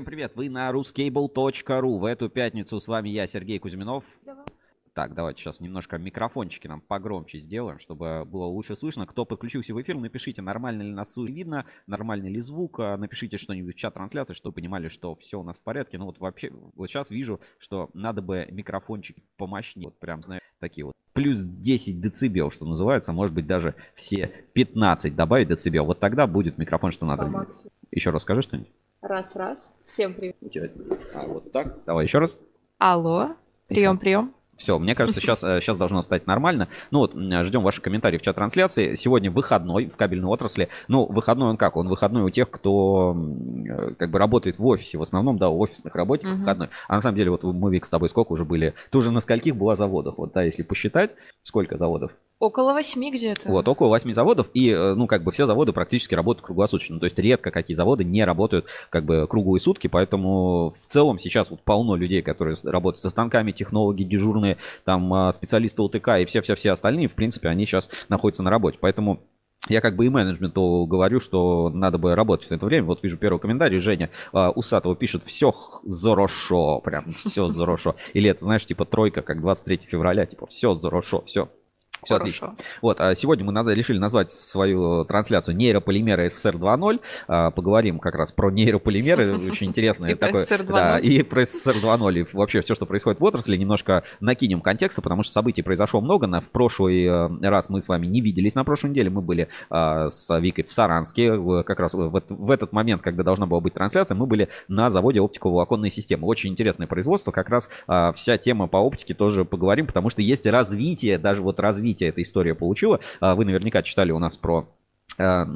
Всем привет! Вы на ruscable.ru. В эту пятницу с вами я, Сергей Кузьминов. Так, давайте сейчас немножко микрофончики нам погромче сделаем, чтобы было лучше слышно. Кто подключился в эфир, напишите, нормально ли нас видно, нормальный ли звук. А Напишите что-нибудь в чат трансляции, чтобы понимали, что все у нас в порядке. Ну вот вообще, вот сейчас вижу, что надо бы микрофончики помощнее. Вот прям, знаешь, такие вот. Плюс 10 децибел, что называется, может быть даже все 15 добавить децибел. Вот тогда будет микрофон, что надо. Еще раз скажи что-нибудь. Раз, раз. Всем привет. А, вот так. Давай еще раз. Алло, прием, прием. Все, мне кажется, сейчас, сейчас должно стать нормально. Ну вот, ждем ваших комментариев в чат трансляции. Сегодня выходной в кабельной отрасли. Ну, выходной он как? Он выходной у тех, кто э, как бы работает в офисе. В основном, да, у офисных работников Мгм. выходной. А на самом деле, вот мы, Вик, с тобой сколько уже были? Ты уже на скольких была заводах? Вот, да, если посчитать, сколько заводов? Около восьми где-то. Вот, около 8 заводов, и, э, ну, как бы все заводы практически работают круглосуточно. То есть редко какие заводы не работают, как бы, круглые сутки, поэтому в целом сейчас вот полно людей, которые работают со станками, технологи, дежурные, там, а, специалисты УТК и все-все-все остальные, в принципе, они сейчас находятся на работе. Поэтому я как бы и менеджменту говорю, что надо бы работать в это время. Вот вижу первый комментарий. Женя а, Усатова пишет, все хорошо, прям все хорошо. Или это, знаешь, типа тройка, как 23 февраля, типа все хорошо, все. Все Хорошо. отлично. Вот, а сегодня мы наз- решили назвать свою трансляцию нейрополимеры СССР 2.0. А, Поговорим как раз про нейрополимеры, очень интересное такое. СССР 2.0. Да, и про СССР 2.0, и вообще все, что происходит в отрасли, немножко накинем контекста, потому что событий произошло много. На- В прошлый э, раз мы с вами не виделись на прошлой неделе, мы были а, с Викой в Саранске, как раз в, в этот момент, когда должна была быть трансляция, мы были на заводе оптиковолоконной системы. Очень интересное производство, как раз вся тема по оптике тоже поговорим, потому что есть развитие, даже вот развитие эта история получила. А, Вы наверняка читали у нас про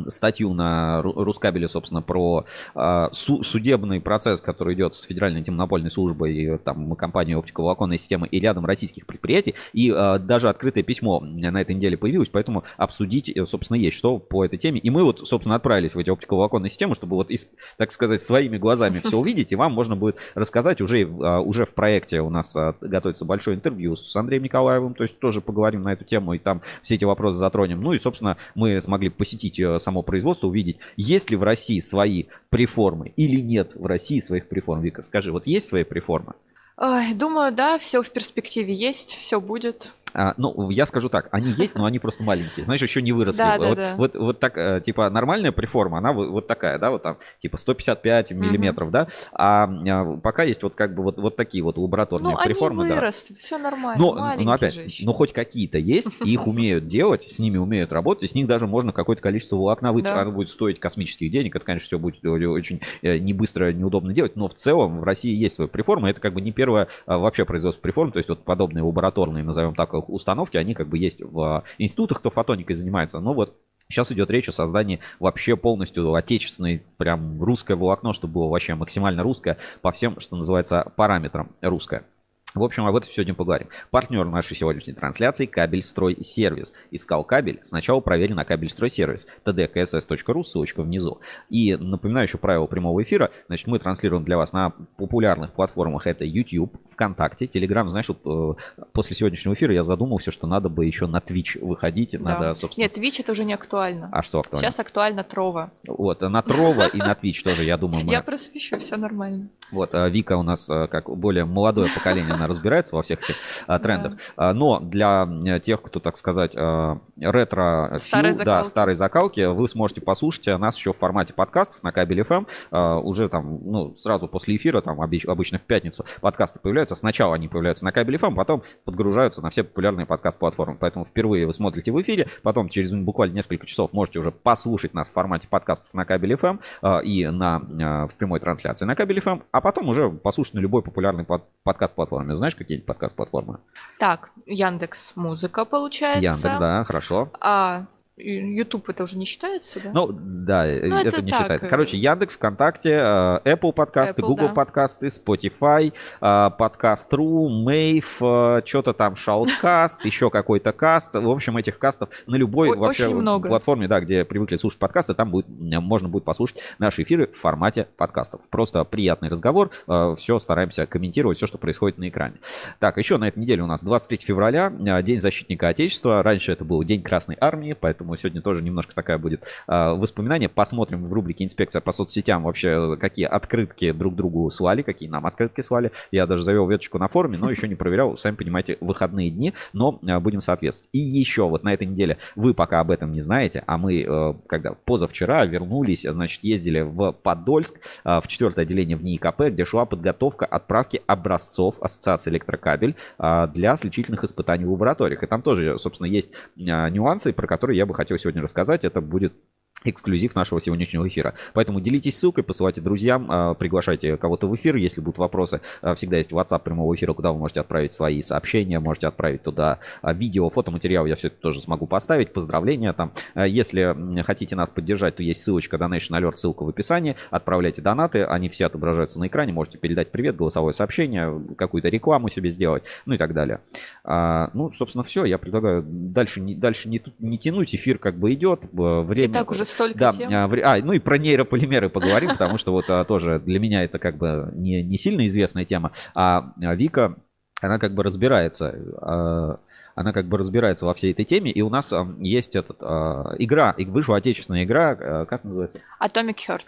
статью на Ру- Рускабеле, собственно, про э, су- судебный процесс, который идет с Федеральной антимонопольной службой, и, там, компанией оптиковолоконной системы и рядом российских предприятий. И э, даже открытое письмо на этой неделе появилось, поэтому обсудить, э, собственно, есть что по этой теме. И мы вот, собственно, отправились в эти оптиковолоконные системы, чтобы вот, так сказать, своими глазами все увидеть, и вам можно будет рассказать уже, уже в проекте у нас готовится большое интервью с Андреем Николаевым, то есть тоже поговорим на эту тему, и там все эти вопросы затронем. Ну и, собственно, мы смогли посетить э, само производство, увидеть, есть ли в России свои преформы или нет в России своих преформ. Вика, скажи, вот есть свои преформы? Ой, думаю, да, все в перспективе есть, все будет. А, ну, я скажу так, они есть, но они просто маленькие. Знаешь, еще не выросли. Да, вот, да. вот, вот так, э, типа, нормальная преформа, она вот, вот такая, да, вот там, типа 155 миллиметров, да. А, а, пока есть вот как бы вот, вот такие вот лабораторные Ну, они преформы, да. вырастут, все нормально. Маленькие ну опять, же еще. ну хоть какие-то есть, и их умеют делать, с ними умеют работать, и с них даже можно какое-то количество волокна вытащить. Да. Оно будет стоить космических денег, это, конечно, все будет очень э, не быстро, неудобно делать, но в целом в России есть свои преформы, это как бы не первое а, вообще производство преформ, то есть вот подобные лабораторные, назовем так, установки, они как бы есть в а, институтах, кто фотоникой занимается, но вот Сейчас идет речь о создании вообще полностью отечественной, прям русское волокно, чтобы было вообще максимально русское по всем, что называется, параметрам русское. В общем, об этом сегодня поговорим. Партнер нашей сегодняшней трансляции – Кабельстрой Сервис. Искал кабель? Сначала проверь на Кабельстрой Сервис. tdkss.ru, ссылочка внизу. И напоминаю еще правила прямого эфира. Значит, мы транслируем для вас на популярных платформах. Это YouTube, ВКонтакте, Telegram. Знаешь, вот э, после сегодняшнего эфира я задумался, что надо бы еще на Twitch выходить. Да. Надо, собственно... Нет, Twitch это уже не актуально. А что актуально? Сейчас актуально Трова. Вот, на Трова и на Twitch тоже, я думаю. Я просвещу, все нормально. Вот, а, Вика у нас, а, как более молодое поколение, она разбирается во всех этих а, трендах. Но для э, тех, кто, так сказать, ретро Старой да, старой закалки, вы сможете послушать э, нас еще в формате подкастов на кабеле FM. А, Уже там, ну, сразу после эфира, там обыч- обычно в пятницу подкасты появляются. Сначала они появляются на кабеле FM, потом подгружаются на все популярные подкаст-платформы. Поэтому впервые вы смотрите в эфире, потом через буквально несколько часов можете уже послушать нас в формате подкастов на кабеле FM а, и на, а, в прямой трансляции на кабеле FM, а потом уже послушать на любой популярной под- подкаст-платформе. Знаешь, какие-нибудь подкаст-платформы? Так, Яндекс Музыка получается. Яндекс, да, хорошо. А YouTube это уже не считается, да? Ну, да, э, Ну, это, это не так, считается. э, Короче, Яндекс, ВКонтакте, э, Apple подкасты, Apple, Google да. подкасты, Spotify, подкаст.ру, Mave, что-то там, Shoutcast, еще какой-то каст. В общем, этих кастов на любой О- вообще платформе, да, где привыкли слушать подкасты, там будет, можно будет послушать наши эфиры в формате подкастов. Просто приятный разговор, все стараемся комментировать, все, что происходит на экране. Так, еще на этой неделе у нас 23 февраля, День защитника Отечества. Раньше это был День Красной Армии, поэтому поэтому сегодня тоже немножко такая будет а, воспоминание. Посмотрим в рубрике «Инспекция по соцсетям» вообще, какие открытки друг другу слали, какие нам открытки слали. Я даже завел веточку на форуме, но еще не проверял, сами понимаете, выходные дни, но а, будем соответствовать. И еще вот на этой неделе, вы пока об этом не знаете, а мы, э, когда позавчера вернулись, значит, ездили в Подольск, в четвертое отделение в НИИКП, где шла подготовка отправки образцов Ассоциации электрокабель для сличительных испытаний в лабораториях. И там тоже, собственно, есть нюансы, про которые я бы хотел сегодня рассказать. Это будет эксклюзив нашего сегодняшнего эфира. Поэтому делитесь ссылкой, посылайте друзьям, а, приглашайте кого-то в эфир, если будут вопросы. А, всегда есть WhatsApp прямого эфира, куда вы можете отправить свои сообщения, можете отправить туда а, видео, фотоматериал, я все это тоже смогу поставить, поздравления там. Если хотите нас поддержать, то есть ссылочка Donation Alert, ссылка в описании, отправляйте донаты, они все отображаются на экране, можете передать привет, голосовое сообщение, какую-то рекламу себе сделать, ну и так далее. Ну, собственно, все, я предлагаю дальше, не, дальше не, не тянуть, эфир как бы идет, время... И так уже столько да, тем. А, а, ну и про нейрополимеры поговорим, потому что вот а, тоже для меня это как бы не, не сильно известная тема. А, а Вика, она как бы разбирается а, она как бы разбирается во всей этой теме, и у нас есть этот игра, вышла отечественная игра, как называется? Atomic Heart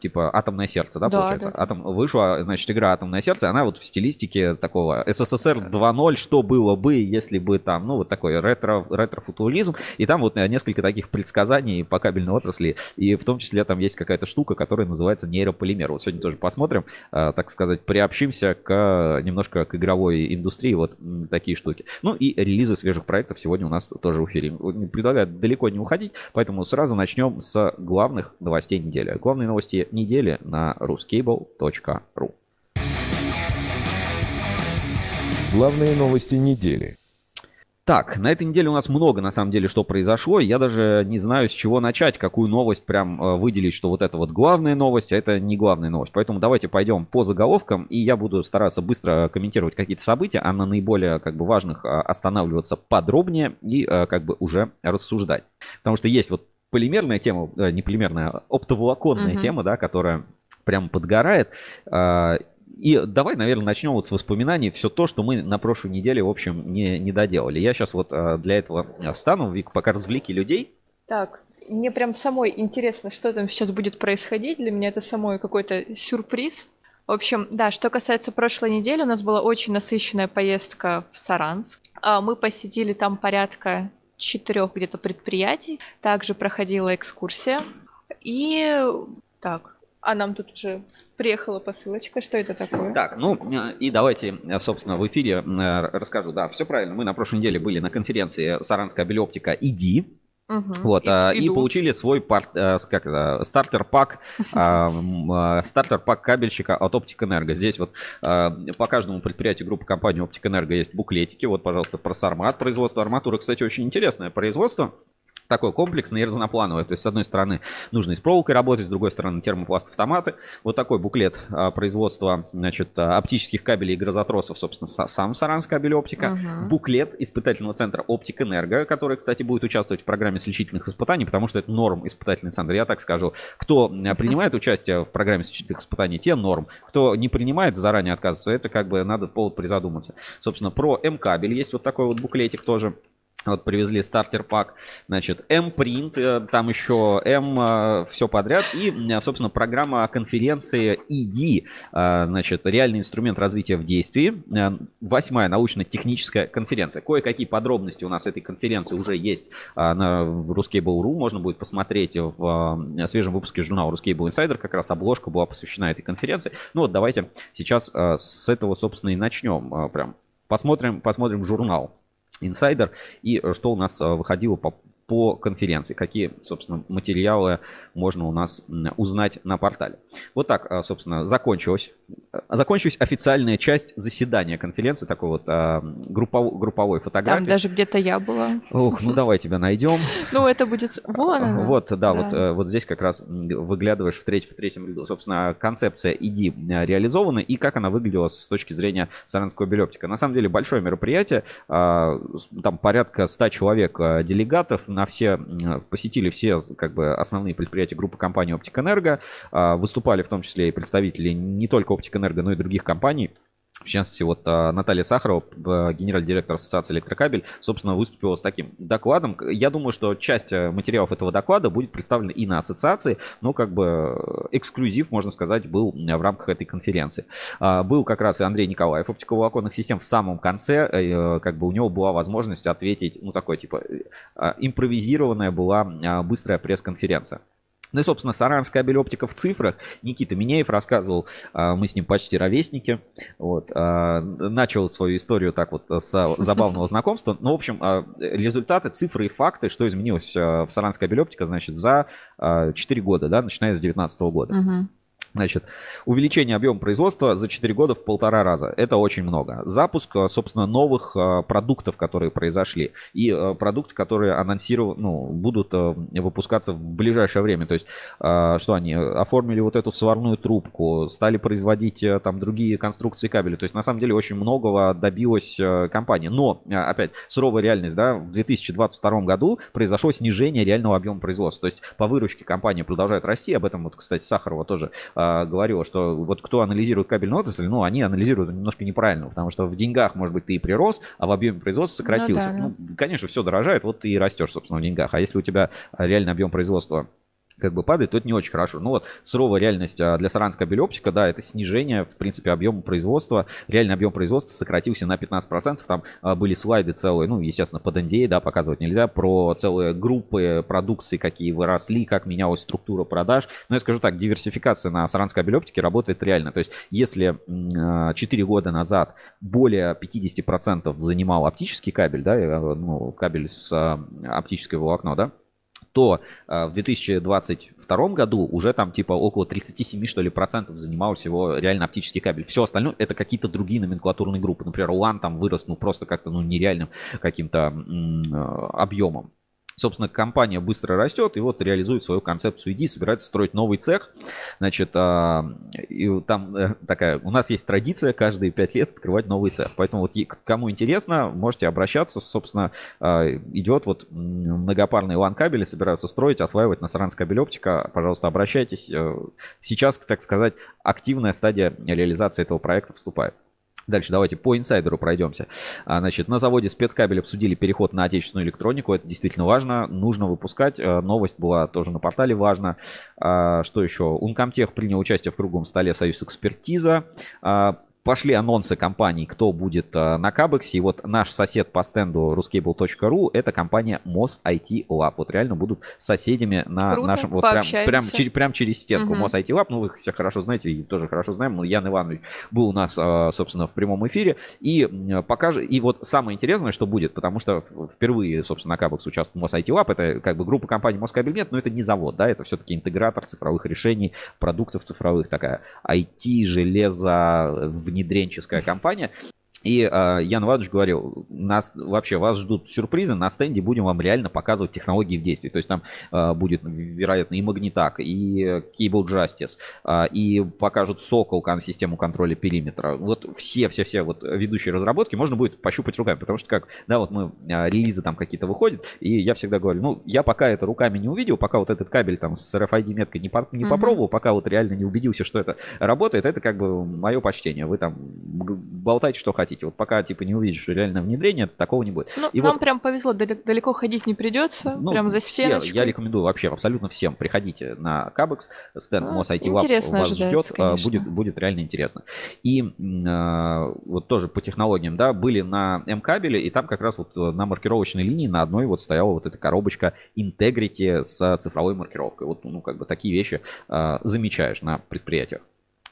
типа «Атомное сердце», да, да получается? Да. Атом... Вышла, значит, игра «Атомное сердце», она вот в стилистике такого СССР 2.0, что было бы, если бы там, ну, вот такой ретро, ретро-футуризм, и там вот несколько таких предсказаний по кабельной отрасли, и в том числе там есть какая-то штука, которая называется нейрополимер. Вот сегодня тоже посмотрим, а, так сказать, приобщимся к немножко к игровой индустрии, вот такие штуки. Ну и релизы свежих проектов сегодня у нас тоже в эфире. Предлагаю далеко не уходить, поэтому сразу начнем с главных новостей недели. Главные новости новости недели на ruscable.ru. Главные новости недели. Так, на этой неделе у нас много, на самом деле, что произошло. Я даже не знаю, с чего начать, какую новость прям э, выделить, что вот это вот главная новость, а это не главная новость. Поэтому давайте пойдем по заголовкам, и я буду стараться быстро комментировать какие-то события, а на наиболее как бы важных э, останавливаться подробнее и э, как бы уже рассуждать. Потому что есть вот полимерная тема, э, не полимерная, а оптоволоконная угу. тема, да, которая прям подгорает. А, и давай, наверное, начнем вот с воспоминаний. Все то, что мы на прошлой неделе, в общем, не, не доделали. Я сейчас вот а, для этого встану, Вик, пока развлеки людей. Так, мне прям самой интересно, что там сейчас будет происходить. Для меня это самой какой-то сюрприз. В общем, да, что касается прошлой недели, у нас была очень насыщенная поездка в Саранск. А, мы посетили там порядка четырех где-то предприятий. Также проходила экскурсия. И так, а нам тут уже приехала посылочка. Что это такое? Так, ну и давайте, собственно, в эфире э, расскажу. Да, все правильно. Мы на прошлой неделе были на конференции Саранская Белеоптика ИДИ. Угу. Вот, и, а, и получили свой пар, э, как это, стартер пак, а, стартер пак кабельщика от Оптик Энерго. Здесь вот а, по каждому предприятию группы компании Оптик Энерго есть буклетики. Вот, пожалуйста, про Сармат. Производство арматуры, кстати, очень интересное производство такой комплексный и разноплановый. То есть, с одной стороны, нужно и с проволокой работать, с другой стороны, термопласт автоматы. Вот такой буклет а, производства значит, а, оптических кабелей и грозотросов, собственно, сам Саранская кабель оптика. Угу. Буклет испытательного центра Оптик Энерго, который, кстати, будет участвовать в программе сличительных испытаний, потому что это норм испытательный центр. Я так скажу, кто принимает участие в программе сличительных испытаний, те норм. Кто не принимает, заранее отказывается, это как бы надо повод призадуматься. Собственно, про М-кабель есть вот такой вот буклетик тоже. Вот привезли стартер пак, значит, M-Print, э, там еще M, э, все подряд. И, э, собственно, программа конференции ED, значит, реальный инструмент развития в действии. Восьмая научно-техническая конференция. Кое-какие подробности у нас этой конференции уже есть на Ruskable.ru. Можно будет посмотреть в свежем выпуске журнала Ruskable Insider. Как раз обложка была посвящена этой конференции. Ну вот давайте сейчас с этого, собственно, и начнем. Прям посмотрим, посмотрим журнал. Инсайдер. И э, что у нас э, выходило по по конференции, какие, собственно, материалы можно у нас узнать на портале. Вот так, а, собственно, закончилась, закончилась официальная часть заседания конференции, такой вот а, групповой, групповой фотографии. Там даже где-то я была. Ух, ну давай тебя найдем. Ну это будет... Вон она. Вот, да, вот, э, вот здесь как раз выглядываешь в, треть, в третьем ряду. Собственно, концепция «Иди» реализована и как она выглядела с точки зрения Саранского белептика. На самом деле большое мероприятие, а, там порядка 100 человек делегатов, на все, посетили все как бы основные предприятия группы компании Оптик Энерго, выступали в том числе и представители не только Оптик Энерго, но и других компаний. В частности, вот а, Наталья Сахарова, генеральный директор Ассоциации электрокабель, собственно, выступила с таким докладом. Я думаю, что часть э, материалов этого доклада будет представлена и на ассоциации, но как бы э, эксклюзив, можно сказать, был в рамках этой конференции. А, был как раз и Андрей Николаев, оптиковолоконных систем, в самом конце, э, как бы у него была возможность ответить, ну, такой, типа, импровизированная была быстрая пресс-конференция. Ну и, собственно, Саранск кабель оптика в цифрах. Никита Минеев рассказывал, а, мы с ним почти ровесники. Вот, а, начал свою историю так вот с забавного знакомства. Ну, в общем, а, результаты, цифры и факты, что изменилось в Саранск кабель оптика, значит, за 4 года, да, начиная с 2019 года. Угу. Значит, увеличение объема производства за 4 года в полтора раза. Это очень много. Запуск, э, собственно, новых э, продуктов, которые произошли. И э, продукты, которые анонсированы, ну, будут выпускаться в ближайшее время. То есть, что они оформили вот эту сварную трубку, стали производить там другие конструкции кабеля. То есть, на самом деле, очень многого добилась компания. Но, опять, суровая реальность, да, в 2022 году произошло снижение реального объема производства. То есть, по выручке компания продолжает расти. Об этом, вот, кстати, Сахарова тоже а, говорила, что вот кто анализирует кабельную отрасль, ну, они анализируют немножко неправильно, потому что в деньгах, может быть, ты и прирос, а в объеме производства сократился. Ну, да, да. ну конечно, все дорожает, вот ты и растешь, собственно, в деньгах. А если у тебя реальный объем производства как бы падает, то это не очень хорошо. Ну вот суровая реальность а, для Саранска Белеоптика, да, это снижение, в принципе, объема производства. Реальный объем производства сократился на 15%. Там а, были слайды целые, ну, естественно, под NDA, да, показывать нельзя, про целые группы продукции, какие выросли, как менялась структура продаж. Но я скажу так, диверсификация на Саранской Белеоптике работает реально. То есть, если 4 а, года назад более 50% занимал оптический кабель, да, ну, кабель с оптической волокно, да, то э, в 2022 году уже там типа около 37 что ли процентов занимал всего реально оптический кабель. Все остальное это какие-то другие номенклатурные группы. Например, LAN там вырос ну просто как-то ну нереальным каким-то э, объемом. Собственно, компания быстро растет и вот реализует свою концепцию ID, собирается строить новый цех. Значит, а, и там э, такая, у нас есть традиция каждые пять лет открывать новый цех. Поэтому вот кому интересно, можете обращаться. Собственно, а, идет вот многопарные LAN-кабели, собираются строить, осваивать на Саранская кабель оптика. Пожалуйста, обращайтесь. Э, сейчас, так сказать, активная стадия реализации этого проекта вступает. Дальше давайте по инсайдеру пройдемся. А, значит, на заводе спецкабель обсудили переход на отечественную электронику. Это действительно важно. Нужно выпускать. А, новость была тоже на портале важна. А, что еще? Ункомтех принял участие в круглом столе Союз экспертиза пошли анонсы компаний, кто будет э, на Кабексе. И вот наш сосед по стенду ruscable.ru это компания Mos IT Lab. Вот реально будут соседями на Круто, нашем... Вот прям, прям, через, прям через стенку. Угу. Mos IT Lab, ну вы их все хорошо знаете и тоже хорошо знаем. Ну, Ян Иванович был у нас, э, собственно, в прямом эфире. И покажет... И вот самое интересное, что будет, потому что впервые, собственно, на Кабекс участвует Mos IT Lab. Это как бы группа компаний Москабельмет, но это не завод, да, это все-таки интегратор цифровых решений, продуктов цифровых, такая IT, железо, внедренческая компания. И э, Ян Иванович говорил, нас вообще вас ждут сюрпризы, на стенде будем вам реально показывать технологии в действии. То есть там э, будет, вероятно, и Магнитак, и Cable Justice, э, и покажут Сокол, систему контроля периметра. Вот все-все-все вот ведущие разработки можно будет пощупать руками, потому что как, да, вот мы, э, релизы там какие-то выходят, и я всегда говорю, ну, я пока это руками не увидел, пока вот этот кабель там с RFID меткой не, по, не mm-hmm. попробовал, пока вот реально не убедился, что это работает, это как бы мое почтение. Вы там болтайте, что хотите хотите. Вот пока типа не увидишь реальное внедрение, такого не будет. Ну, и нам вот, прям повезло, далеко ходить не придется, ну, прям за. Все, я рекомендую вообще абсолютно всем. Приходите на Кабекс, стенд а, Мос IT Lab вас ждет, а, будет, будет реально интересно. И э, вот тоже по технологиям, да, были на М-кабеле, и там как раз вот на маркировочной линии на одной вот стояла вот эта коробочка Integrity с цифровой маркировкой. Вот, ну, как бы такие вещи э, замечаешь на предприятиях.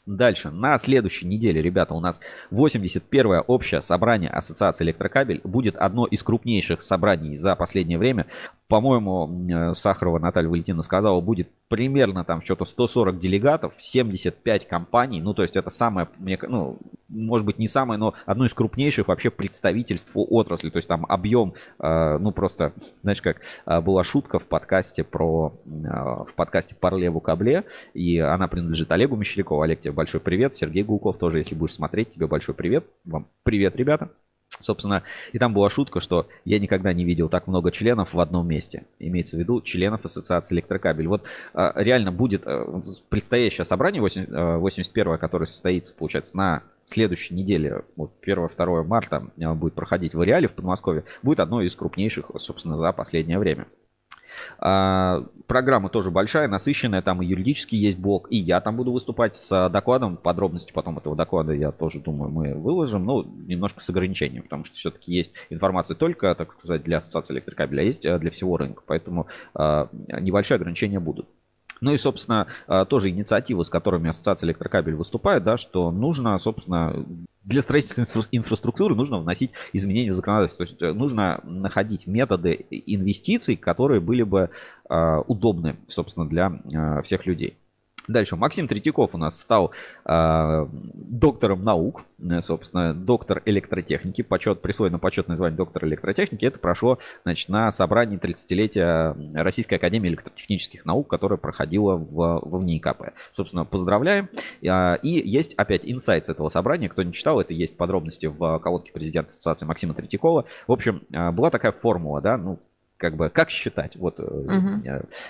Дальше, на следующей неделе, ребята, у нас 81-е общее собрание Ассоциации Электрокабель. Будет одно из крупнейших собраний за последнее время. По-моему, э, Сахарова Наталья Валентина сказала, будет примерно там что-то 140 делегатов, 75 компаний. Ну, то есть это самое, ну, может быть, не самое, но одно из крупнейших вообще представительств отрасли. То есть там объем, э, ну, просто, знаешь, как э, была шутка в подкасте про, в подкасте Парлеву Кабле, и она принадлежит Олегу Мещерякову. Олег, тебе большой привет. Сергей Гулков тоже, если будешь смотреть, тебе большой привет. Вам привет, ребята. Собственно, и там была шутка, что я никогда не видел так много членов в одном месте. Имеется в виду членов Ассоциации Электрокабель. Вот а, реально будет а, предстоящее собрание 81 которое состоится, получается, на следующей неделе, вот 1-2 марта, будет проходить в Реале в Подмосковье, будет одной из крупнейших, собственно, за последнее время. А, программа тоже большая, насыщенная, там и юридический есть блок, и я там буду выступать с докладом, подробности потом этого доклада я тоже думаю мы выложим, но немножко с ограничением, потому что все-таки есть информация только, так сказать, для ассоциации электрокабеля, а есть э, для всего рынка, поэтому а, небольшие ограничения будут. Ну и, собственно, а, тоже инициативы, с которыми Ассоциация Электрокабель выступает, да, что нужно, собственно, для строительства инфраструктуры нужно вносить изменения в законодательство. То есть э, нужно находить методы инвестиций, которые были бы а, удобны, собственно, для а, всех людей. Дальше. Максим Третьяков у нас стал э, доктором наук, э, собственно, доктор электротехники, почет, присвоено почетное звание доктора электротехники. Это прошло значит, на собрании 30-летия Российской Академии Электротехнических Наук, которое проходило в, в ВНИИКП. Собственно, поздравляем. Э, и есть опять инсайт с этого собрания. Кто не читал, это есть подробности в колодке президента Ассоциации Максима Третьякова. В общем, э, была такая формула, да, ну, как бы как считать? Вот, угу.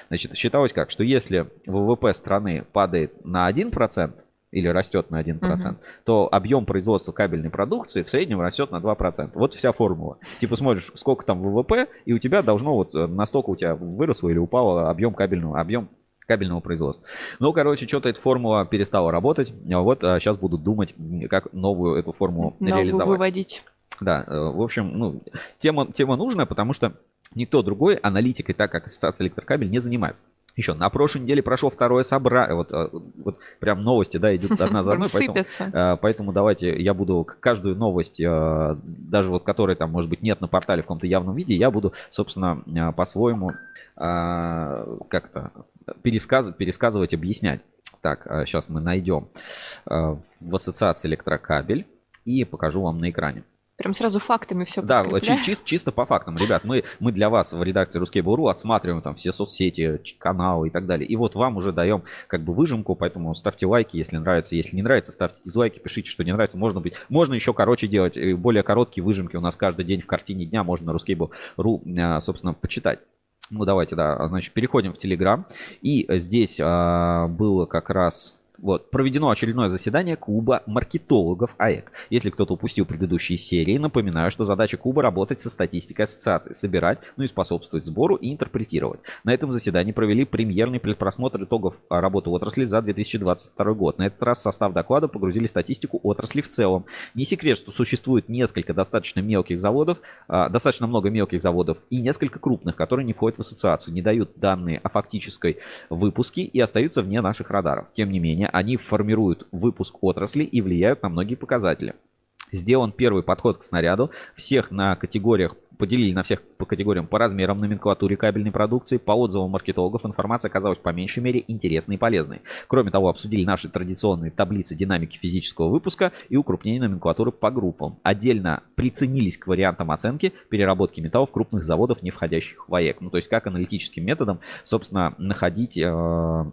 значит, считалось как, что если ВВП страны падает на 1% или растет на 1%, угу. то объем производства кабельной продукции в среднем растет на 2%. Вот вся формула. Типа смотришь, сколько там ВВП, и у тебя должно вот э, настолько у тебя выросло или упало объем кабельного, объем кабельного производства. Ну, короче, что-то эта формула перестала работать. Вот а сейчас будут думать, как новую эту формулу новую реализовать. выводить. Да, в общем, ну, тема, тема нужная, потому что Никто другой аналитикой, так как Ассоциация Электрокабель, не занимается. Еще на прошлой неделе прошло второе собрание. Вот, э, вот прям новости, да, идут одна за одной. Поэтому, э, поэтому давайте я буду каждую новость, э, даже вот которой там, может быть, нет на портале в каком-то явном виде, я буду, собственно, по-своему как-то пересказывать, пересказывать, объяснять. Так, сейчас мы найдем в ассоциации электрокабель и покажу вам на экране. Прям сразу фактами все Да, чисто, чисто по фактам. Ребят, мы, мы для вас в редакции Ruskable.ru отсматриваем там все соцсети, каналы и так далее. И вот вам уже даем как бы выжимку, поэтому ставьте лайки, если нравится. Если не нравится, ставьте дизлайки, пишите, что не нравится. Можно быть, можно еще короче делать, более короткие выжимки у нас каждый день в картине дня можно на Ruskable.ru, а, собственно, почитать. Ну, давайте, да, значит, переходим в Telegram. И здесь а, было как раз вот, проведено очередное заседание клуба маркетологов АЭК. Если кто-то упустил предыдущие серии, напоминаю, что задача клуба работать со статистикой ассоциации, собирать, ну и способствовать сбору и интерпретировать. На этом заседании провели премьерный предпросмотр итогов работы отрасли за 2022 год. На этот раз в состав доклада погрузили статистику отрасли в целом. Не секрет, что существует несколько достаточно мелких заводов, а, достаточно много мелких заводов и несколько крупных, которые не входят в ассоциацию, не дают данные о фактической выпуске и остаются вне наших радаров. Тем не менее, они формируют выпуск отрасли и влияют на многие показатели. Сделан первый подход к снаряду. Всех на категориях поделили на всех по категориям по размерам номенклатуре кабельной продукции. По отзывам маркетологов информация оказалась по меньшей мере интересной и полезной. Кроме того, обсудили наши традиционные таблицы динамики физического выпуска и укрупнение номенклатуры по группам. Отдельно приценились к вариантам оценки переработки металлов крупных заводов, не входящих в АЭК. Ну, то есть как аналитическим методом, собственно, находить э,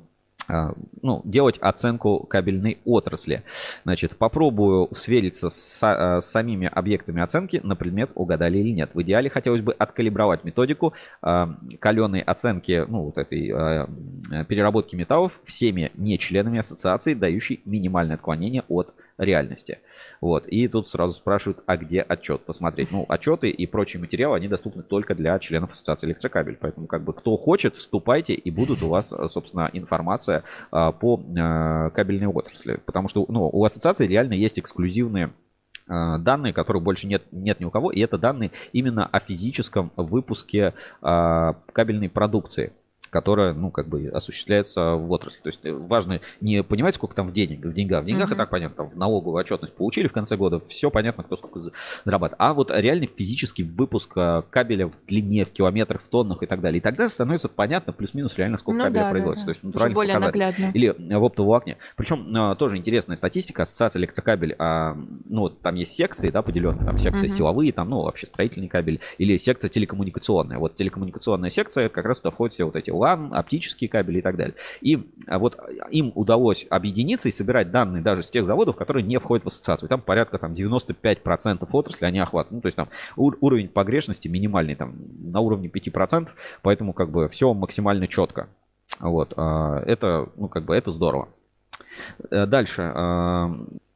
ну, делать оценку кабельной отрасли. Значит, попробую свериться с, а, с самими объектами оценки на предмет, угадали или нет. В идеале хотелось бы откалибровать методику э, каленой оценки, ну, вот этой э, переработки металлов всеми не членами ассоциации, дающей минимальное отклонение от реальности. Вот. И тут сразу спрашивают, а где отчет посмотреть? Ну, отчеты и прочие материалы, они доступны только для членов Ассоциации Электрокабель. Поэтому, как бы, кто хочет, вступайте, и будут у вас, собственно, информация а, по а, кабельной отрасли. Потому что, ну, у ассоциации реально есть эксклюзивные а, данные, которых больше нет, нет ни у кого, и это данные именно о физическом выпуске кабельной продукции которая, ну, как бы осуществляется в отрасли. То есть э, важно не понимать, сколько там в, денег, в деньгах. В деньгах mm-hmm. и так понятно, там в налоговую отчетность получили в конце года, все понятно, кто сколько зарабатывает. А вот реальный физический выпуск э, кабеля в длине, в километрах, в тоннах и так далее. И тогда становится понятно плюс-минус реально, сколько ну, кабеля да, производится. Да, да. То есть натурально более наглядно. Или э, в оптоволокне. Причем тоже интересная статистика, ассоциация электрокабель, а, ну, там есть секции, да, поделенные, там секции mm-hmm. силовые, там, ну, вообще строительный кабель, или секция телекоммуникационная. Вот телекоммуникационная секция, как раз туда входят все вот эти LAN, оптические кабели и так далее. И а, вот им удалось объединиться и собирать данные даже с тех заводов, которые не входят в ассоциацию. Там порядка там, 95% отрасли они охватывают. Ну, то есть там уровень погрешности минимальный, там на уровне 5%, поэтому как бы все максимально четко. Вот, а, это, ну, как бы, это здорово. Э, дальше.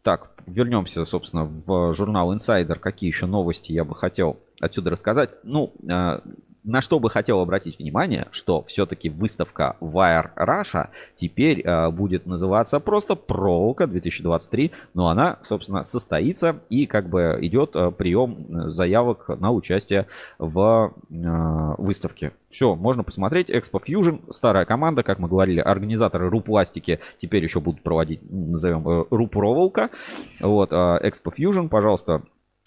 Так, вернемся, собственно, в журнал Insider. Какие еще новости я бы хотел отсюда рассказать? Ну, на что бы хотел обратить внимание, что все-таки выставка Wire Russia теперь э, будет называться просто Проволока 2023, но она, собственно, состоится и как бы идет э, прием заявок на участие в э, выставке. Все, можно посмотреть. Expo Fusion, старая команда, как мы говорили, организаторы Рупластики теперь еще будут проводить, назовем, э, Рупроволка. Вот, э, Expo Fusion, пожалуйста,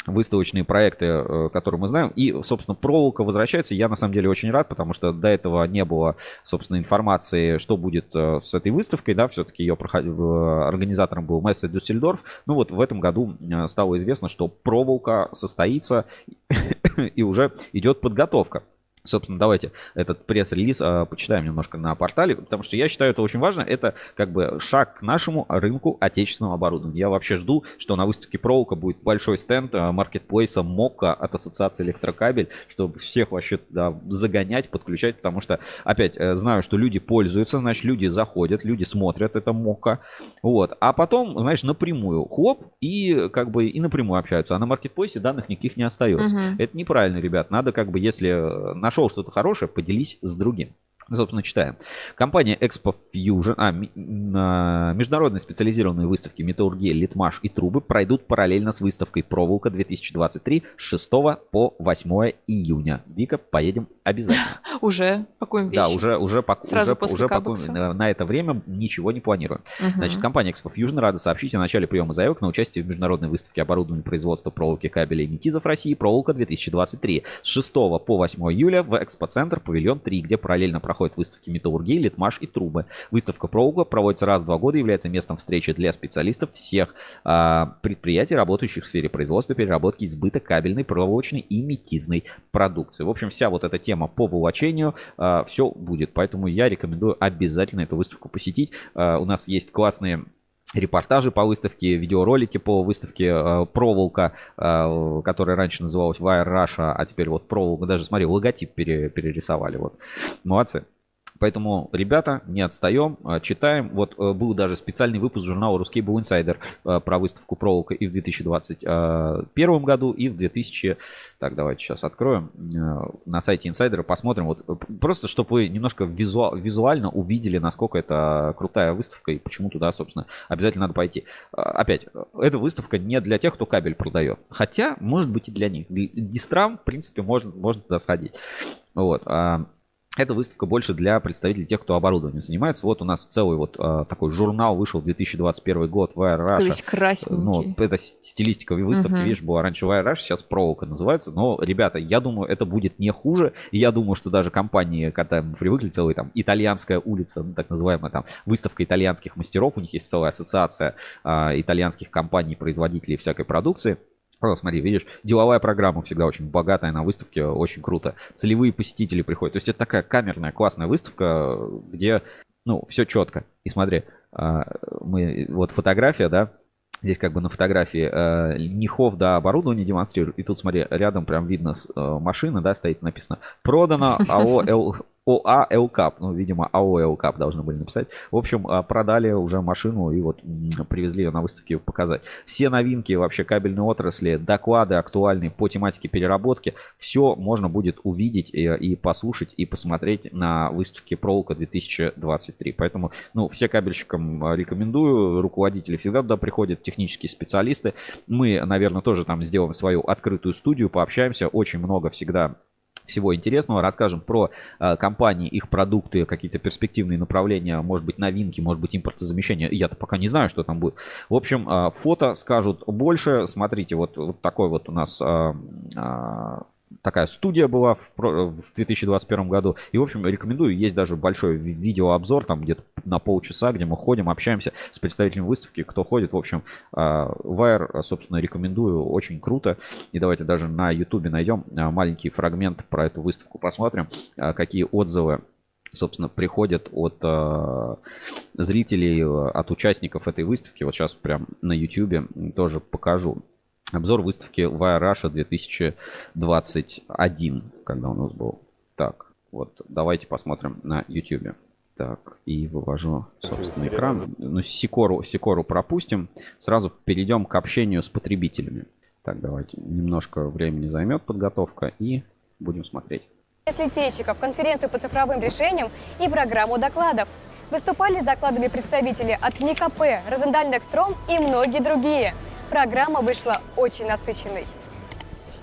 выставочные проекты, э, которые мы знаем. И, собственно, проволока возвращается. Я, на самом деле, очень рад, потому что до этого не было, собственно, информации, что будет э, с этой выставкой. Да, все-таки ее проход... организатором был Мессе Дюссельдорф. Ну вот в этом году э, стало известно, что проволока состоится и уже идет подготовка. Собственно, давайте этот пресс-релиз э, почитаем немножко на портале, потому что я считаю это очень важно. Это как бы шаг к нашему рынку отечественного оборудования. Я вообще жду, что на выставке Проволока будет большой стенд э, маркетплейса МОКа от Ассоциации Электрокабель, чтобы всех вообще да, загонять, подключать, потому что, опять, э, знаю, что люди пользуются, значит, люди заходят, люди смотрят это МОКа, вот. А потом, знаешь, напрямую хлоп и как бы и напрямую общаются. А на маркетплейсе данных никаких не остается. Угу. Это неправильно, ребят. Надо как бы, если нашел что-то хорошее, поделись с другим. Собственно, читаем. Компания Expo Fusion, а, а, международные специализированные выставки Металлургия, Литмаш и Трубы пройдут параллельно с выставкой Проволока 2023 с 6 по 8 июня. Вика, поедем обязательно. Уже пакуем вещи. Да, уже, уже, паку, Сразу уже, уже пакуем. На, на это время ничего не планируем. Угу. Значит, компания Expo Fusion рада сообщить о начале приема заявок на участие в международной выставке оборудования производства проволоки, кабелей и метизов России Проволока 2023 с 6 по 8 июля в Экспоцентр Павильон 3, где параллельно проходит проходят выставки металлургии, литмаш и трубы. Выставка Проугла проводится раз в два года, является местом встречи для специалистов всех а, предприятий, работающих в сфере производства, переработки, избыта кабельной, проволочной и метизной продукции. В общем, вся вот эта тема по волочению, а, все будет. Поэтому я рекомендую обязательно эту выставку посетить. А, у нас есть классные репортажи по выставке, видеоролики по выставке э, проволока, э, которая раньше называлась Wire Russia, а теперь вот проволока, даже смотри, логотип пере, перерисовали, вот. Молодцы. Поэтому, ребята, не отстаем, а, читаем. Вот э, был даже специальный выпуск журнала Русский был инсайдер про выставку проволока и в 2021 году, и в 2000... Так, давайте сейчас откроем. Э, на сайте инсайдера посмотрим. Вот э, просто, чтобы вы немножко визу... визуально увидели, насколько это крутая выставка и почему туда, собственно, обязательно надо пойти. Опять, эта выставка не для тех, кто кабель продает. Хотя, может быть, и для них. Дистрам, в принципе, можно, можно туда сходить. Вот. Эта выставка больше для представителей тех, кто оборудованием занимается. Вот у нас целый вот а, такой журнал вышел 2021 год Wire Russia. Ну, это стилистика выставки, uh-huh. видишь, была раньше Wire Russia, сейчас проволока называется. Но, ребята, я думаю, это будет не хуже. И я думаю, что даже компании, когда мы привыкли, целый там итальянская улица, ну, так называемая там выставка итальянских мастеров, у них есть целая ассоциация а, итальянских компаний, производителей всякой продукции. О, смотри, видишь, деловая программа всегда очень богатая на выставке, очень круто. Целевые посетители приходят. То есть это такая камерная, классная выставка, где, ну, все четко. И смотри, а, мы, вот фотография, да, Здесь как бы на фотографии э, Нихов, да, оборудование демонстрирует. И тут, смотри, рядом прям видно э, машина, да, стоит написано «Продано АО ОА Элкап. Ну, видимо, АО Элкап должны были написать. В общем, а, продали уже машину и вот привезли ее на выставке показать. Все новинки вообще кабельной отрасли, доклады актуальные по тематике переработки, все можно будет увидеть и, и послушать, и посмотреть на выставке Проволока 2023. Поэтому, ну, все кабельщикам а, рекомендую. Руководители всегда туда приходят, технические специалисты. Мы, наверное, тоже там сделаем свою открытую студию, пообщаемся. Очень много всегда всего интересного. Расскажем про э, компании, их продукты, какие-то перспективные направления, может быть, новинки, может быть, импортозамещение. Я-то пока не знаю, что там будет. В общем, э, фото скажут больше. Смотрите, вот, вот такой вот у нас э, такая студия была в, в 2021 году. И, в общем, рекомендую. Есть даже большой видеообзор, там где-то на полчаса, где мы ходим, общаемся с представителями выставки, кто ходит. В общем, Wire, собственно, рекомендую. Очень круто. И давайте даже на YouTube найдем а, маленький фрагмент про эту выставку, посмотрим, а, какие отзывы собственно, приходят от зрителей, от участников этой выставки. Вот сейчас прям на YouTube тоже покажу. Обзор выставки Wire Russia 2021, когда у нас был. Так, вот давайте посмотрим на YouTube. Так, и вывожу, собственно, экран. Ну, Сикору, Сикору пропустим. Сразу перейдем к общению с потребителями. Так, давайте. Немножко времени займет подготовка и будем смотреть. Летейщиков, конференцию по цифровым решениям и программу докладов. Выступали с докладами представители от НИКП, Розендаль Некстром и многие другие. Программа вышла очень насыщенной.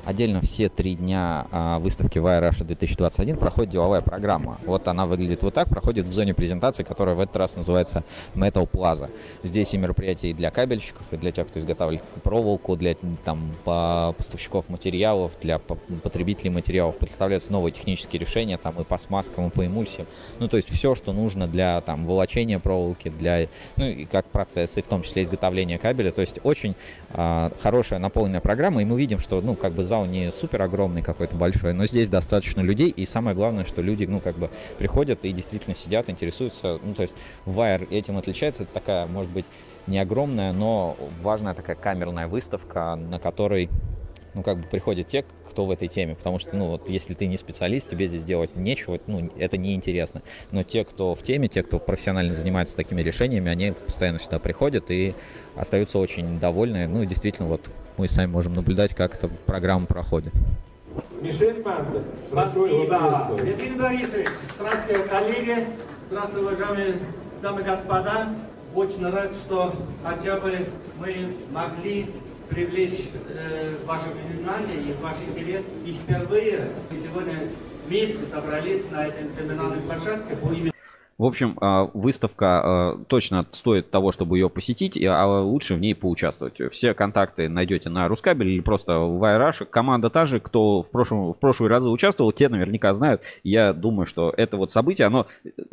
Отдельно все три дня а, выставки Wire Russia 2021 проходит деловая программа. Вот она выглядит вот так, проходит в зоне презентации, которая в этот раз называется Metal Plaza. Здесь и мероприятия и для кабельщиков, и для тех, кто изготавливает проволоку, для там, поставщиков материалов, для потребителей материалов. Представляются новые технические решения там и по смазкам, и по эмульсиям. Ну, то есть все, что нужно для там, волочения проволоки, для, ну, и как процессы, в том числе изготовления кабеля. То есть очень а, хорошая наполненная программа, и мы видим, что, ну, как бы зал не супер огромный какой-то большой, но здесь достаточно людей, и самое главное, что люди, ну, как бы приходят и действительно сидят, интересуются, ну, то есть Wire этим отличается, это такая, может быть, не огромная, но важная такая камерная выставка, на которой ну, как бы приходят те, кто в этой теме, потому что, ну, вот если ты не специалист, тебе здесь делать нечего, ну, это неинтересно. Но те, кто в теме, те, кто профессионально занимается такими решениями, они постоянно сюда приходят и остаются очень довольны. Ну, действительно, вот мы сами можем наблюдать, как эта программа проходит. Мишель Панта. Спасибо. Евгений Борисович, здравствуйте, коллеги. Здравствуйте, уважаемые дамы и господа. Очень рад, что хотя бы мы могли привлечь э, ваше внимание и ваш интерес. И впервые мы сегодня вместе собрались на этой семинарной площадке по имени в общем, а, выставка а, точно стоит того, чтобы ее посетить, а лучше в ней поучаствовать. Все контакты найдете на Рускабель или просто в iRush. Команда та же, кто в, прошлом, в прошлые разы участвовал, те наверняка знают. Я думаю, что это вот событие, оно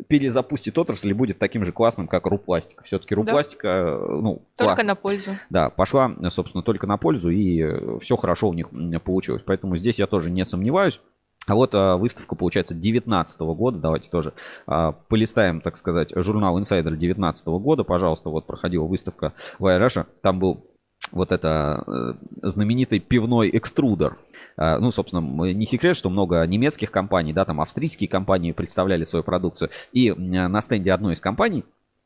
перезапустит отрасль и будет таким же классным, как Рупластика. Все-таки Рупластика, да. ну... Только класс. на пользу. Да, пошла, собственно, только на пользу, и все хорошо у них получилось. Поэтому здесь я тоже не сомневаюсь. А вот а, выставка, получается, 19 года. Давайте тоже а, полистаем, так сказать, журнал Insider 19 года. Пожалуйста, вот проходила выставка в Айраша. Там был вот это э, знаменитый пивной экструдер. А, ну, собственно, не секрет, что много немецких компаний, да, там австрийские компании представляли свою продукцию. И на стенде одной из компаний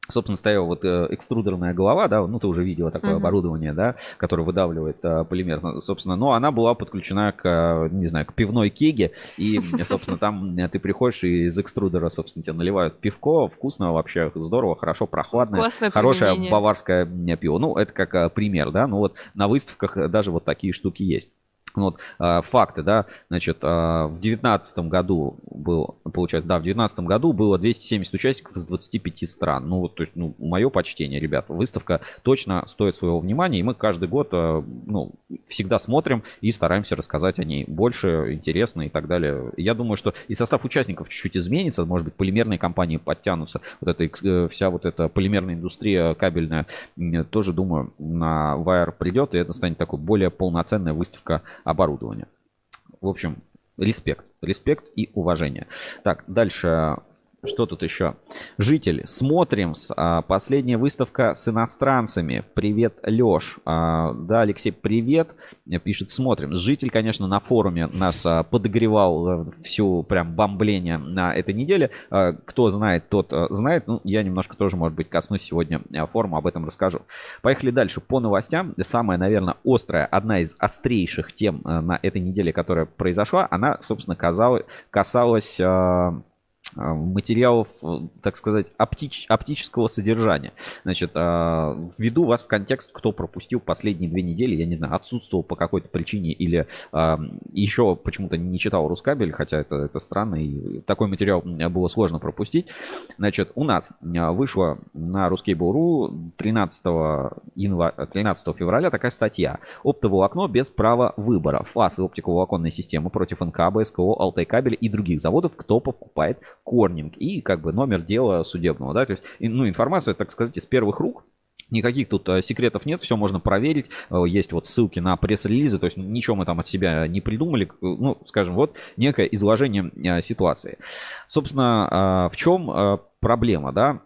собственно, стояла вот э, экструдерная голова, да, ну, ты уже видела такое uh-huh. оборудование, да, которое выдавливает а, полимер, собственно, но она была подключена к, э, не знаю, к пивной кеге, и, собственно, там ты приходишь и из экструдера, собственно, тебе наливают пивко, вкусно вообще, здорово, хорошо, прохладное, Классное хорошее применение. баварское пиво. Ну, это как пример, да, ну вот на выставках даже вот такие штуки есть. Вот, э, факты, да, значит, э, в девятнадцатом году был, получается, да, в девятнадцатом году было 270 участников из 25 стран. Ну, вот, то есть, ну, мое почтение, ребят, выставка точно стоит своего внимания, и мы каждый год, э, ну, всегда смотрим и стараемся рассказать о ней больше, интересно и так далее. Я думаю, что и состав участников чуть-чуть изменится, может быть, полимерные компании подтянутся, вот эта э, вся вот эта полимерная индустрия кабельная, тоже, думаю, на Wire придет, и это станет такой более полноценная выставка оборудования. В общем, респект. Респект и уважение. Так, дальше что тут еще? Жители, смотрим. А, последняя выставка с иностранцами. Привет, Леш. А, да, Алексей, привет. Пишет, смотрим. Житель, конечно, на форуме нас а, подогревал э, всю прям бомбление на этой неделе. Кто знает, тот а, знает. Ну, я немножко тоже, может быть, коснусь сегодня а, форума, об этом расскажу. Поехали дальше. По новостям. Самая, наверное, острая, одна из острейших тем на этой неделе, которая произошла, она, собственно, казалась, касалась... А, материалов, так сказать, оптич, оптического содержания. Значит, а, введу вас в контекст, кто пропустил последние две недели, я не знаю, отсутствовал по какой-то причине или а, еще почему-то не читал Рускабель, хотя это, это странно, и такой материал было сложно пропустить. Значит, у нас вышла на Ruskable.ru 13, января, 13 февраля такая статья. Оптоволокно без права выбора. ФАС и оптиковолоконная система против НК, БСКО, Алтай кабель и других заводов, кто покупает корнинг и как бы номер дела судебного, да, то есть, ну, информация, так сказать, из первых рук, Никаких тут э, секретов нет, все можно проверить. Э, есть вот ссылки на пресс-релизы, то есть ничего мы там от себя не придумали. Ну, скажем, вот некое изложение э, ситуации. Собственно, в чем проблема, да?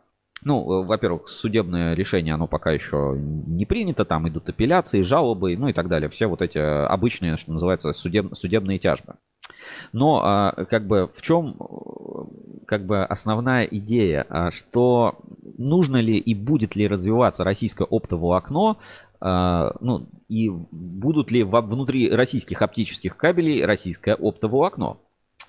Ну, во-первых, судебное решение, оно пока еще не принято, там идут апелляции, жалобы, ну и так далее. Все вот эти обычные, что называется, судеб, судебные тяжбы. Но как бы в чем как бы основная идея, а, что нужно ли и будет ли развиваться российское оптовое окно, а, ну, и будут ли внутри российских оптических кабелей российское оптовое окно.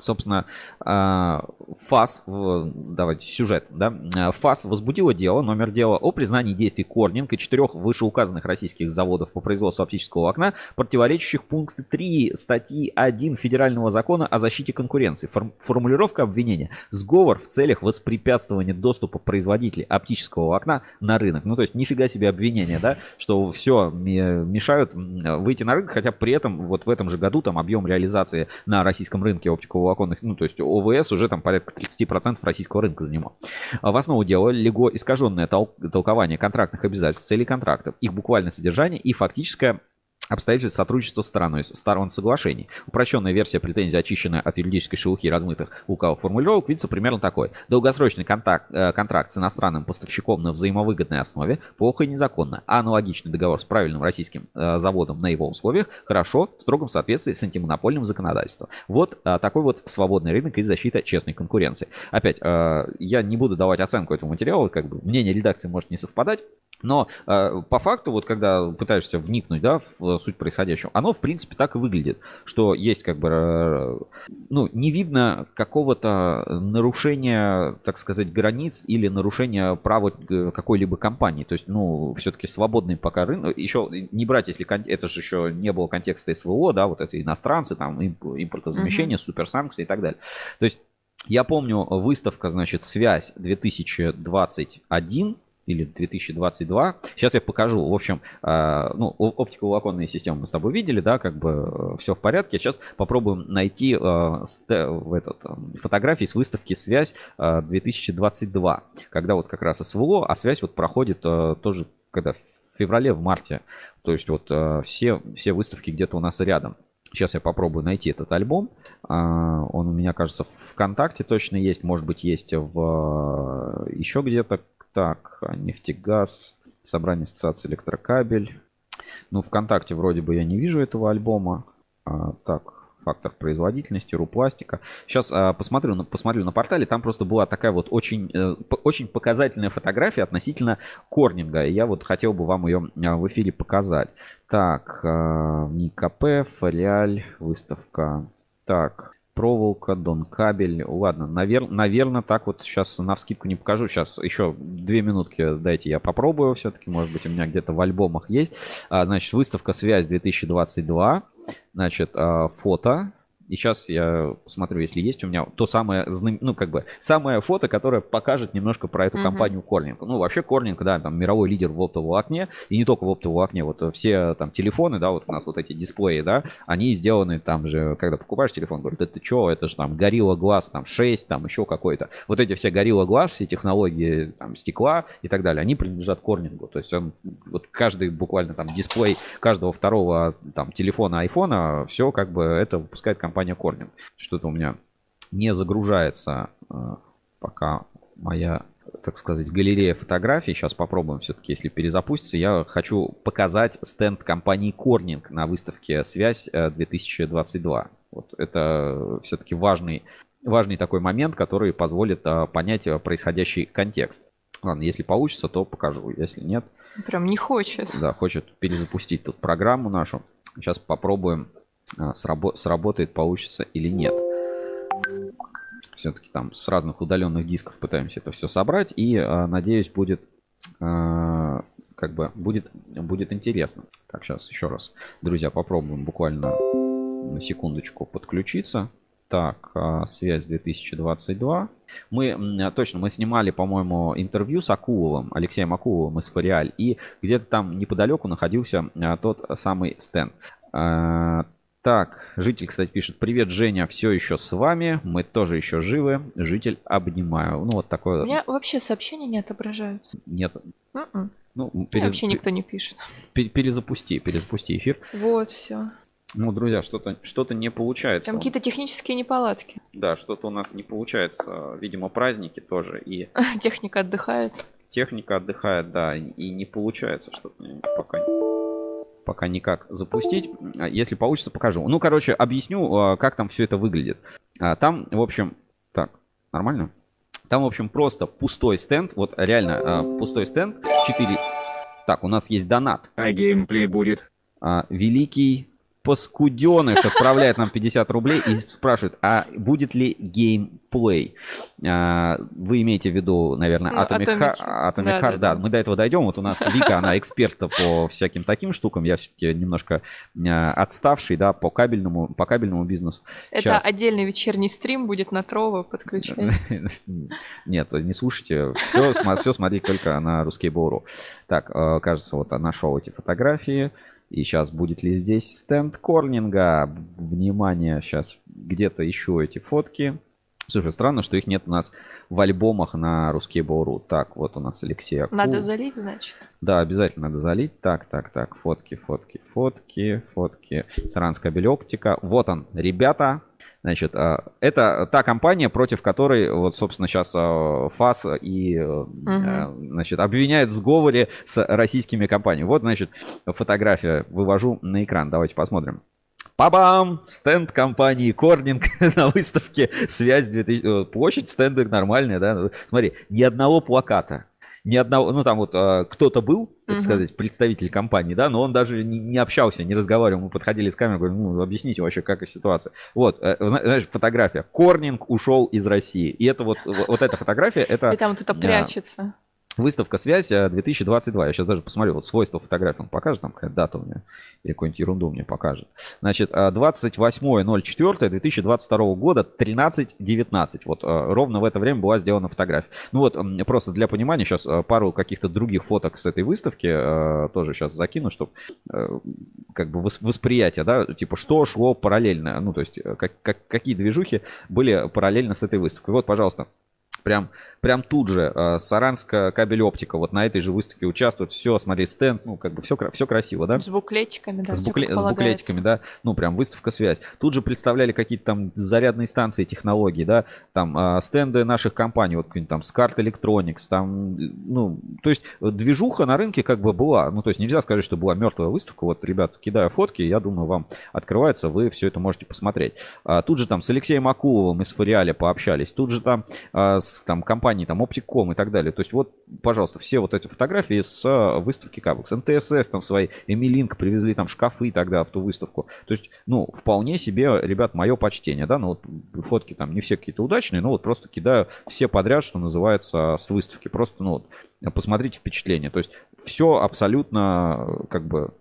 Собственно, а, ФАС, давайте сюжет, да, а, ФАС возбудила дело, номер дела о признании действий Корнинг и четырех вышеуказанных российских заводов по производству оптического окна, противоречащих пункту 3 статьи 1 Федерального закона о защите конкуренции. Формулировка обвинения. Сговор в целях воспрепятствования доступа производителей оптического окна на рынок. Ну, то есть, нифига себе обвинение, да, что все мешают выйти на рынок, хотя при этом вот в этом же году там объем реализации на российском рынке оптикового оконных, ну, то есть ОВС уже там порядка 30% российского рынка занимал. А в основу дела лего искаженное толкование контрактных обязательств, целей контрактов, их буквальное содержание и фактическое обстоятельств сотрудничества стороной, сторон соглашений. Упрощенная версия претензий, очищенная от юридической шелухи размытых лукавых формулировок, видится примерно такой. Долгосрочный контакт, э, контракт с иностранным поставщиком на взаимовыгодной основе плохо и незаконно, а аналогичный договор с правильным российским э, заводом на его условиях хорошо, в строгом соответствии с антимонопольным законодательством. Вот э, такой вот свободный рынок и защита честной конкуренции. Опять, э, я не буду давать оценку этому материалу, как бы мнение редакции может не совпадать, но э, по факту, вот когда пытаешься вникнуть да, в суть происходящего, оно в принципе так и выглядит, что есть как бы, э, ну, не видно какого-то нарушения, так сказать, границ или нарушения права какой-либо компании. То есть, ну, все-таки свободный пока рынок, еще не брать, если это же еще не было контекста СВО, да, вот это иностранцы, там, импортозамещение, угу. суперсанкции и так далее. То есть, я помню, выставка, значит, «Связь 2021», или 2022. Сейчас я покажу. В общем, э, ну, оптиковолоконные системы мы с тобой видели, да, как бы э, все в порядке. Сейчас попробуем найти э, в этот, фотографии с выставки «Связь 2022», когда вот как раз СВО, а связь вот проходит тоже когда в феврале, в марте. То есть вот все, все выставки где-то у нас рядом. Сейчас я попробую найти этот альбом. Он у меня, кажется, в ВКонтакте точно есть. Может быть, есть в еще где-то. Так, нефтегаз, собрание ассоциации электрокабель. Ну, ВКонтакте вроде бы я не вижу этого альбома. А, так, фактор производительности, рупластика. Сейчас а, посмотрю, посмотрю на портале, там просто была такая вот очень, э, очень показательная фотография относительно Корнинга. Я вот хотел бы вам ее а, в эфире показать. Так, а, НИКП, Фориаль, выставка. Так, проволока, дон кабель. Ладно, навер... наверное, так вот сейчас на вскидку не покажу. Сейчас еще две минутки дайте я попробую все-таки. Может быть, у меня где-то в альбомах есть. А, значит, выставка «Связь 2022». Значит, а, фото и сейчас я посмотрю, если есть у меня то самое, ну, как бы, самое фото, которое покажет немножко про эту uh-huh. компанию Корнинг. Ну, вообще Корнинг, да, там мировой лидер в оптовом окне, и не только в оптовом окне, вот все там телефоны, да, вот у нас вот эти дисплеи, да, они сделаны там же, когда покупаешь телефон, говорят, это что, это же там Gorilla Glass там 6, там еще какой-то. Вот эти все Gorilla Glass, все технологии там стекла и так далее, они принадлежат Корнингу. То есть он, вот каждый буквально там дисплей каждого второго там телефона, айфона, все как бы это выпускает компания компания Corning. Что-то у меня не загружается э, пока моя, так сказать, галерея фотографий. Сейчас попробуем все-таки, если перезапустится. Я хочу показать стенд компании Corning на выставке «Связь 2022». Э, вот это все-таки важный, важный такой момент, который позволит э, понять происходящий контекст. Ладно, если получится, то покажу. Если нет... Прям не хочет. Да, хочет перезапустить тут программу нашу. Сейчас попробуем срабо- сработает, получится или нет. Все-таки там с разных удаленных дисков пытаемся это все собрать. И, а, надеюсь, будет а, как бы будет, будет интересно. Так, сейчас еще раз, друзья, попробуем буквально на секундочку подключиться. Так, связь 2022. Мы, точно, мы снимали, по-моему, интервью с Акуловым, Алексеем Акуловым из Фориаль, и где-то там неподалеку находился тот самый стенд. Так, житель, кстати, пишет, привет, Женя, все еще с вами, мы тоже еще живы, житель, обнимаю. Ну, вот такое. У меня вообще сообщения не отображаются. Нет. Mm-mm. М-м. Ну, перез... вообще никто не пишет. Перезапусти, перезапусти эфир. Вот, все. Ну, друзья, что-то что не получается. Там какие-то технические неполадки. Да, что-то у нас не получается. Видимо, праздники тоже. И... Техника отдыхает. Техника отдыхает, да, и не получается что-то пока пока никак запустить. А, если получится, покажу. Ну, короче, объясню, а, как там все это выглядит. А, там, в общем, так, нормально? Там, в общем, просто пустой стенд. Вот реально пустой стенд. 4. Так, у нас есть донат. А геймплей будет? Великий Паскуденыш отправляет нам 50 рублей и спрашивает, а будет ли геймплей? А, Вы имеете в виду, наверное, Ну, Atomic, Atomic. Heart? Да, Atomic да, Heart, да, да. мы до этого дойдем. Вот у нас Вика, она эксперт по всяким таким штукам. Я все-таки немножко а, отставший, да, по кабельному, по кабельному бизнесу. Это Сейчас. отдельный вечерний стрим будет на Трово, подключай. Нет, не слушайте. Все, все смотрите только на русский Бору. Так, э, кажется, вот нашел эти фотографии. И сейчас будет ли здесь стенд Корнинга? Внимание, сейчас где-то ищу эти фотки. Слушай, странно, что их нет у нас в альбомах на русский Бору. Так, вот у нас Алексей Акул. Надо залить, значит. Да, обязательно надо залить. Так, так, так. Фотки, фотки, фотки, фотки. Саранская белеоптика. Вот он, ребята. Значит, а, это та компания, против которой, вот, собственно, сейчас ФАС и, э, значит, обвиняют в сговоре с российскими компаниями. Вот, значит, фотография вывожу на экран. Давайте посмотрим. Пабам! Стенд компании Корнинг на выставке «Связь 2000». э, Площадь стенда нормальная, да? Смотри, ни одного плаката. Ни одного, ну там вот э, кто-то был, так Мгм. сказать, представитель компании, да, но он даже не, не общался, не разговаривал. Мы подходили с камерой, говорим, ну, объясните вообще, как ситуация. Вот, э, зна- знаешь, фотография. Корнинг ушел из России. И это вот, вот эта фотография, это И там вот это а, прячется. Выставка «Связь» э, 2022. Я сейчас даже посмотрю, вот свойства фотографии он покажет, там какая дата у меня, или какую-нибудь ерунду мне покажет. Значит, э, 28.04.2022 года, 13.19. Вот э, ровно в это время была сделана фотография. Ну вот, просто для понимания, сейчас пару каких-то других фоток с этой выставки э, тоже сейчас закину, чтобы как бы вос- восприятие, да, типа что шло параллельно, ну то есть э, как, как- какие движухи были параллельно с этой выставкой. Вот, пожалуйста, Прям, прям тут же э, Саранская кабель оптика вот на этой же выставке участвует. Все, смотри, стенд, ну как бы все, все красиво, да? С буклетиками, да. с, букле- с буклетиками, да, ну прям выставка связь. Тут же представляли какие-то там зарядные станции, технологии, да, там а, стенды наших компаний, вот какой-нибудь там SCART Electronics, там, ну, то есть движуха на рынке как бы была, ну то есть нельзя сказать, что была мертвая выставка, вот, ребят, кидаю фотки, я думаю, вам открывается, вы все это можете посмотреть. А, тут же там с Алексеем Акуловым из Фориаля пообщались, тут же там а, с там компанией там Opticom и так далее, то есть вот, пожалуйста, все вот эти фотографии с а, выставки Кабекс, НТСС там свои, Эмилинк привезли там шкафы тогда в ту выставку, то есть, ну, вполне себе, ребят, мое почтение, да, ну вот фотки там не все какие-то удачные, но вот просто кидаю все подряд, что называется, с выставки, просто, ну, вот, посмотрите впечатление, то есть все абсолютно, э, как бы,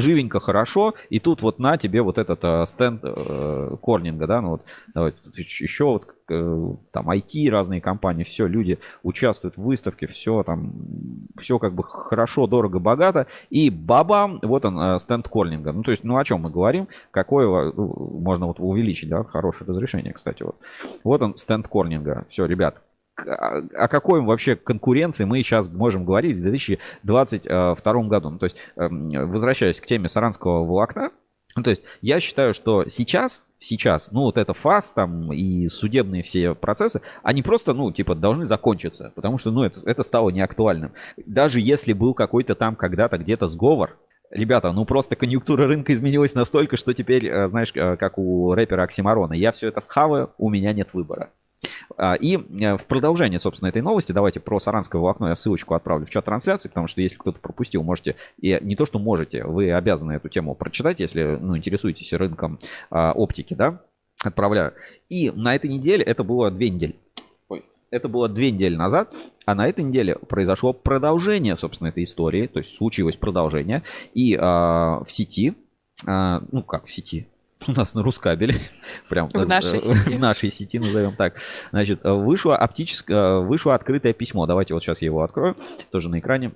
живенько, хорошо, и тут вот на тебе вот этот э, стенд э, Корнинга, да, ну вот, давайте еще, вот э, там IT разные компании, все, люди участвуют в выставке, все там, все как бы хорошо, дорого, богато, и бабам, вот он, э, стенд Корнинга, ну то есть, ну о чем мы говорим, какое ну, можно вот увеличить, да, хорошее разрешение, кстати, вот, вот он, стенд Корнинга, все, ребят, о о какой вообще конкуренции мы сейчас можем говорить в 2022 году. Ну, то есть, эм, возвращаясь к теме саранского волокна, ну, то есть я считаю, что сейчас, сейчас, ну, вот это ФАС там и судебные все процессы, они просто, ну, типа, должны закончиться, потому что, ну, это, это стало неактуальным. Даже если был какой-то там когда-то где-то сговор, Ребята, ну просто конъюнктура рынка изменилась настолько, что теперь, э, знаешь, э, как у рэпера Оксимарона, я все это схаваю, у меня нет выбора. А, И э, в продолжение, собственно, этой новости, давайте про саранское волокно я ссылочку отправлю в чат трансляции, потому что если кто-то пропустил, можете, и не то, что можете, вы обязаны эту тему прочитать, если ну, интересуетесь рынком а, оптики, да, отправляю. И на этой неделе, это было две недели, Ой, это было две недели назад, а на этой неделе произошло продолжение, собственно, этой истории, то есть случилось продолжение, и а, в сети, а, ну как в сети, у нас на Рускабеле, прям В нашей э, сети. в нашей сети, назовем так, значит, вышло оптическое, вышло открытое письмо, давайте вот сейчас я его открою, тоже на экране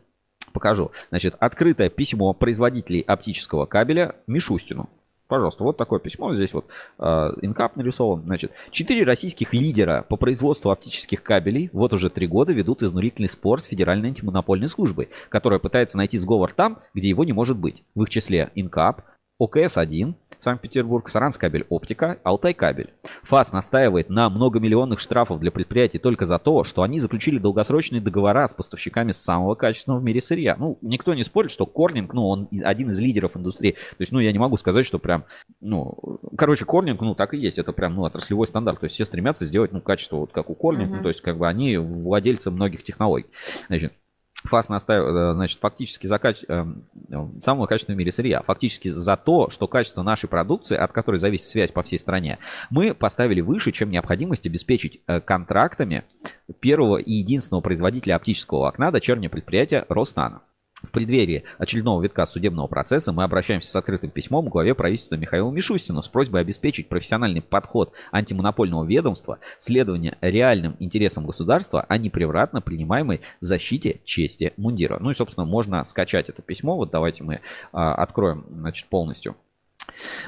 покажу. Значит, открытое письмо производителей оптического кабеля Мишустину. Пожалуйста, вот такое письмо. Здесь вот э, инкап нарисован. Значит, четыре российских лидера по производству оптических кабелей вот уже три года ведут изнурительный спор с Федеральной антимонопольной службой, которая пытается найти сговор там, где его не может быть. В их числе инкап, ОКС-1, Санкт-Петербург, Саранскабель Оптика, Алтай Кабель. ФАС настаивает на многомиллионных штрафов для предприятий только за то, что они заключили долгосрочные договора с поставщиками самого качественного в мире сырья. Ну, никто не спорит, что Корнинг, ну, он один из лидеров индустрии. То есть, ну, я не могу сказать, что прям, ну, короче, Корнинг, ну, так и есть. Это прям, ну, отраслевой стандарт. То есть все стремятся сделать, ну, качество вот как у Корнинг. Uh-huh. то есть, как бы они владельцы многих технологий. Значит, ФАС настаивает, э, значит, фактически за каче... Э, самого качественного в мире сырья. Фактически за то, что качество нашей продукции, от которой зависит связь по всей стране, мы поставили выше, чем необходимость обеспечить э, контрактами первого и единственного производителя оптического окна дочернего предприятия Роснана. В преддверии очередного витка судебного процесса мы обращаемся с открытым письмом к главе правительства Михаилу Мишустину с просьбой обеспечить профессиональный подход антимонопольного ведомства, следование реальным интересам государства, а не превратно принимаемой защите чести мундира. Ну и, собственно, можно скачать это письмо. Вот давайте мы а, откроем значит, полностью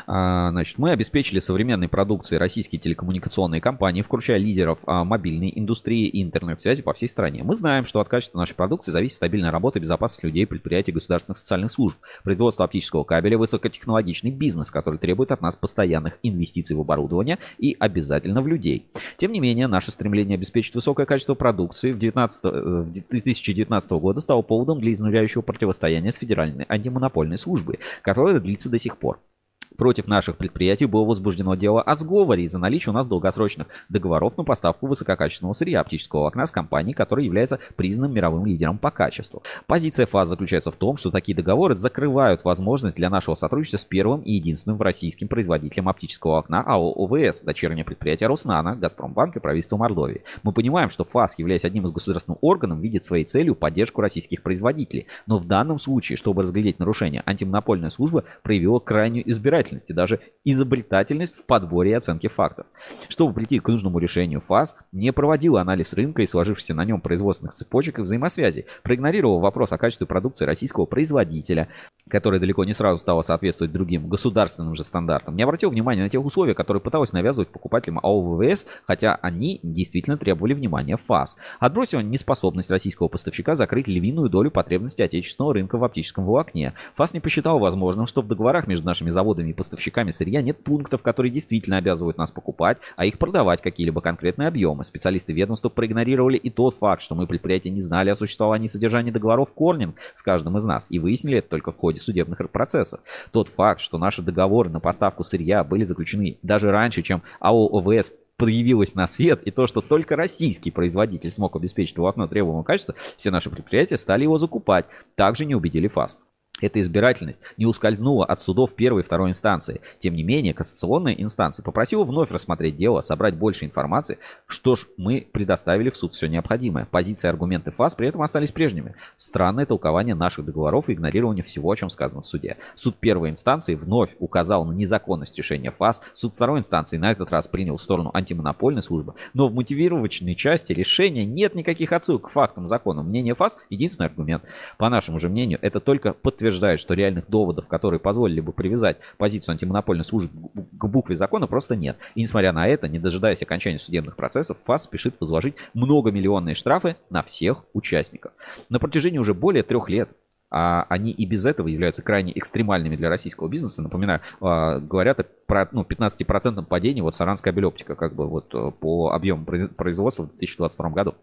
значит, мы обеспечили современной продукцией российские телекоммуникационные компании, включая лидеров а, мобильной индустрии и интернет-связи по всей стране. Мы знаем, что от качества нашей продукции зависит стабильная работа и безопасность людей, предприятий, государственных социальных служб, производство оптического кабеля, высокотехнологичный бизнес, который требует от нас постоянных инвестиций в оборудование и обязательно в людей. Тем не менее, наше стремление обеспечить высокое качество продукции в 19, 2019 э, года стало поводом для изнуряющего противостояния с Федеральной антимонопольной службой, которое длится до сих пор. Против наших предприятий было возбуждено дело о сговоре из-за наличия у нас долгосрочных договоров на поставку высококачественного сырья оптического окна с компанией, которая является признанным мировым лидером по качеству. Позиция ФАС заключается в том, что такие договоры закрывают возможность для нашего сотрудничества с первым и единственным российским производителем оптического окна АО ОВС, дочернее предприятие Роснана, Газпромбанк и правительство Мордовии. Мы понимаем, что ФАС, являясь одним из государственных органов, видит своей целью поддержку российских производителей. Но в данном случае, чтобы разглядеть нарушение, антимонопольная служба проявила крайнюю избирательность избирательность и даже изобретательность в подборе и оценке фактов. Чтобы прийти к нужному решению ФАС, не проводила анализ рынка и сложившихся на нем производственных цепочек и взаимосвязей, проигнорировал вопрос о качестве продукции российского производителя, которая далеко не сразу стала соответствовать другим государственным же стандартам, не обратил внимания на те условия, которые пыталась навязывать покупателям АО ВВС, хотя они действительно требовали внимания ФАС. Отбросил неспособность российского поставщика закрыть львиную долю потребностей отечественного рынка в оптическом волокне. ФАС не посчитал возможным, что в договорах между нашими заводами и поставщиками сырья нет пунктов, которые действительно обязывают нас покупать, а их продавать какие-либо конкретные объемы. Специалисты ведомства проигнорировали и тот факт, что мы предприятия не знали о существовании содержания договоров Корнинг с каждым из нас и выяснили это только в ходе судебных процессов. Тот факт, что наши договоры на поставку сырья были заключены даже раньше, чем АО ОВС появилась на свет, и то, что только российский производитель смог обеспечить волокно требуемого качества, все наши предприятия стали его закупать. Также не убедили ФАС. Эта избирательность не ускользнула от судов первой и второй инстанции. Тем не менее, кассационная инстанция попросила вновь рассмотреть дело, собрать больше информации. Что ж, мы предоставили в суд все необходимое. Позиции и аргументы ФАС при этом остались прежними. Странное толкование наших договоров и игнорирование всего, о чем сказано в суде. Суд первой инстанции вновь указал на незаконность решения ФАС. Суд второй инстанции на этот раз принял сторону антимонопольной службы. Но в мотивировочной части решения нет никаких отсылок к фактам закона. Мнение ФАС – единственный аргумент. По нашему же мнению, это только подтверждение утверждает, что реальных доводов, которые позволили бы привязать позицию антимонопольной службы к букве закона, просто нет. И несмотря на это, не дожидаясь окончания судебных процессов, ФАС спешит возложить многомиллионные штрафы на всех участников. На протяжении уже более трех лет а они и без этого являются крайне экстремальными для российского бизнеса. Напоминаю, а, говорят про ну, 15% падения вот Саранская белептика как бы вот э, по объему производства в 2022 году.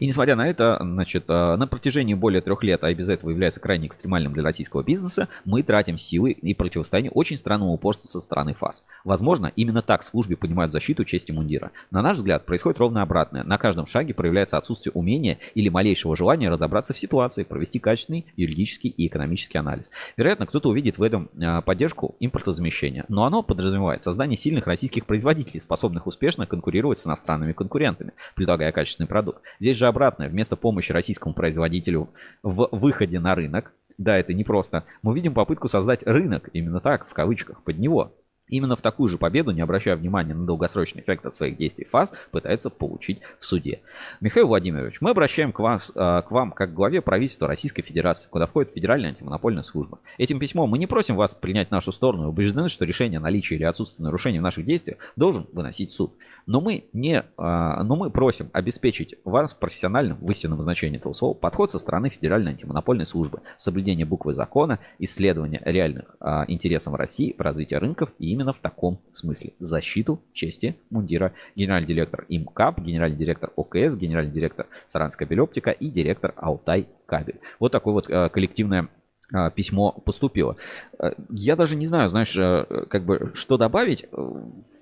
И несмотря на это, значит, э, на протяжении более трех лет, а и без этого является крайне экстремальным для российского бизнеса, мы тратим силы и противостояние очень странному упорству со стороны ФАС. Возможно, именно так в службе понимают защиту чести мундира. На наш взгляд, происходит ровно обратное. На каждом шаге проявляется отсутствие умения или малейшего желания разобраться в ситуации, провести качественный юридический и экономический анализ. Вероятно, кто-то увидит в этом э, поддержку импортозамещения, но оно подразумевает создание сильных российских производителей, способных успешно конкурировать с иностранными конкурентами, предлагая качественный продукт. Здесь же обратное. Вместо помощи российскому производителю в выходе на рынок, да, это не просто, мы видим попытку создать рынок, именно так, в кавычках, под него. Именно в такую же победу, не обращая внимания на долгосрочный эффект от своих действий ФАС, пытается получить в суде. Михаил Владимирович, мы обращаем к, вас, э, к вам как к главе правительства Российской Федерации, куда входит Федеральная антимонопольная служба. Этим письмом мы не просим вас принять нашу сторону и убеждены, что решение о наличии или отсутствии нарушений в наших действиях должен выносить суд. Но мы, не, э, но мы просим обеспечить вас профессиональным в истинном значении этого слова подход со стороны Федеральной антимонопольной службы, соблюдение буквы закона, исследование реальных э, интересов России в развитии рынков и именно в таком смысле. Защиту чести мундира. Генеральный директор ИМКАП, генеральный директор ОКС, генеральный директор Саранская Белептика и директор Алтай Кабель. Вот такое вот э, коллективное э, письмо поступило. Э, я даже не знаю, знаешь, как бы что добавить.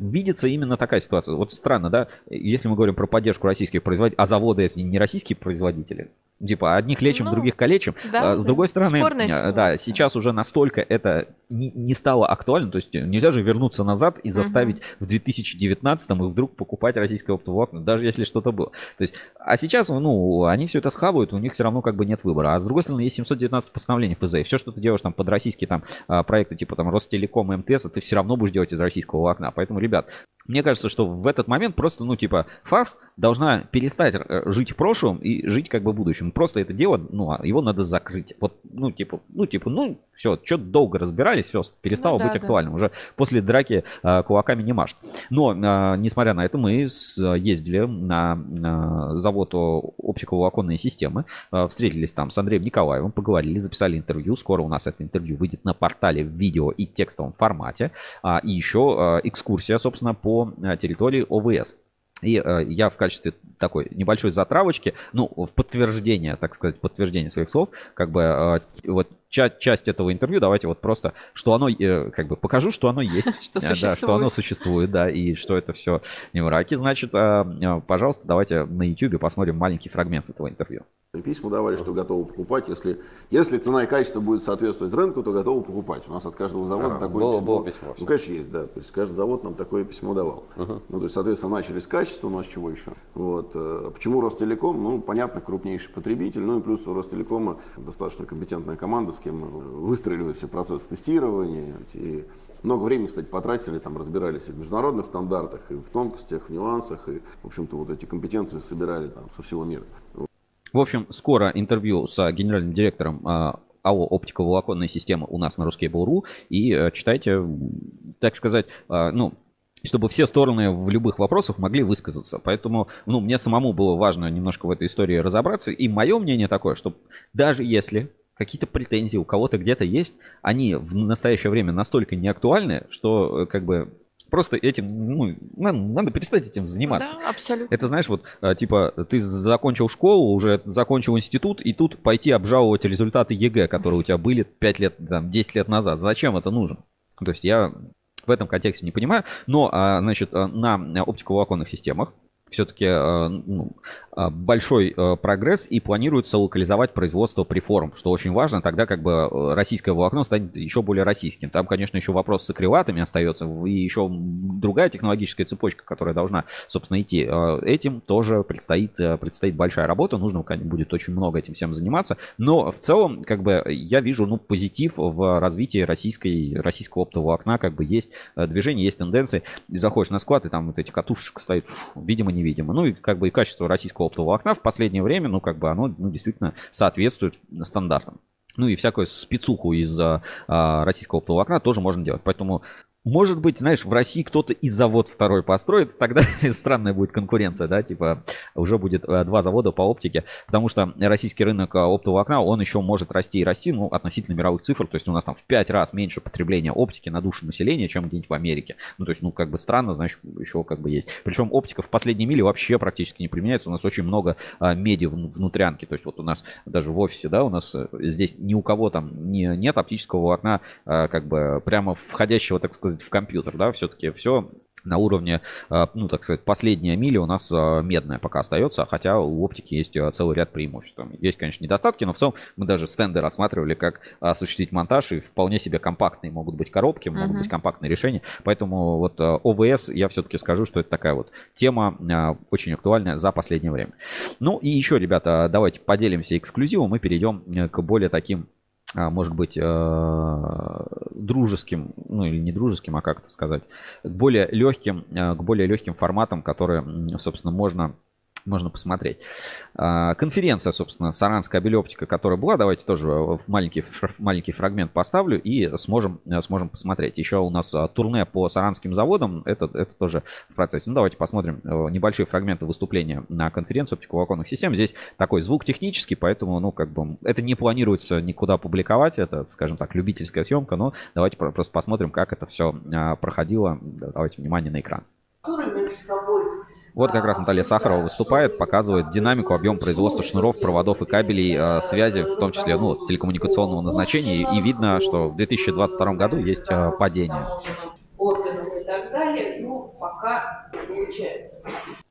Видится именно такая ситуация. Вот странно, да, если мы говорим про поддержку российских производителей, а заводы не российские производители, Типа, одних лечим, ну, других калечим. Да, а, с другой стороны, да, сейчас уже настолько это не, не стало актуально. То есть нельзя же вернуться назад и заставить угу. в 2019 и вдруг покупать российское оптоволокно, даже если что-то было. То есть, а сейчас, ну, они все это схавают, у них все равно как бы нет выбора. А с другой стороны, есть 719 постановлений ФЗ. И все, что ты делаешь там под российские там а, проекты, типа там Ростелеком и МТС, ты все равно будешь делать из российского волокна. Поэтому, ребят, мне кажется, что в этот момент просто, ну, типа, ФАС должна перестать э, жить в прошлом и жить как бы будущем. Просто это дело, ну, а его надо закрыть. Вот, ну, типа, ну, типа, ну, все, что долго разбирались, все, перестало ну, да, быть актуальным. Да. Уже после драки э, кулаками не машут. Но, э, несмотря на это, мы с, ездили на э, завод оптиковолоконные системы, э, встретились там с Андреем Николаевым, поговорили, записали интервью. Скоро у нас это интервью выйдет на портале в видео и текстовом формате. А, и еще э, экскурсия, собственно, по э, территории ОВС. И э, я в качестве такой небольшой затравочки, ну, в подтверждение, так сказать, подтверждение своих слов, как бы э, вот часть, часть этого интервью, давайте вот просто, что оно, э, как бы покажу, что оно есть. Что э, Да, что оно существует, да, и что это все не мраки. Значит, э, пожалуйста, давайте на YouTube посмотрим маленький фрагмент этого интервью. Письма давали, что готовы покупать, если, если цена и качество будет соответствовать рынку, то готовы покупать. У нас от каждого завода а, такое было, письмо. Было письмо. Ну, конечно, есть, да. То есть каждый завод нам такое письмо давал. Uh-huh. Ну, то есть, соответственно, начали с качества, у нас чего еще. Вот. Почему Ростелеком? Ну, понятно, крупнейший потребитель. Ну и плюс у Ростелекома достаточно компетентная команда, с кем выстроили все процессы тестирования. И много времени, кстати, потратили, там разбирались и в международных стандартах, и в тонкостях, в нюансах, и, в общем-то, вот эти компетенции собирали там со всего мира. В общем, скоро интервью с генеральным директором а, АО «Оптиковолоконная система» у нас на Ruskable.ru и э, читайте, так сказать, а, ну, чтобы все стороны в любых вопросах могли высказаться. Поэтому, ну, мне самому было важно немножко в этой истории разобраться. И мое мнение такое, что даже если какие-то претензии у кого-то где-то есть, они в настоящее время настолько неактуальны, что э, как бы просто этим, ну, надо, надо перестать этим заниматься. Да, абсолютно. Это знаешь, вот, э, типа, ты закончил школу, уже закончил институт, и тут пойти обжаловать результаты ЕГЭ, которые у тебя были 5 лет, там, 10 лет назад. Зачем это нужно? То есть я в этом контексте не понимаю. Но, а, значит, э, на оптиковолоконных системах все-таки ну, а, большой э, прогресс и планируется локализовать производство преформ, что очень важно, тогда как бы э, российское волокно станет еще более российским. Там, конечно, еще вопрос с акрилатами остается и еще другая технологическая цепочка, которая должна, собственно, идти. Э, этим тоже предстоит, предстоит большая работа, нужно будет очень много этим всем заниматься, но в целом, как бы, я вижу, ну, позитив в развитии российской, российского оптового окна, как бы есть движение, есть тенденции. Заходишь на склад, и там вот эти катушечки стоят, видимо-невидимо. Ну, и как бы и качество российского оптового окна в последнее время, ну, как бы оно ну, действительно соответствует стандартам. Ну и всякую спецуху из а, российского оптового окна тоже можно делать. Поэтому может быть, знаешь, в России кто-то и завод второй построит, тогда странная будет конкуренция, да, типа уже будет э, два завода по оптике, потому что российский рынок э, оптового окна, он еще может расти и расти, ну, относительно мировых цифр, то есть у нас там в пять раз меньше потребления оптики на душу населения, чем где-нибудь в Америке. Ну, то есть, ну, как бы странно, значит, еще как бы есть. Причем оптика в последней миле вообще практически не применяется, у нас очень много а, меди внутрянки, то есть вот у нас даже в офисе, да, у нас здесь ни у кого там не, нет оптического окна, а, как бы прямо входящего, так сказать, в компьютер, да, все-таки все на уровне, а, ну, так сказать, последняя миля у нас а, медная пока остается, хотя у оптики есть а, целый ряд преимуществ. Есть, конечно, недостатки, но в целом мы даже стенды рассматривали, как осуществить монтаж, и вполне себе компактные могут быть коробки, могут uh-huh. быть компактные решения. Поэтому вот ОВС, я все-таки скажу, что это такая вот тема очень актуальная за последнее время. Ну и еще, ребята, давайте поделимся эксклюзивом и перейдем э, к более таким может быть, э, дружеским, ну или не дружеским, а как это сказать, к более легким, к более легким форматам, которые, собственно, можно можно посмотреть. А, конференция, собственно, Саранская кабель-оптика, которая была, давайте тоже в маленький, маленький фрагмент поставлю и сможем, э, сможем посмотреть. Еще у нас а, турне по саранским заводам, это, это тоже в процессе. Ну, давайте посмотрим э, небольшие фрагменты выступления на конференции оптиковолоконных систем. Здесь такой звук технический, поэтому, ну, как бы, это не планируется никуда публиковать, это, скажем так, любительская съемка, но давайте просто посмотрим, как это все а, проходило. Давайте внимание на экран. Между собой вот как раз Наталья Сахарова выступает, показывает динамику, объем производства шнуров, проводов и кабелей э, связи, в том числе ну, телекоммуникационного назначения. И видно, что в 2022 году есть э, падение. и так далее, ну, пока получается.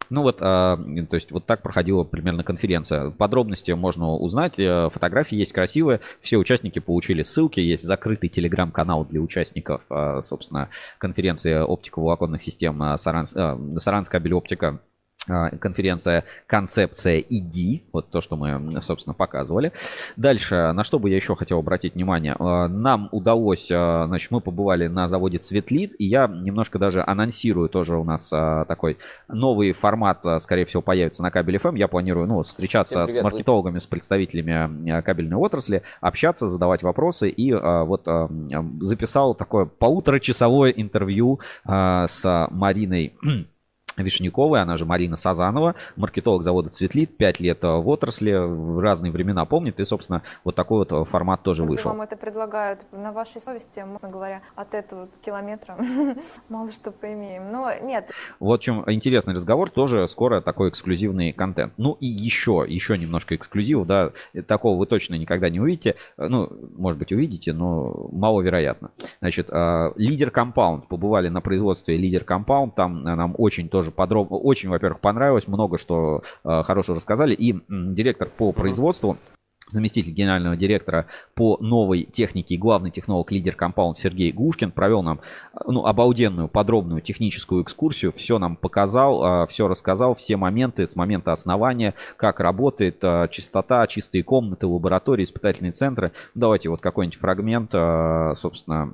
Ну вот, а, то есть вот так проходила примерно конференция. Подробности можно узнать, э, фотографии есть красивые, все участники получили ссылки, есть закрытый телеграм-канал для участников, а, собственно, конференции оптико-волоконных систем Саранск, Саранская кабель-оптика а, конференция «Концепция ИДИ», вот то, что мы, собственно, показывали. Дальше, на что бы я еще хотел обратить внимание. А, нам удалось, а, значит, мы побывали на заводе «Цветлит», и я немножко даже анонсирую тоже у нас такой новый формат, скорее всего, появится на кабель FM. Я планирую, ну, встречаться привет, с маркетологами, с представителями кабельной отрасли, общаться, задавать вопросы, и вот записал такое полуторачасовое интервью с Мариной Вишняковой, она же Марина Сазанова, маркетолог завода «Цветлит», 5 лет в отрасли, в разные времена помнит, и, собственно, вот такой вот формат тоже вышел. Вам это предлагают на вашей совести, можно говоря, от этого километра мало что поимеем, но нет. Вот в чем интересный разговор, тоже скоро такой эксклюзивный контент. Ну и еще, еще немножко эксклюзивов, да, такого вы точно никогда не увидите, ну, может быть, увидите, но маловероятно. Значит, лидер компаунд, побывали на производстве лидер компаунд, там нам очень тоже тоже подробно, очень, во-первых, понравилось, много что э, хорошего рассказали. И директор по производству заместитель генерального директора по новой технике и главный технолог лидер компаунд Сергей Гушкин провел нам ну, обалденную подробную техническую экскурсию, все нам показал, э, все рассказал, все моменты с момента основания, как работает э, чистота, чистые комнаты, лаборатории, испытательные центры. Давайте вот какой-нибудь фрагмент, собственно,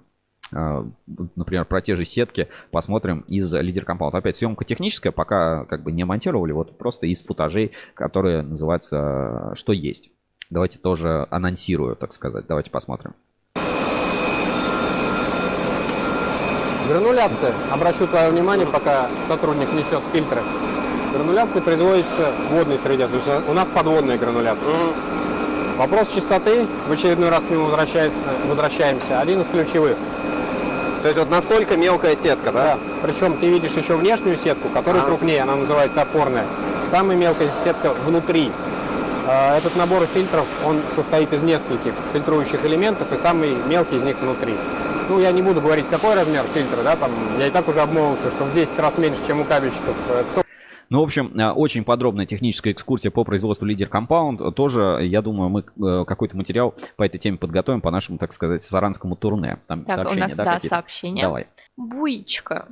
например, про те же сетки посмотрим из лидер компаунд. Опять съемка техническая, пока как бы не монтировали, вот просто из футажей, которые называются «Что есть». Давайте тоже анонсирую, так сказать. Давайте посмотрим. Грануляция. Обращу твое внимание, пока сотрудник несет фильтры. Грануляция производится в водной среде, то есть у нас подводная грануляция. Mm-hmm. Вопрос чистоты, в очередной раз к нему возвращается, возвращаемся, один из ключевых. То есть вот настолько мелкая сетка, да? Да. Причем ты видишь еще внешнюю сетку, которая а. крупнее, она называется опорная. Самая мелкая сетка внутри. А, этот набор фильтров, он состоит из нескольких фильтрующих элементов, и самый мелкий из них внутри. Ну, я не буду говорить, какой размер фильтра, да, там, я и так уже обмолвился, что в 10 раз меньше, чем у кабельщиков. Э, кто ну, в общем, э, очень подробная техническая экскурсия по производству лидер компаунд. Тоже, я думаю, мы э, какой-то материал по этой теме подготовим по нашему, так сказать, саранскому турне. Там так, сообщения, у нас, да, да сообщения. Давай. Буичка.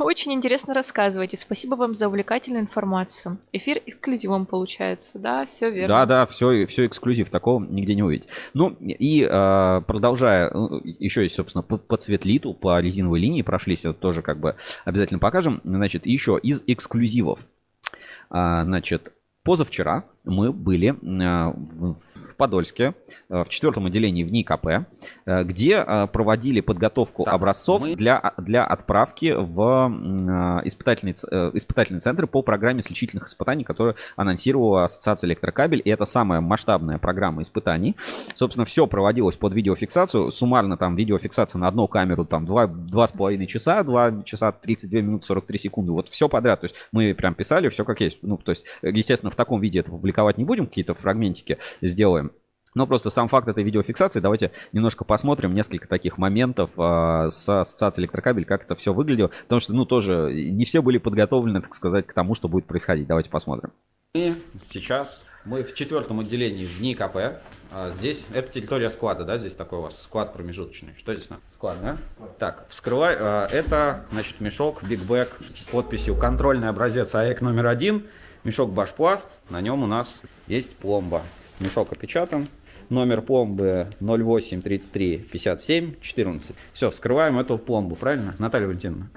Очень интересно рассказываете. Спасибо вам за увлекательную информацию. Эфир эксклюзивом получается, да? Все верно. Да, да, все, все эксклюзив. Такого нигде не увидеть. Ну, и э, продолжая, еще есть, собственно, по, по цветлиту, по резиновой линии прошлись, вот тоже как бы обязательно покажем. Значит, еще из эксклюзивов. А, значит, позавчера мы были э, в Подольске, э, в четвертом отделении в НИКП, э, где проводили подготовку так, образцов мы... для, для отправки в испытательный, испытательный центр по программе сличительных испытаний, которую анонсировала Ассоциация электрокабель. И это самая масштабная программа испытаний. Собственно, все проводилось под видеофиксацию. Суммарно там видеофиксация на одну камеру там 2,5 часа, 2 часа 32 минуты 43 секунды. Вот все подряд. То есть мы прям писали все как есть. Ну, то есть, естественно, в таком виде это публиковали публиковать не будем, какие-то фрагментики сделаем. Но просто сам факт этой видеофиксации, давайте немножко посмотрим несколько таких моментов э, с ассоциацией электрокабель, как это все выглядело. Потому что, ну, тоже не все были подготовлены, так сказать, к тому, что будет происходить. Давайте посмотрим. И сейчас мы в четвертом отделении в НИКП. А здесь это территория склада, да? Здесь такой у вас склад промежуточный. Что здесь? Склад, да? Так, вскрывай. А, это, значит, мешок Bag с подписью «Контрольный образец АЭК номер один». Мешок башпласт, на нем у нас есть пломба. Мешок опечатан. номер пломбы 08 33 57 14. Все, вскрываем эту пломбу, правильно, Наталья Валентиновна?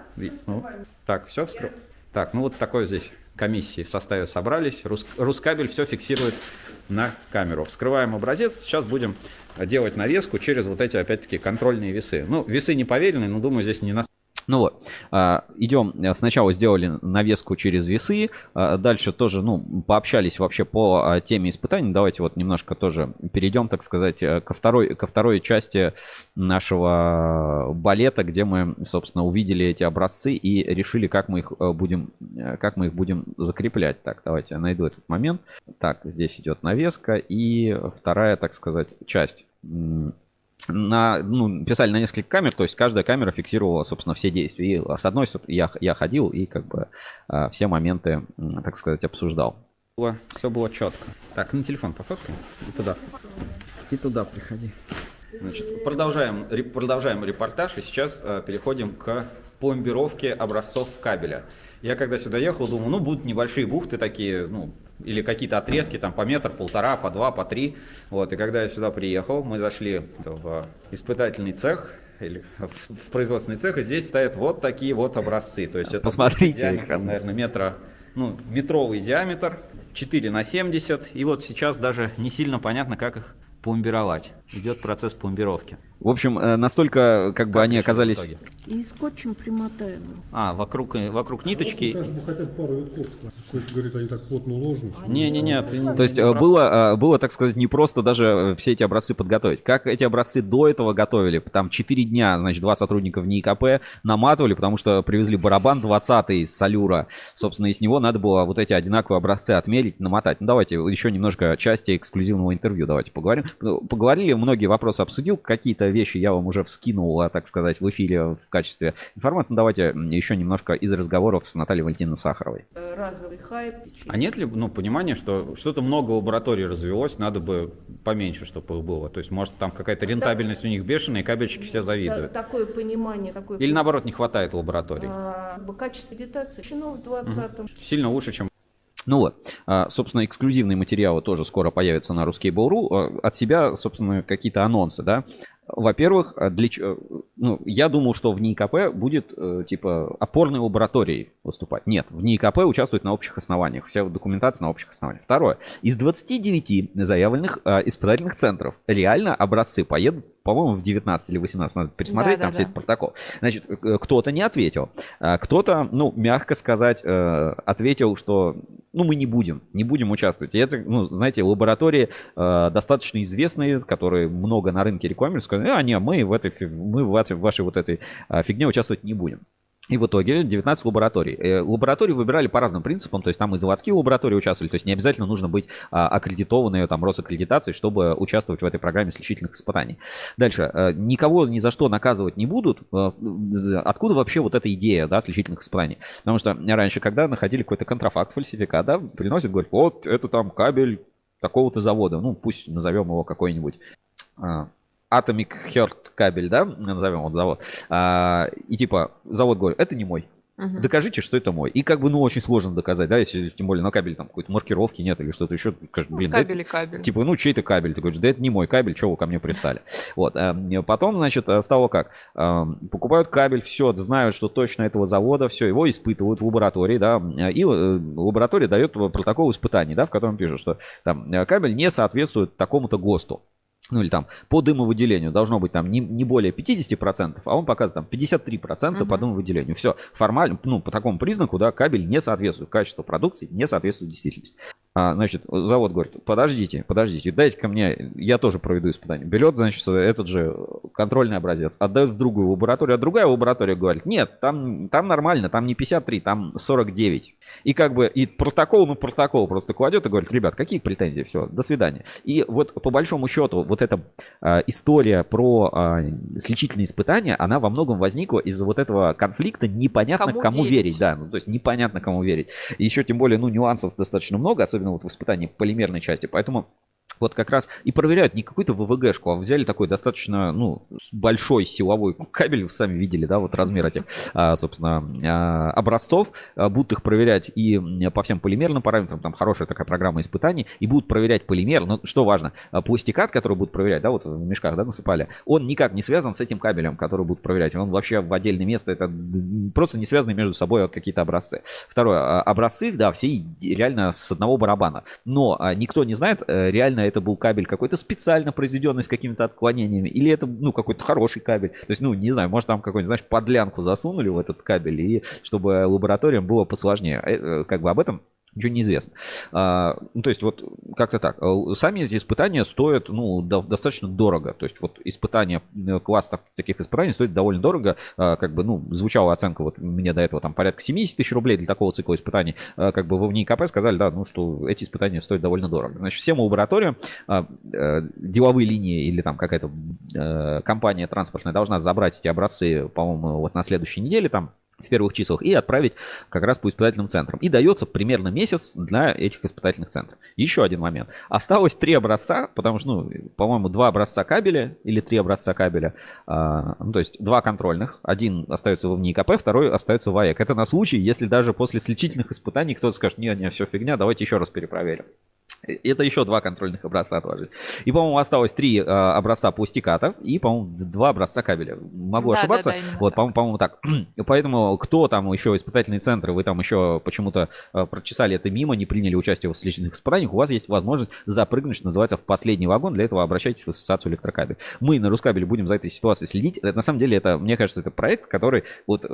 Ну, так, все вскрываем. Так, ну вот такой здесь комиссии в составе собрались. Рус, Рускабель все фиксирует на камеру. Вскрываем образец. Сейчас будем делать навеску через вот эти, опять-таки, контрольные весы. Ну, весы не поверенные, но думаю, здесь не на ну вот, а, идем, э, сначала сделали навеску через весы, а, дальше тоже, ну, пообщались вообще по а, теме испытаний. Давайте вот немножко тоже перейдем, так сказать, э, ко второй, ко второй части нашего балета, где мы, собственно, увидели эти образцы и решили, как мы их э, будем, как мы их будем закреплять. Так, давайте я найду этот момент. Так, здесь идет навеска и вторая, так сказать, часть на, ну, писали на несколько камер, то есть каждая камера фиксировала, собственно, все действия. И с одной я, я ходил и как бы а, все моменты, так сказать, обсуждал. Все было четко. Так, на телефон пофоткаем и туда. И туда приходи. Значит, продолжаем, продолжаем репортаж и сейчас э, переходим к пломбировке образцов кабеля. Я когда сюда ехал, думал, ну будут небольшие бухты такие, ну или какие-то отрезки там по метр, полтора, по два, по три. Вот, и когда я сюда приехал, мы зашли в испытательный цех, или в производственный цех, и здесь стоят вот такие вот образцы. То есть это Посмотрите, диаметр, наверное, метра, ну, метровый диаметр, 4 на 70. И вот сейчас даже не сильно понятно, как их пломбировать. Идет процесс пломбировки. В общем, э, настолько как, как бы они оказались... И скотчем примотаем. А, вокруг, э, вокруг ниточки. А хотя бы пару витков говорит, они так плотно уложены. Не-не-не. То есть э, было, было, так сказать, не просто даже все эти образцы подготовить. Как эти образцы до этого готовили? Там 4 дня, значит, два сотрудника в НИИКП наматывали, потому что привезли барабан 20 с Салюра. Собственно, из него надо было вот эти одинаковые образцы отмерить, намотать. Ну, давайте еще немножко части эксклюзивного интервью давайте поговорим. Ну, поговорили, многие вопросы обсудил, какие-то вещи я вам уже вскинул, так сказать, в эфире в качестве информации. Ну, давайте еще немножко из разговоров с Натальей Валентиновной Сахаровой. Разовый хайп. А нет ли ну, понимания, что что-то много лабораторий развелось, надо бы поменьше, чтобы их было? То есть, может, там какая-то рентабельность да. у них бешеная, и кабельщики все завидуют? Да, такое понимание. Такое Или, наоборот, не хватает лабораторий? А, качество агитации в 20 угу. Сильно лучше, чем ну вот, а, собственно, эксклюзивные материалы тоже скоро появятся на Ruskable.ru. А, от себя, собственно, какие-то анонсы, да. Во-первых, а, для, ну, я думал, что в НИИКП будет э, типа опорной лабораторией выступать. Нет, в НИИКП участвует на общих основаниях. Вся документация на общих основаниях. Второе. Из 29 заявленных э, испытательных центров реально образцы поедут по-моему, в 19 или 18 надо пересмотреть да, там да, все да. этот протокол. Значит, э, кто-то не ответил. Кто-то, ну, мягко сказать, ответил, что, ну, мы не будем, не будем участвовать. И это, ну, знаете, лаборатории достаточно известные, которые много на рынке рекламируют, сказали, а, не, мы в этой, мы в вашей вот этой фигне участвовать не будем. И в итоге 19 лабораторий. Э, лаборатории выбирали по разным принципам, то есть там и заводские лаборатории участвовали, то есть не обязательно нужно быть а, аккредитованной там Росаккредитацией, чтобы участвовать в этой программе сличительных испытаний. Дальше. Э, никого ни за что наказывать не будут. Э, откуда вообще вот эта идея, да, сличительных испытаний? Потому что раньше, когда находили какой-то контрафакт, фальсификат, да, приносят, говорят, вот, это там кабель такого-то завода, ну, пусть назовем его какой-нибудь а, Atomic Heart кабель, да, назовем вот завод. А, и типа завод говорит, это не мой. Угу. Докажите, что это мой. И как бы, ну, очень сложно доказать, да, если тем более на кабеле там какой-то маркировки нет или что-то еще. Блин, кабель да, и кабель. Типа, ну, чей-то кабель. Ты говоришь, да это не мой кабель, что вы ко мне пристали. Вот. Эм, потом, значит, стало как? Эм, покупают кабель, все, знают, что точно этого завода, все, его испытывают в лаборатории, да, и э, лаборатория дает протокол испытаний, да, в котором пишут, что там э, кабель не соответствует такому-то ГОСТу ну или там по дымовыделению должно быть там не, не более 50%, а он показывает там 53% угу. по дымовыделению. Все, формально, ну по такому признаку, да, кабель не соответствует, качеству продукции не соответствует действительности. А, значит, завод говорит, подождите, подождите, дайте ко мне, я тоже проведу испытание. Берет, значит, этот же контрольный образец, отдает в другую лабораторию, а другая лаборатория говорит, нет, там, там нормально, там не 53, там 49. И как бы, и протокол, ну протокол просто кладет и говорит, ребят, какие претензии, все, до свидания. И вот по большому счету, вот эта э, история про э, сличительные испытания, она во многом возникла из-за вот этого конфликта, непонятно кому, кому верить. верить, да, ну то есть непонятно кому верить. И еще тем более, ну нюансов достаточно много, особенно особенно вот в испытании полимерной части. Поэтому вот как раз и проверяют не какую-то ВВГшку, а взяли такой достаточно, ну, большой силовой кабель, вы сами видели, да, вот размер этих, а, собственно, а, образцов, а, будут их проверять и по всем полимерным параметрам, там хорошая такая программа испытаний, и будут проверять полимер, но что важно, пластикат, который будут проверять, да, вот в мешках, да, насыпали, он никак не связан с этим кабелем, который будут проверять, он вообще в отдельное место, это просто не связаны между собой какие-то образцы. Второе, образцы, да, все реально с одного барабана, но никто не знает, э, реально это был кабель какой-то специально произведенный с какими-то отклонениями, или это, ну, какой-то хороший кабель. То есть, ну, не знаю, может, там какой-нибудь, знаешь, подлянку засунули в этот кабель, и чтобы лабораториям было посложнее. Э, э, как бы об этом Ничего не известно. А, ну, то есть вот как-то так. А, сами эти испытания стоят ну, до, достаточно дорого. То есть вот испытания, э, класс так, таких испытаний стоит довольно дорого. А, как бы, ну, звучала оценка вот мне до этого там порядка 70 тысяч рублей для такого цикла испытаний. А, как бы в НИКП сказали, да, ну, что эти испытания стоят довольно дорого. Значит, всем лабораториям а, а, деловые линии или там какая-то а, компания транспортная должна забрать эти образцы, по-моему, вот на следующей неделе там в первых числах и отправить как раз по испытательным центрам. И дается примерно месяц для этих испытательных центров. Еще один момент. Осталось три образца, потому что, ну, по-моему, два образца кабеля или три образца кабеля. А, ну, то есть два контрольных. Один остается в НИКП, второй остается в АЭК. Это на случай, если даже после сличительных испытаний кто-то скажет, не, не, все фигня, давайте еще раз перепроверим. Это еще два контрольных образца отложили. И, по-моему, осталось три э, образца пластикатов и, по-моему, два образца кабеля. Могу да, ошибаться. Да, да, вот, по-моему, по-моему, так. Поэтому кто там еще испытательные центры, вы там еще почему-то э, прочесали это мимо, не приняли участие в следующих испытаниях, у вас есть возможность запрыгнуть, что называется, в последний вагон. Для этого обращайтесь в ассоциацию электрокабель. Мы на Рускабеле будем за этой ситуацией следить. Это, на самом деле, это, мне кажется, это проект, который вот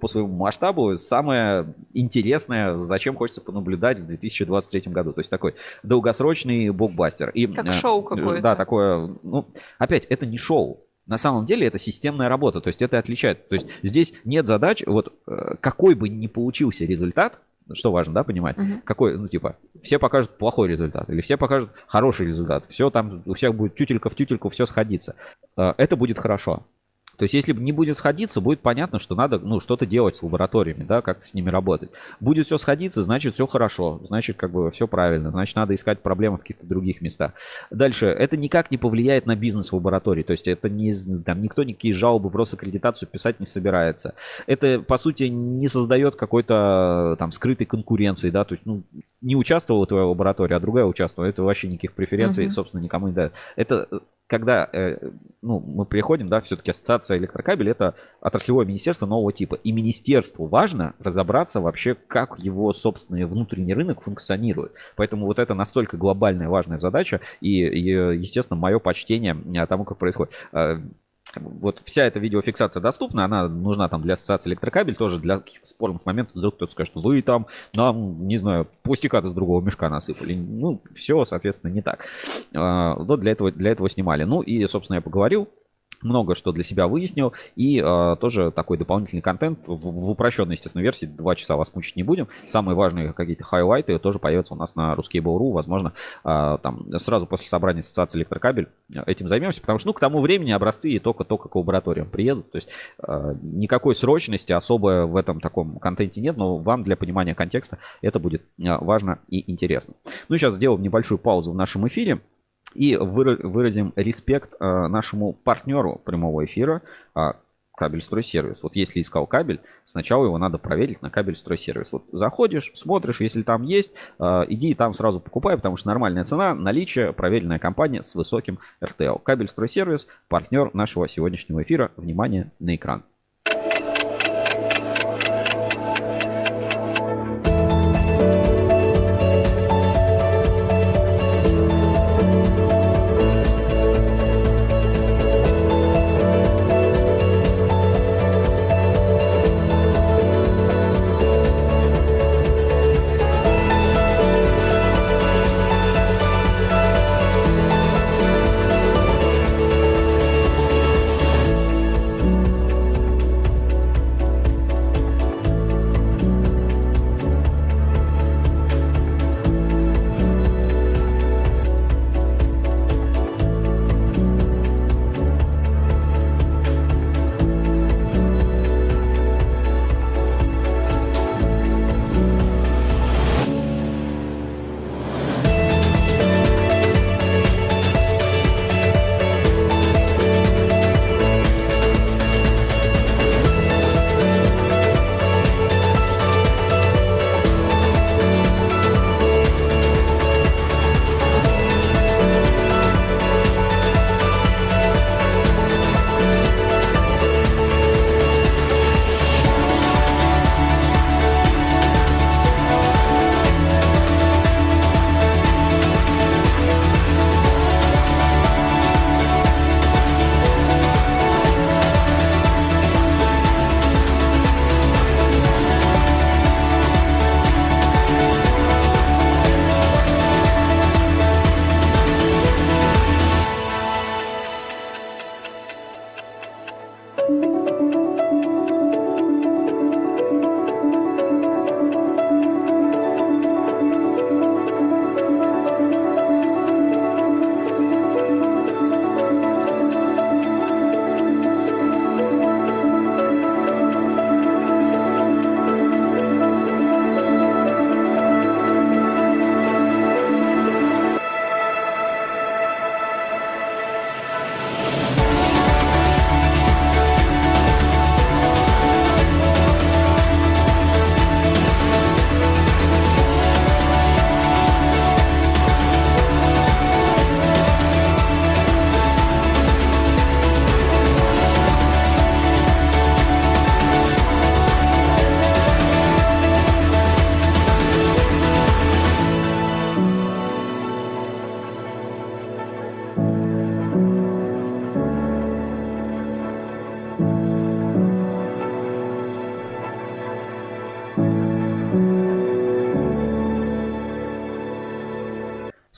по своему масштабу самое интересное, зачем хочется понаблюдать в 2023 году. То есть такой долгосрочный блокбастер. И, как э, шоу какое-то. Да, такое, ну, опять, это не шоу. На самом деле это системная работа, то есть это отличает. То есть здесь нет задач, вот э, какой бы ни получился результат, что важно, да, понимать, uh-huh. какой, ну, типа, все покажут плохой результат, или все покажут хороший результат, все там, у всех будет тютелька в тютельку, все сходится. Э, это будет хорошо. То есть, если не будет сходиться, будет понятно, что надо ну, что-то делать с лабораториями, да, как-то с ними работать. Будет все сходиться, значит, все хорошо, значит, как бы все правильно, значит, надо искать проблемы в каких-то других местах. Дальше, это никак не повлияет на бизнес лаборатории, то есть это не, там, никто никакие жалобы в Росаккредитацию писать не собирается. Это, по сути, не создает какой-то там скрытой конкуренции, да, то есть, ну, не участвовала твоя лаборатория, а другая участвовала, это вообще никаких преференций, uh-huh. собственно, никому не дает. Это когда э, ну, мы приходим, да, все-таки ассоциация электрокабель это отраслевое министерство нового типа. И министерству важно разобраться вообще, как его собственный внутренний рынок функционирует. Поэтому вот это настолько глобальная важная задача. И, и естественно, мое почтение тому, как происходит. Вот вся эта видеофиксация доступна, она нужна там для ассоциации электрокабель, тоже для каких-то спорных моментов. Вдруг кто-то скажет, вы там нам, не знаю, пустяка с другого мешка насыпали. Ну, все, соответственно, не так. А, вот для этого, для этого снимали. Ну и, собственно, я поговорил много что для себя выяснил, и э, тоже такой дополнительный контент в, в упрощенной, естественно, версии, два часа вас мучить не будем, самые важные какие-то хайлайты тоже появятся у нас на Ruskable.ru, возможно, э, там сразу после собрания ассоциации электрокабель этим займемся, потому что, ну, к тому времени образцы только-только к лабораториям приедут, то есть э, никакой срочности особо в этом таком контенте нет, но вам для понимания контекста это будет важно и интересно. Ну, сейчас сделаем небольшую паузу в нашем эфире, и выразим респект э, нашему партнеру прямого эфира, э, кабель стройсервис. Вот если искал кабель, сначала его надо проверить на кабель стройсервис. Вот заходишь, смотришь, если там есть, э, иди там сразу покупай, потому что нормальная цена, наличие, проверенная компания с высоким РТЛ. Кабель стройсервис, партнер нашего сегодняшнего эфира. Внимание на экран.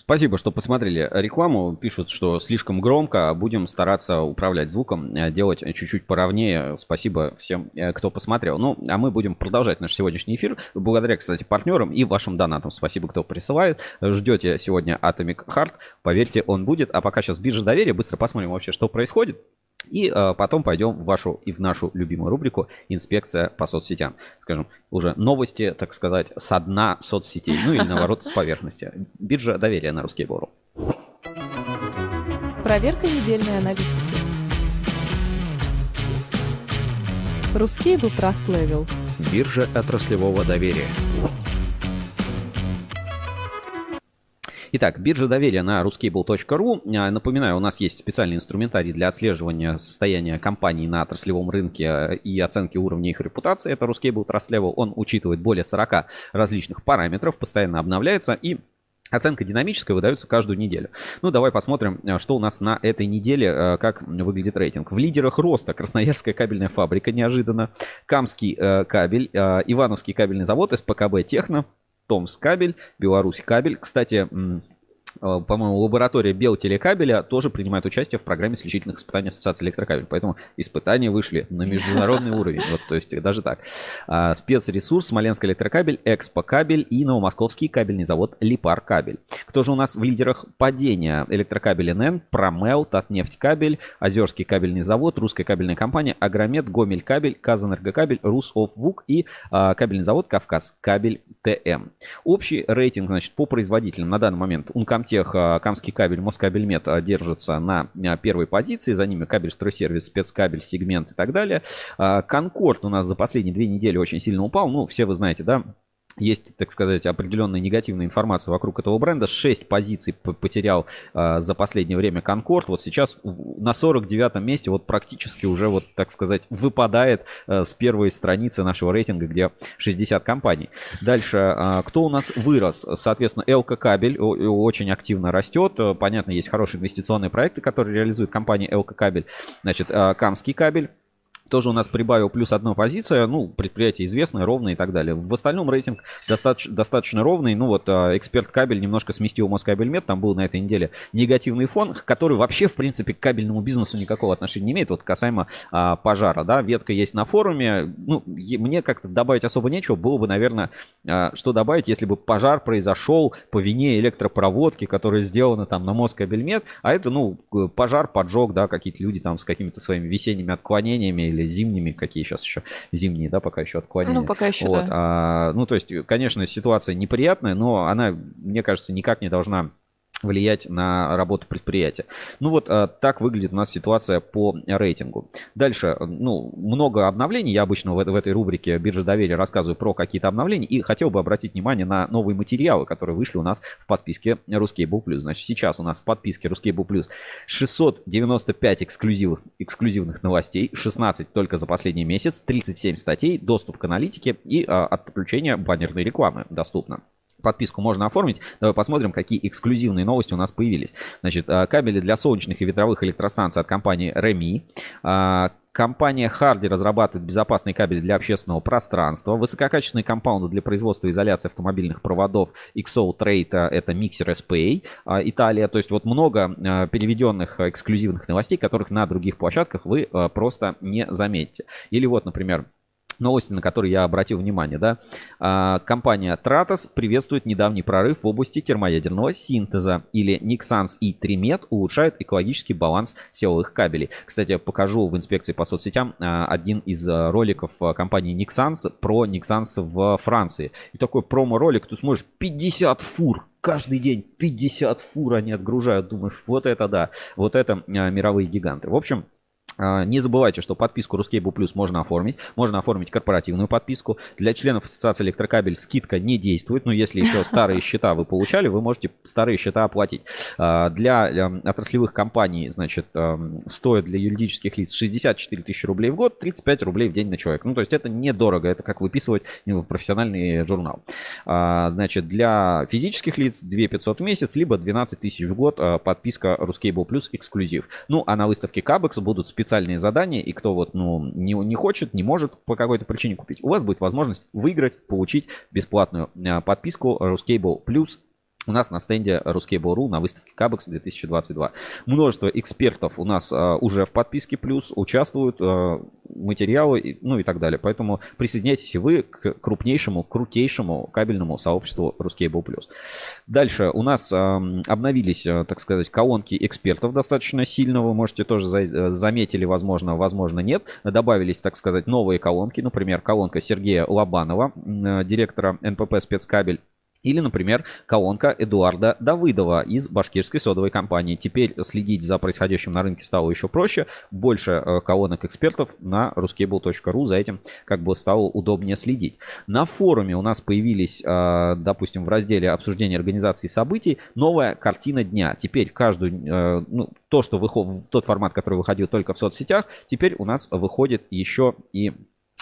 Спасибо, что посмотрели рекламу. Пишут, что слишком громко. Будем стараться управлять звуком, э, делать чуть-чуть поровнее. Спасибо всем, э, кто посмотрел. Ну, а мы будем продолжать наш сегодняшний эфир. Благодаря, кстати, партнерам и вашим донатам. Спасибо, кто присылает. Ждете сегодня Atomic Heart. Поверьте, он будет. А пока сейчас биржа доверия. Быстро посмотрим вообще, что происходит. И э, потом пойдем в вашу и в нашу любимую рубрику «Инспекция по соцсетям». Скажем, уже новости, так сказать, со дна соцсетей, ну или наоборот с поверхности. Биржа доверия на русский бору. Проверка недельной аналитики. Русский был Trust Level. Биржа отраслевого доверия. Итак, биржа доверия на ruscable.ru. А, напоминаю, у нас есть специальный инструментарий для отслеживания состояния компаний на отраслевом рынке и оценки уровня их репутации. Это Ruscable Trust Level. Он учитывает более 40 различных параметров, постоянно обновляется и Оценка динамическая выдается каждую неделю. Ну, давай посмотрим, а, что у нас на этой неделе, а, как выглядит рейтинг. В лидерах роста Красноярская кабельная фабрика неожиданно, Камский э, кабель, Ивановский кабельный завод, СПКБ Техно, Томс кабель, Беларусь кабель. Кстати, по-моему, лаборатория Белтелекабеля тоже принимает участие в программе сличительных испытаний Ассоциации электрокабель. Поэтому испытания вышли на международный уровень. Вот, то есть даже так. А, спецресурс, Смоленский электрокабель, Экспо кабель и Новомосковский кабельный завод Липар кабель. Кто же у нас в лидерах падения? Электрокабель НН, Промел, Татнефть кабель, Озерский кабельный завод, Русская кабельная компания, Агромет, Гомель кабель, Казэнергокабель, Русофвук и а, кабельный завод Кавказ кабель ТМ. Общий рейтинг, значит, по производителям на данный момент Унком Комтех, а, Камский кабель, Москабельмет а, держатся на а, первой позиции. За ними кабель стройсервис, спецкабель, сегмент и так далее. Конкорд у нас за последние две недели очень сильно упал. Ну, все вы знаете, да, есть, так сказать, определенная негативная информация вокруг этого бренда. 6 позиций потерял э, за последнее время Конкорд. Вот сейчас на 49-м месте вот практически уже, вот, так сказать, выпадает э, с первой страницы нашего рейтинга, где 60 компаний. Дальше, э, кто у нас вырос? Соответственно, ЛК Кабель очень активно растет. Понятно, есть хорошие инвестиционные проекты, которые реализует компания ЛК Кабель. Значит, э, Камский кабель тоже у нас прибавил плюс одну позицию, ну, предприятие известное, ровное и так далее. В остальном рейтинг достаточно, достаточно ровный, ну вот а, эксперт кабель немножко сместил Москабельмет, там был на этой неделе негативный фон, который вообще, в принципе, к кабельному бизнесу никакого отношения не имеет, вот касаемо а, пожара, да, ветка есть на форуме, ну, мне как-то добавить особо нечего, было бы, наверное, а, что добавить, если бы пожар произошел по вине электропроводки, которая сделана там на Москабельмет, а это, ну, пожар, поджог, да, какие-то люди там с какими-то своими весенними отклонениями или зимними, какие сейчас еще зимние, да, пока еще отклонения. Ну, пока еще, вот. да. А, ну, то есть, конечно, ситуация неприятная, но она, мне кажется, никак не должна влиять на работу предприятия. Ну вот а, так выглядит у нас ситуация по рейтингу. Дальше, ну, много обновлений. Я обычно в, этой рубрике биржа доверия рассказываю про какие-то обновления и хотел бы обратить внимание на новые материалы, которые вышли у нас в подписке Ruskable Plus. Значит, сейчас у нас в подписке Ruskable Plus 695 эксклюзивных, эксклюзивных новостей, 16 только за последний месяц, 37 статей, доступ к аналитике и а, отключение баннерной рекламы доступно. Подписку можно оформить. Давай посмотрим, какие эксклюзивные новости у нас появились. Значит, а, кабели для солнечных и ветровых электростанций от компании Remi. А, компания Hardy разрабатывает безопасный кабель для общественного пространства. Высококачественные компаунды для производства и изоляции автомобильных проводов XO Trade. А, это миксер SPA Италия. То есть вот много переведенных эксклюзивных новостей, которых на других площадках вы просто не заметите. Или вот, например, новости, на которые я обратил внимание. Да? А, компания Tratos приветствует недавний прорыв в области термоядерного синтеза. Или Nixans и Trimet улучшают экологический баланс силовых кабелей. Кстати, покажу в инспекции по соцсетям а, один из а, роликов компании Nixans про Nixans в Франции. И такой промо-ролик, ты смотришь 50 фур каждый день 50 фур они отгружают. Думаешь, вот это да, вот это мировые гиганты. В общем, не забывайте, что подписку Ruscable Plus можно оформить. Можно оформить корпоративную подписку. Для членов Ассоциации Электрокабель скидка не действует. Но если еще старые счета вы получали, вы можете старые счета оплатить. А, для эм, отраслевых компаний, значит, эм, стоит для юридических лиц 64 тысячи рублей в год, 35 рублей в день на человека. Ну, то есть это недорого. Это как выписывать профессиональный журнал. А, значит, для физических лиц 2 500 в месяц, либо 12 тысяч в год подписка Ruscable Plus эксклюзив. Ну, а на выставке Кабекс будут специальные специальные задания, и кто вот, ну, не, не хочет, не может по какой-то причине купить, у вас будет возможность выиграть, получить бесплатную а, подписку Ruscable Plus у нас на стенде Ruskable.ru на выставке Кабекс 2022. Множество экспертов у нас а, уже в подписке плюс участвуют, а, материалы, ну и так далее. Поэтому присоединяйтесь и вы к крупнейшему, крутейшему кабельному сообществу Ruskable+. Дальше у нас а, обновились, так сказать, колонки экспертов достаточно сильно. Вы можете тоже за, заметили, возможно, возможно нет. Добавились, так сказать, новые колонки. Например, колонка Сергея Лобанова, директора НПП «Спецкабель». Или, например, колонка Эдуарда Давыдова из башкирской содовой компании. Теперь следить за происходящим на рынке стало еще проще. Больше э, колонок экспертов на ruscable.ru. За этим как бы стало удобнее следить. На форуме у нас появились, э, допустим, в разделе обсуждения организации событий новая картина дня. Теперь каждую, э, ну, то, что выходит, тот формат, который выходил только в соцсетях, теперь у нас выходит еще и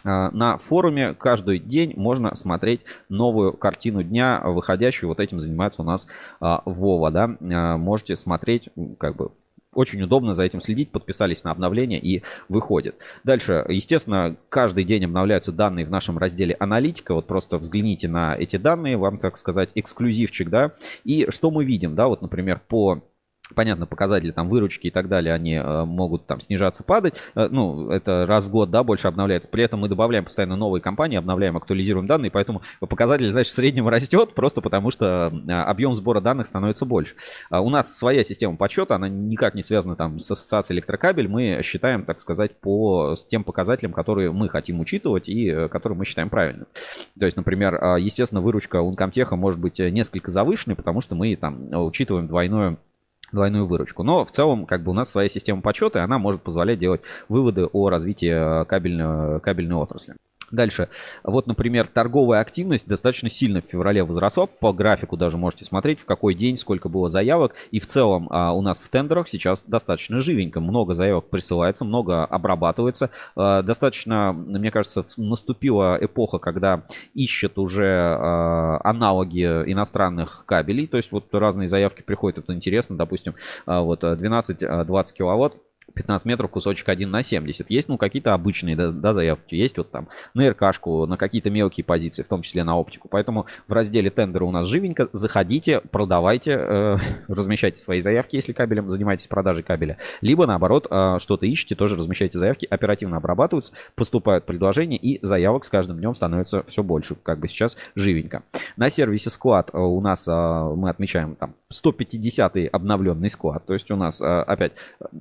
на форуме каждый день можно смотреть новую картину дня, выходящую. Вот этим занимается у нас а, Вова, да. А, можете смотреть, как бы, очень удобно за этим следить, подписались на обновление и выходит. Дальше, естественно, каждый день обновляются данные в нашем разделе аналитика. Вот просто взгляните на эти данные, вам, так сказать, эксклюзивчик, да. И что мы видим, да, вот, например, по Понятно, показатели там выручки и так далее, они э, могут там снижаться, падать. Э, ну, это раз в год, да, больше обновляется. При этом мы добавляем постоянно новые компании, обновляем, актуализируем данные, поэтому показатель, значит, в среднем растет, просто потому что э, объем сбора данных становится больше. А у нас своя система подсчета, она никак не связана там с ассоциацией электрокабель. Мы считаем, так сказать, по тем показателям, которые мы хотим учитывать и которые мы считаем правильными. То есть, например, естественно, выручка Ункомтеха может быть несколько завышенной, потому что мы там учитываем двойное двойную выручку. Но в целом, как бы у нас своя система подсчета, и она может позволять делать выводы о развитии кабельной, кабельной отрасли. Дальше. Вот, например, торговая активность достаточно сильно в феврале возросла. По графику даже можете смотреть, в какой день, сколько было заявок. И в целом а, у нас в тендерах сейчас достаточно живенько. Много заявок присылается, много обрабатывается. А, достаточно, мне кажется, наступила эпоха, когда ищут уже а, аналоги иностранных кабелей. То есть вот разные заявки приходят, это интересно. Допустим, а, вот 12-20 киловатт 15 метров кусочек 1 на 70. Есть, ну, какие-то обычные да, да, заявки. Есть вот там на РКшку, на какие-то мелкие позиции, в том числе на оптику. Поэтому в разделе тендера у нас живенько. Заходите, продавайте, э, размещайте свои заявки, если кабелем занимаетесь продажей кабеля. Либо, наоборот, э, что-то ищете, тоже размещайте заявки, оперативно обрабатываются, поступают предложения, и заявок с каждым днем становится все больше. Как бы сейчас живенько. На сервисе склад э, у нас э, мы отмечаем там 150 обновленный склад. То есть у нас э, опять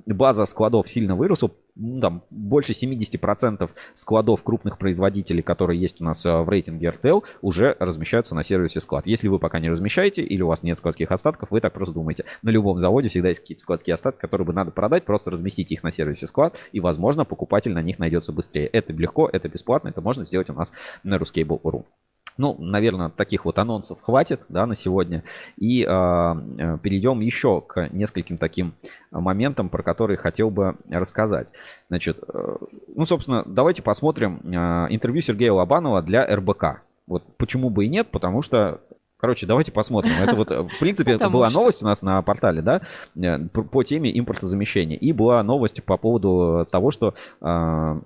база складов сильно выросла, ну, там больше 70% складов крупных производителей, которые есть у нас э, в рейтинге RTL, уже размещаются на сервисе склад. Если вы пока не размещаете или у вас нет складских остатков, вы так просто думаете. На любом заводе всегда есть какие-то складские остатки, которые бы надо продать, просто разместите их на сервисе склад, и, возможно, покупатель на них найдется быстрее. Это легко, это бесплатно, это можно сделать у нас на Ruscable.ru. Ну, наверное, таких вот анонсов хватит да, на сегодня. И а, э, перейдем еще к нескольким таким моментам, про которые хотел бы рассказать. Значит, э, ну, собственно, давайте посмотрим э, интервью Сергея Лобанова для РБК. Вот почему бы и нет, потому что Короче, давайте посмотрим. Это вот, в принципе, это была новость у нас на портале, да, по теме импортозамещения. И была новость по поводу того, что а,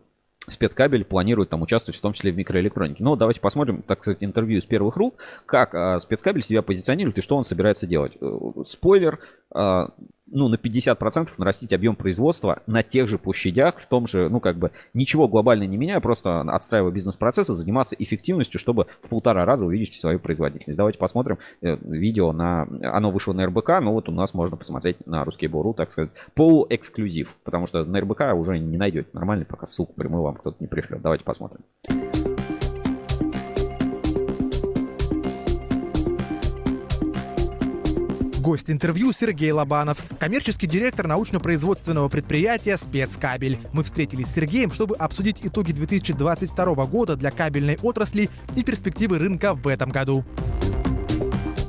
спецкабель планирует там участвовать в том числе в микроэлектронике. Но давайте посмотрим, так сказать, интервью из первых рук, как а, спецкабель себя позиционирует и что он собирается делать. Э, спойлер, а, ну, на 50% нарастить объем производства на тех же площадях, в том же, ну, как бы, ничего глобально не меняя, просто отстраивая бизнес-процессы, заниматься эффективностью, чтобы в полтора раза увеличить свою производительность. Давайте посмотрим э, видео на... Оно вышло на РБК, но вот у нас можно посмотреть на русский Бору, так сказать, полуэксклюзив, потому что на РБК уже не найдете нормальный, пока ссылку прямую вам кто-то не пришлет. Давайте посмотрим. Гость интервью Сергей Лобанов, коммерческий директор научно-производственного предприятия «Спецкабель». Мы встретились с Сергеем, чтобы обсудить итоги 2022 года для кабельной отрасли и перспективы рынка в этом году.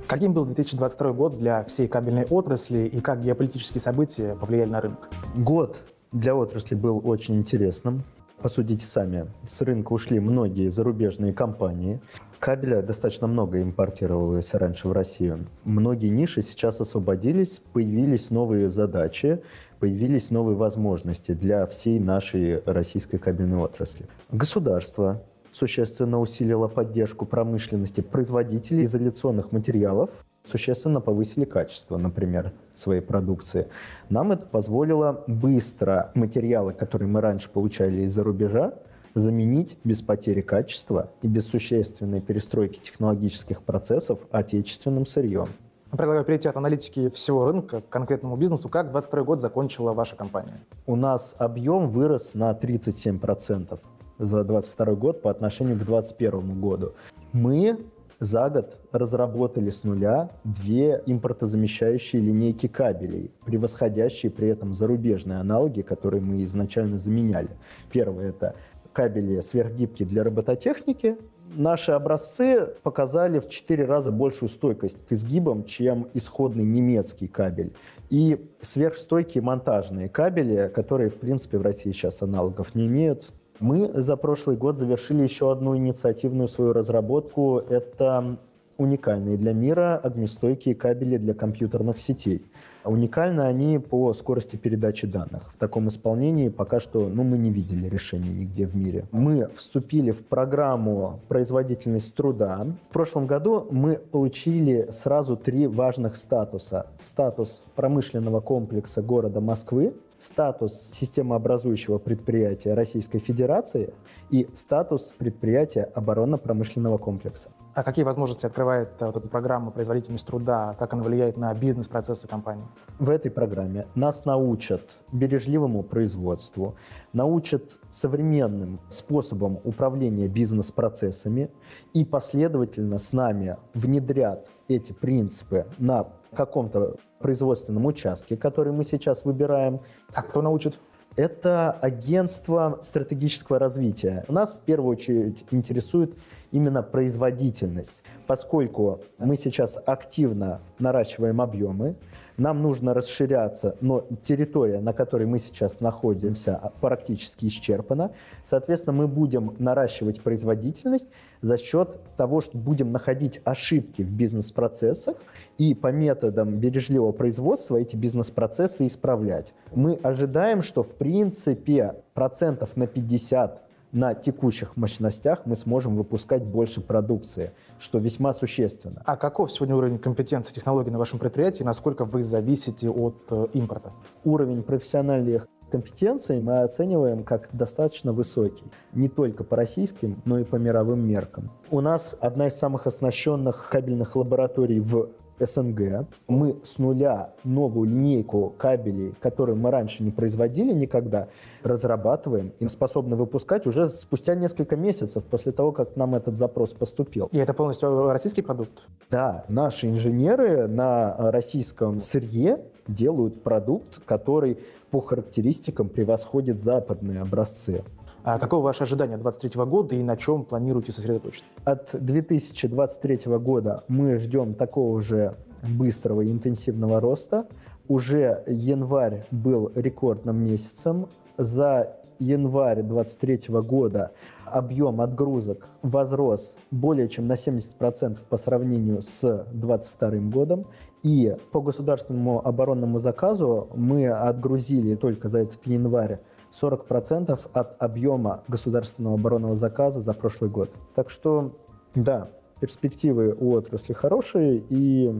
Каким был 2022 год для всей кабельной отрасли и как геополитические события повлияли на рынок? Год для отрасли был очень интересным. Посудите сами, с рынка ушли многие зарубежные компании. Кабеля достаточно много импортировалось раньше в Россию. Многие ниши сейчас освободились, появились новые задачи, появились новые возможности для всей нашей российской кабельной отрасли. Государство существенно усилило поддержку промышленности производителей изоляционных материалов существенно повысили качество, например, своей продукции. Нам это позволило быстро материалы, которые мы раньше получали из-за рубежа, заменить без потери качества и без существенной перестройки технологических процессов отечественным сырьем. Предлагаю перейти от аналитики всего рынка к конкретному бизнесу. Как 22 год закончила ваша компания? У нас объем вырос на 37% за 22 год по отношению к 2021 году. Мы за год разработали с нуля две импортозамещающие линейки кабелей, превосходящие при этом зарубежные аналоги, которые мы изначально заменяли. Первое – это кабели сверхгибкие для робототехники, наши образцы показали в 4 раза большую стойкость к изгибам, чем исходный немецкий кабель. И сверхстойкие монтажные кабели, которые, в принципе, в России сейчас аналогов не имеют. Мы за прошлый год завершили еще одну инициативную свою разработку. Это уникальные для мира огнестойкие кабели для компьютерных сетей. Уникальны они по скорости передачи данных. В таком исполнении пока что ну, мы не видели решения нигде в мире. Мы вступили в программу «Производительность труда». В прошлом году мы получили сразу три важных статуса. Статус промышленного комплекса города Москвы, статус системообразующего предприятия Российской Федерации и статус предприятия оборонно-промышленного комплекса. А какие возможности открывает э, вот эта программа «Производительность труда», как она влияет на бизнес-процессы компании? В этой программе нас научат бережливому производству, научат современным способам управления бизнес-процессами и последовательно с нами внедрят эти принципы на каком-то производственном участке, который мы сейчас выбираем. А кто научит? Это агентство стратегического развития. Нас в первую очередь интересует именно производительность, поскольку мы сейчас активно наращиваем объемы, нам нужно расширяться, но территория, на которой мы сейчас находимся, практически исчерпана. Соответственно, мы будем наращивать производительность за счет того, что будем находить ошибки в бизнес-процессах и по методам бережливого производства эти бизнес-процессы исправлять. Мы ожидаем, что в принципе процентов на 50 на текущих мощностях мы сможем выпускать больше продукции, что весьма существенно. А каков сегодня уровень компетенции технологий на вашем предприятии? Насколько вы зависите от э, импорта? Уровень профессиональных компетенций мы оцениваем как достаточно высокий. Не только по российским, но и по мировым меркам. У нас одна из самых оснащенных кабельных лабораторий в СНГ. Мы с нуля новую линейку кабелей, которые мы раньше не производили никогда, разрабатываем и способны выпускать уже спустя несколько месяцев после того, как нам этот запрос поступил. И это полностью российский продукт? Да, наши инженеры на российском сырье делают продукт, который по характеристикам превосходит западные образцы. А какое ваше ожидание 2023 года и на чем планируете сосредоточиться? От 2023 года мы ждем такого же быстрого и интенсивного роста. Уже январь был рекордным месяцем. За январь 2023 года объем отгрузок возрос более чем на 70% по сравнению с 2022 годом. И по государственному оборонному заказу мы отгрузили только за этот январь 40% от объема государственного оборонного заказа за прошлый год. Так что, да, перспективы у отрасли хорошие, и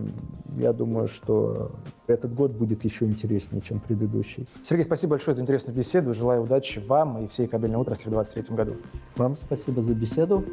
я думаю, что этот год будет еще интереснее, чем предыдущий. Сергей, спасибо большое за интересную беседу. Желаю удачи вам и всей кабельной отрасли в 2023 году. Вам спасибо за беседу.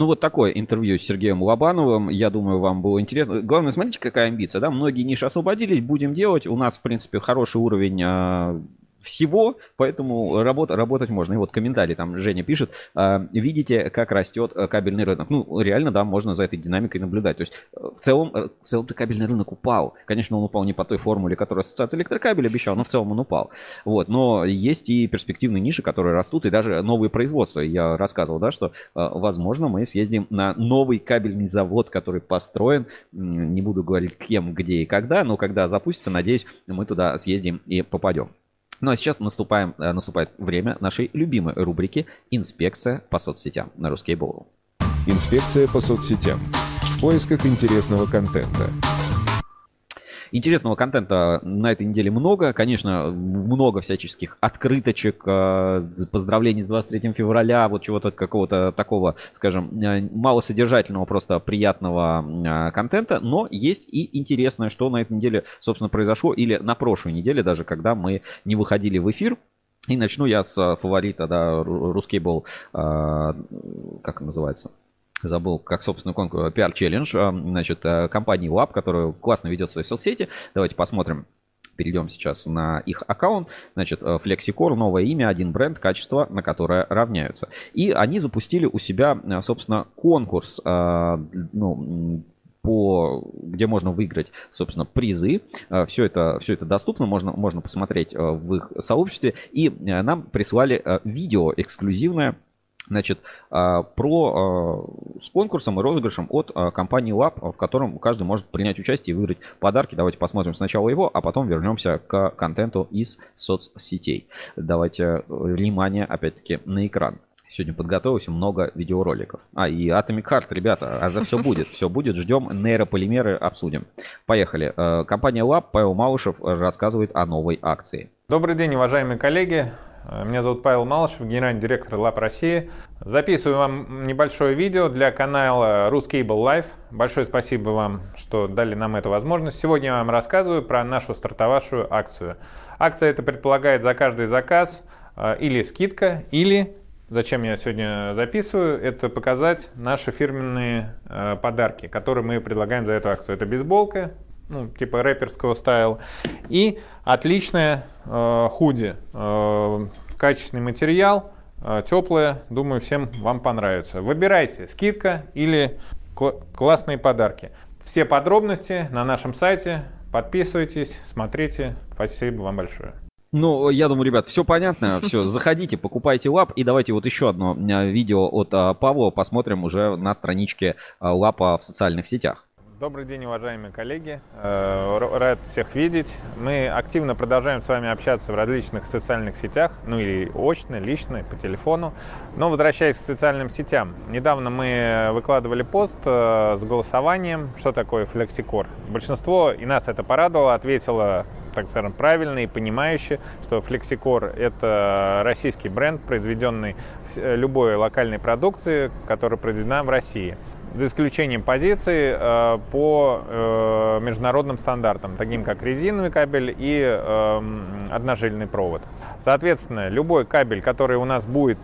Ну, вот такое интервью с Сергеем Лобановым. Я думаю, вам было интересно. Главное, смотрите, какая амбиция, да? Многие ниши освободились, будем делать. У нас, в принципе, хороший уровень а, всего, поэтому работ, работать можно. И вот комментарий там Женя пишет, э, видите, как растет э, кабельный рынок. Ну, реально, да, можно за этой динамикой наблюдать. То есть э, в целом, э, в целом-то кабельный рынок упал. Конечно, он упал не по той формуле, которую Ассоциация электрокабель обещал, но в целом он упал. Вот, но есть и перспективные ниши, которые растут, и даже новые производства. Я рассказывал, да, что, возможно, мы съездим на новый кабельный завод, который построен. Не буду говорить кем, где и когда, но когда запустится, надеюсь, мы туда съездим и попадем. Ну а сейчас наступаем, э, наступает время нашей любимой рубрики «Инспекция по соцсетям» на русский Бору. Инспекция по соцсетям. В поисках интересного контента. Интересного контента на этой неделе много. Конечно, много всяческих открыточек, э, поздравлений с 23 февраля, вот чего-то какого-то такого, скажем, э, малосодержательного, просто приятного э, контента. Но есть и интересное, что на этой неделе, собственно, произошло, или на прошлой неделе даже, когда мы не выходили в эфир. И начну я с фаворита, да, русский был, как называется, забыл, как, собственно, конкурс PR Challenge, значит, компании Lab, которая классно ведет свои соцсети. Давайте посмотрим. Перейдем сейчас на их аккаунт. Значит, FlexiCore, новое имя, один бренд, качество, на которое равняются. И они запустили у себя, собственно, конкурс, ну, по, где можно выиграть, собственно, призы. Все это, все это доступно, можно, можно посмотреть в их сообществе. И нам прислали видео эксклюзивное Значит, а, про а, с конкурсом и розыгрышем от а, компании Lab, в котором каждый может принять участие и выиграть подарки. Давайте посмотрим сначала его, а потом вернемся к контенту из соцсетей. Давайте внимание, опять-таки, на экран. Сегодня подготовился много видеороликов. А, и Atomic Heart, ребята, за все будет. Все будет. Ждем нейрополимеры, обсудим. Поехали. Компания Lab, Павел Малышев рассказывает о новой акции. Добрый день, уважаемые коллеги. Меня зовут Павел Малышев, генеральный директор Лап России. Записываю вам небольшое видео для канала Ruscable Live. Большое спасибо вам, что дали нам эту возможность. Сегодня я вам рассказываю про нашу стартовавшую акцию. Акция это предполагает за каждый заказ э, или скидка, или, зачем я сегодня записываю, это показать наши фирменные э, подарки, которые мы предлагаем за эту акцию. Это бейсболка, ну, типа рэперского стайл. И отличная э, худи, э, качественный материал, э, теплая, думаю, всем вам понравится. Выбирайте, скидка или кл- классные подарки. Все подробности на нашем сайте. Подписывайтесь, смотрите. Спасибо вам большое. Ну, я думаю, ребят, все понятно. Все, заходите, покупайте лап. И давайте вот еще одно э, видео от э, Павла посмотрим уже на страничке э, лапа в социальных сетях. Добрый день, уважаемые коллеги. Э, рад всех видеть. Мы активно продолжаем с вами общаться в различных социальных сетях, ну или очно, лично, по телефону. Но возвращаясь к социальным сетям, недавно мы выкладывали пост э, с голосованием, что такое FlexiCore. Большинство, и нас это порадовало, ответило так скажем, правильно и понимающе, что FlexiCore — это российский бренд, произведенный любой локальной продукции, которая произведена в России за исключением позиций э, по э, международным стандартам, таким как резиновый кабель и э, одножильный провод. Соответственно, любой кабель, который у нас будет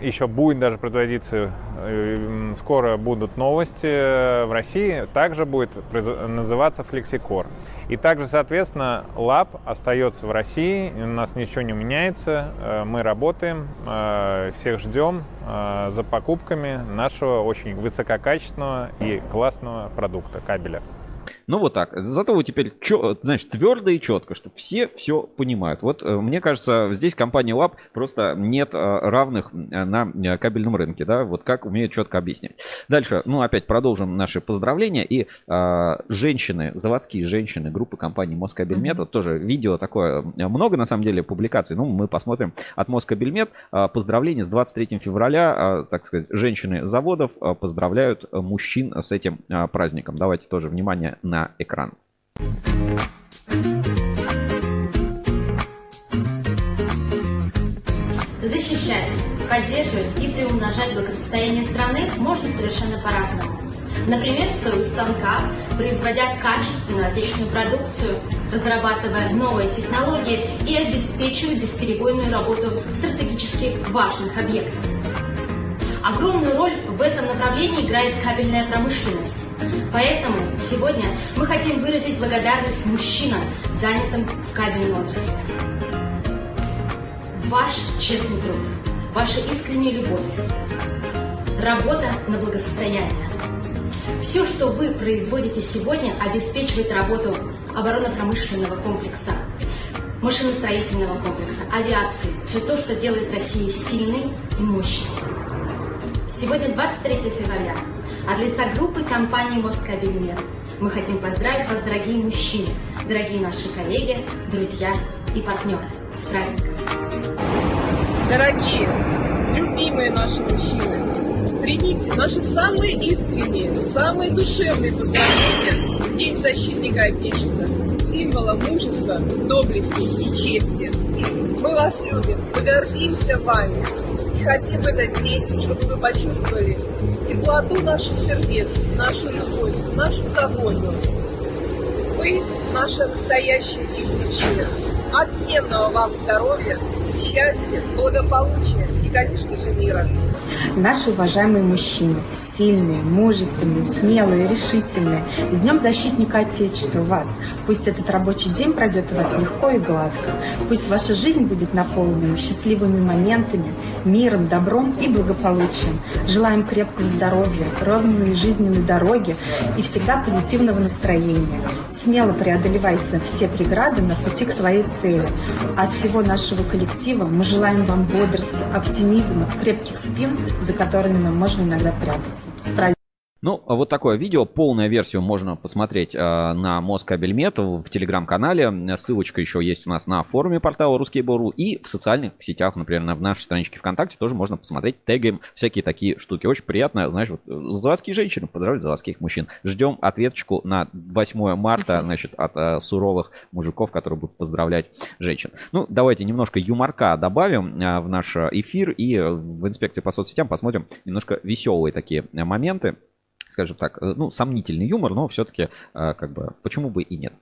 еще будет даже производиться, э, скоро будут новости в России, также будет называться FlexiCore. И также, соответственно, лаб остается в России, у нас ничего не меняется, мы работаем, всех ждем за покупками нашего очень высококачественного и классного продукта кабеля. Ну вот так. Зато вы теперь, чё, знаешь, твердо и четко, что все все понимают. Вот э, мне кажется, здесь компания Lab просто нет э, равных э, на кабельном рынке, да, вот как умеют четко объяснять. Дальше, ну опять продолжим наши поздравления. И э, женщины, заводские женщины группы компании Москабельмет, mm-hmm. тоже видео такое, много на самом деле публикаций, ну мы посмотрим от Москабельмет. Поздравления с 23 февраля, так сказать, женщины заводов поздравляют мужчин с этим праздником. Давайте тоже внимание на экран. Защищать, поддерживать и приумножать благосостояние страны можно совершенно по-разному. Например, стоя у станка, производя качественную отечественную продукцию, разрабатывая новые технологии и обеспечивая бесперебойную работу стратегически важных объектов. Огромную роль в этом направлении играет кабельная промышленность. Поэтому сегодня мы хотим выразить благодарность мужчинам, занятым в кабельной отрасли. Ваш честный труд, ваша искренняя любовь, работа на благосостояние. Все, что вы производите сегодня, обеспечивает работу оборонно-промышленного комплекса, машиностроительного комплекса, авиации. Все то, что делает Россию сильной и мощной. Сегодня 23 февраля. От лица группы компании «Москабельмет» мы хотим поздравить вас, дорогие мужчины, дорогие наши коллеги, друзья и партнеры. С праздником! Дорогие, любимые наши мужчины, Примите наши самые искренние, самые душевные поздравления в День защитника Отечества, символа мужества, доблести и чести. Мы вас любим, мы гордимся вами и хотим в этот день, чтобы вы почувствовали теплоту наших сердец, нашу любовь, нашу заботу. Вы наша настоящая будущее. Отменного вам здоровья, счастья, благополучия мира. Наши уважаемые мужчины, сильные, мужественные, смелые, решительные. С Днем Защитника Отечества вас. Пусть этот рабочий день пройдет у вас легко и гладко. Пусть ваша жизнь будет наполнена счастливыми моментами, миром, добром и благополучием. Желаем крепкого здоровья, ровной жизненной дороги и всегда позитивного настроения. Смело преодолевайте все преграды на пути к своей цели. От всего нашего коллектива мы желаем вам бодрости, оптимизма, крепких спин, за которыми можно иногда прятаться. Ну, вот такое видео, полную версию можно посмотреть э, на Москабельмет в телеграм-канале. Ссылочка еще есть у нас на форуме портала Ruskable.ru и в социальных сетях, например, на нашей страничке ВКонтакте тоже можно посмотреть, тегаем всякие такие штуки. Очень приятно, знаешь, вот заводские женщины поздравляют заводских мужчин. Ждем ответочку на 8 марта, значит, от э, суровых мужиков, которые будут поздравлять женщин. Ну, давайте немножко юморка добавим э, в наш эфир и в инспекции по соцсетям посмотрим немножко веселые такие моменты скажем так, ну, сомнительный юмор, но все-таки, как бы, почему бы и нет.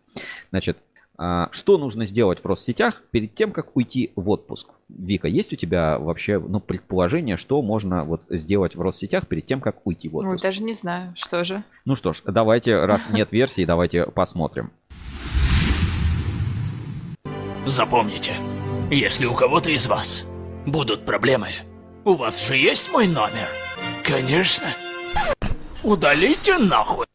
Значит, что нужно сделать в Россетях перед тем, как уйти в отпуск? Вика, есть у тебя вообще ну, предположение, что можно вот сделать в Россетях перед тем, как уйти в отпуск? Ой, даже не знаю, что же. Ну что ж, давайте, раз нет версии, давайте посмотрим. Запомните, если у кого-то из вас будут проблемы, у вас же есть мой номер? Конечно. Удалите нахуй.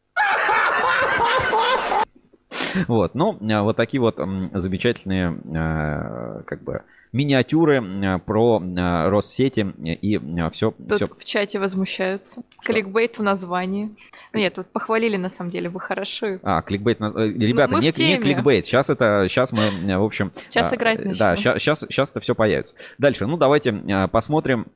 Вот, ну, вот такие вот замечательные, как бы, миниатюры про Россети и все. Тут все. в чате возмущаются. Что? Кликбейт в названии. Нет, вот похвалили на самом деле, вы хорошо. А, кликбейт, наз... ребята, ну, не, не кликбейт, сейчас это, сейчас мы, в общем... Сейчас играть начнем. Да, сейчас, сейчас, сейчас это все появится. Дальше, ну, давайте посмотрим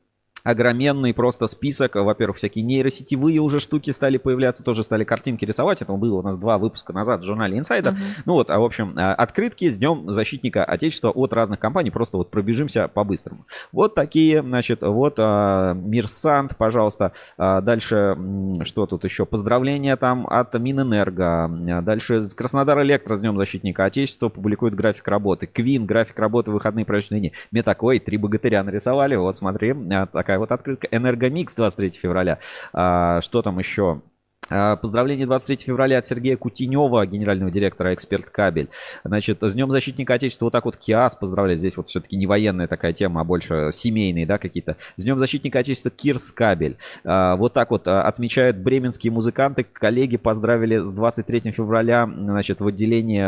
огроменный просто список. Во-первых, всякие нейросетевые уже штуки стали появляться, тоже стали картинки рисовать. Это было у нас два выпуска назад в журнале Insider. Uh-huh. Ну вот, а в общем, открытки с Днем Защитника Отечества от разных компаний. Просто вот пробежимся по-быстрому. Вот такие, значит, вот Мирсант, пожалуйста. Дальше, что тут еще? Поздравления там от Минэнерго. Дальше Краснодар Электро с Днем Защитника Отечества публикует график работы. Квин, график работы выходные праздничные дни. Метакой, три богатыря нарисовали. Вот смотри, такая такая вот открытка. Энергомикс 23 февраля. А, что там еще? А, поздравление 23 февраля от Сергея Кутенева, генерального директора «Эксперт Кабель». Значит, с Днем Защитника Отечества вот так вот КИАС поздравляет. Здесь вот все-таки не военная такая тема, а больше семейные, да, какие-то. С Днем Защитника Отечества Кирс Кабель. А, вот так вот отмечают бременские музыканты. Коллеги поздравили с 23 февраля, значит, в отделении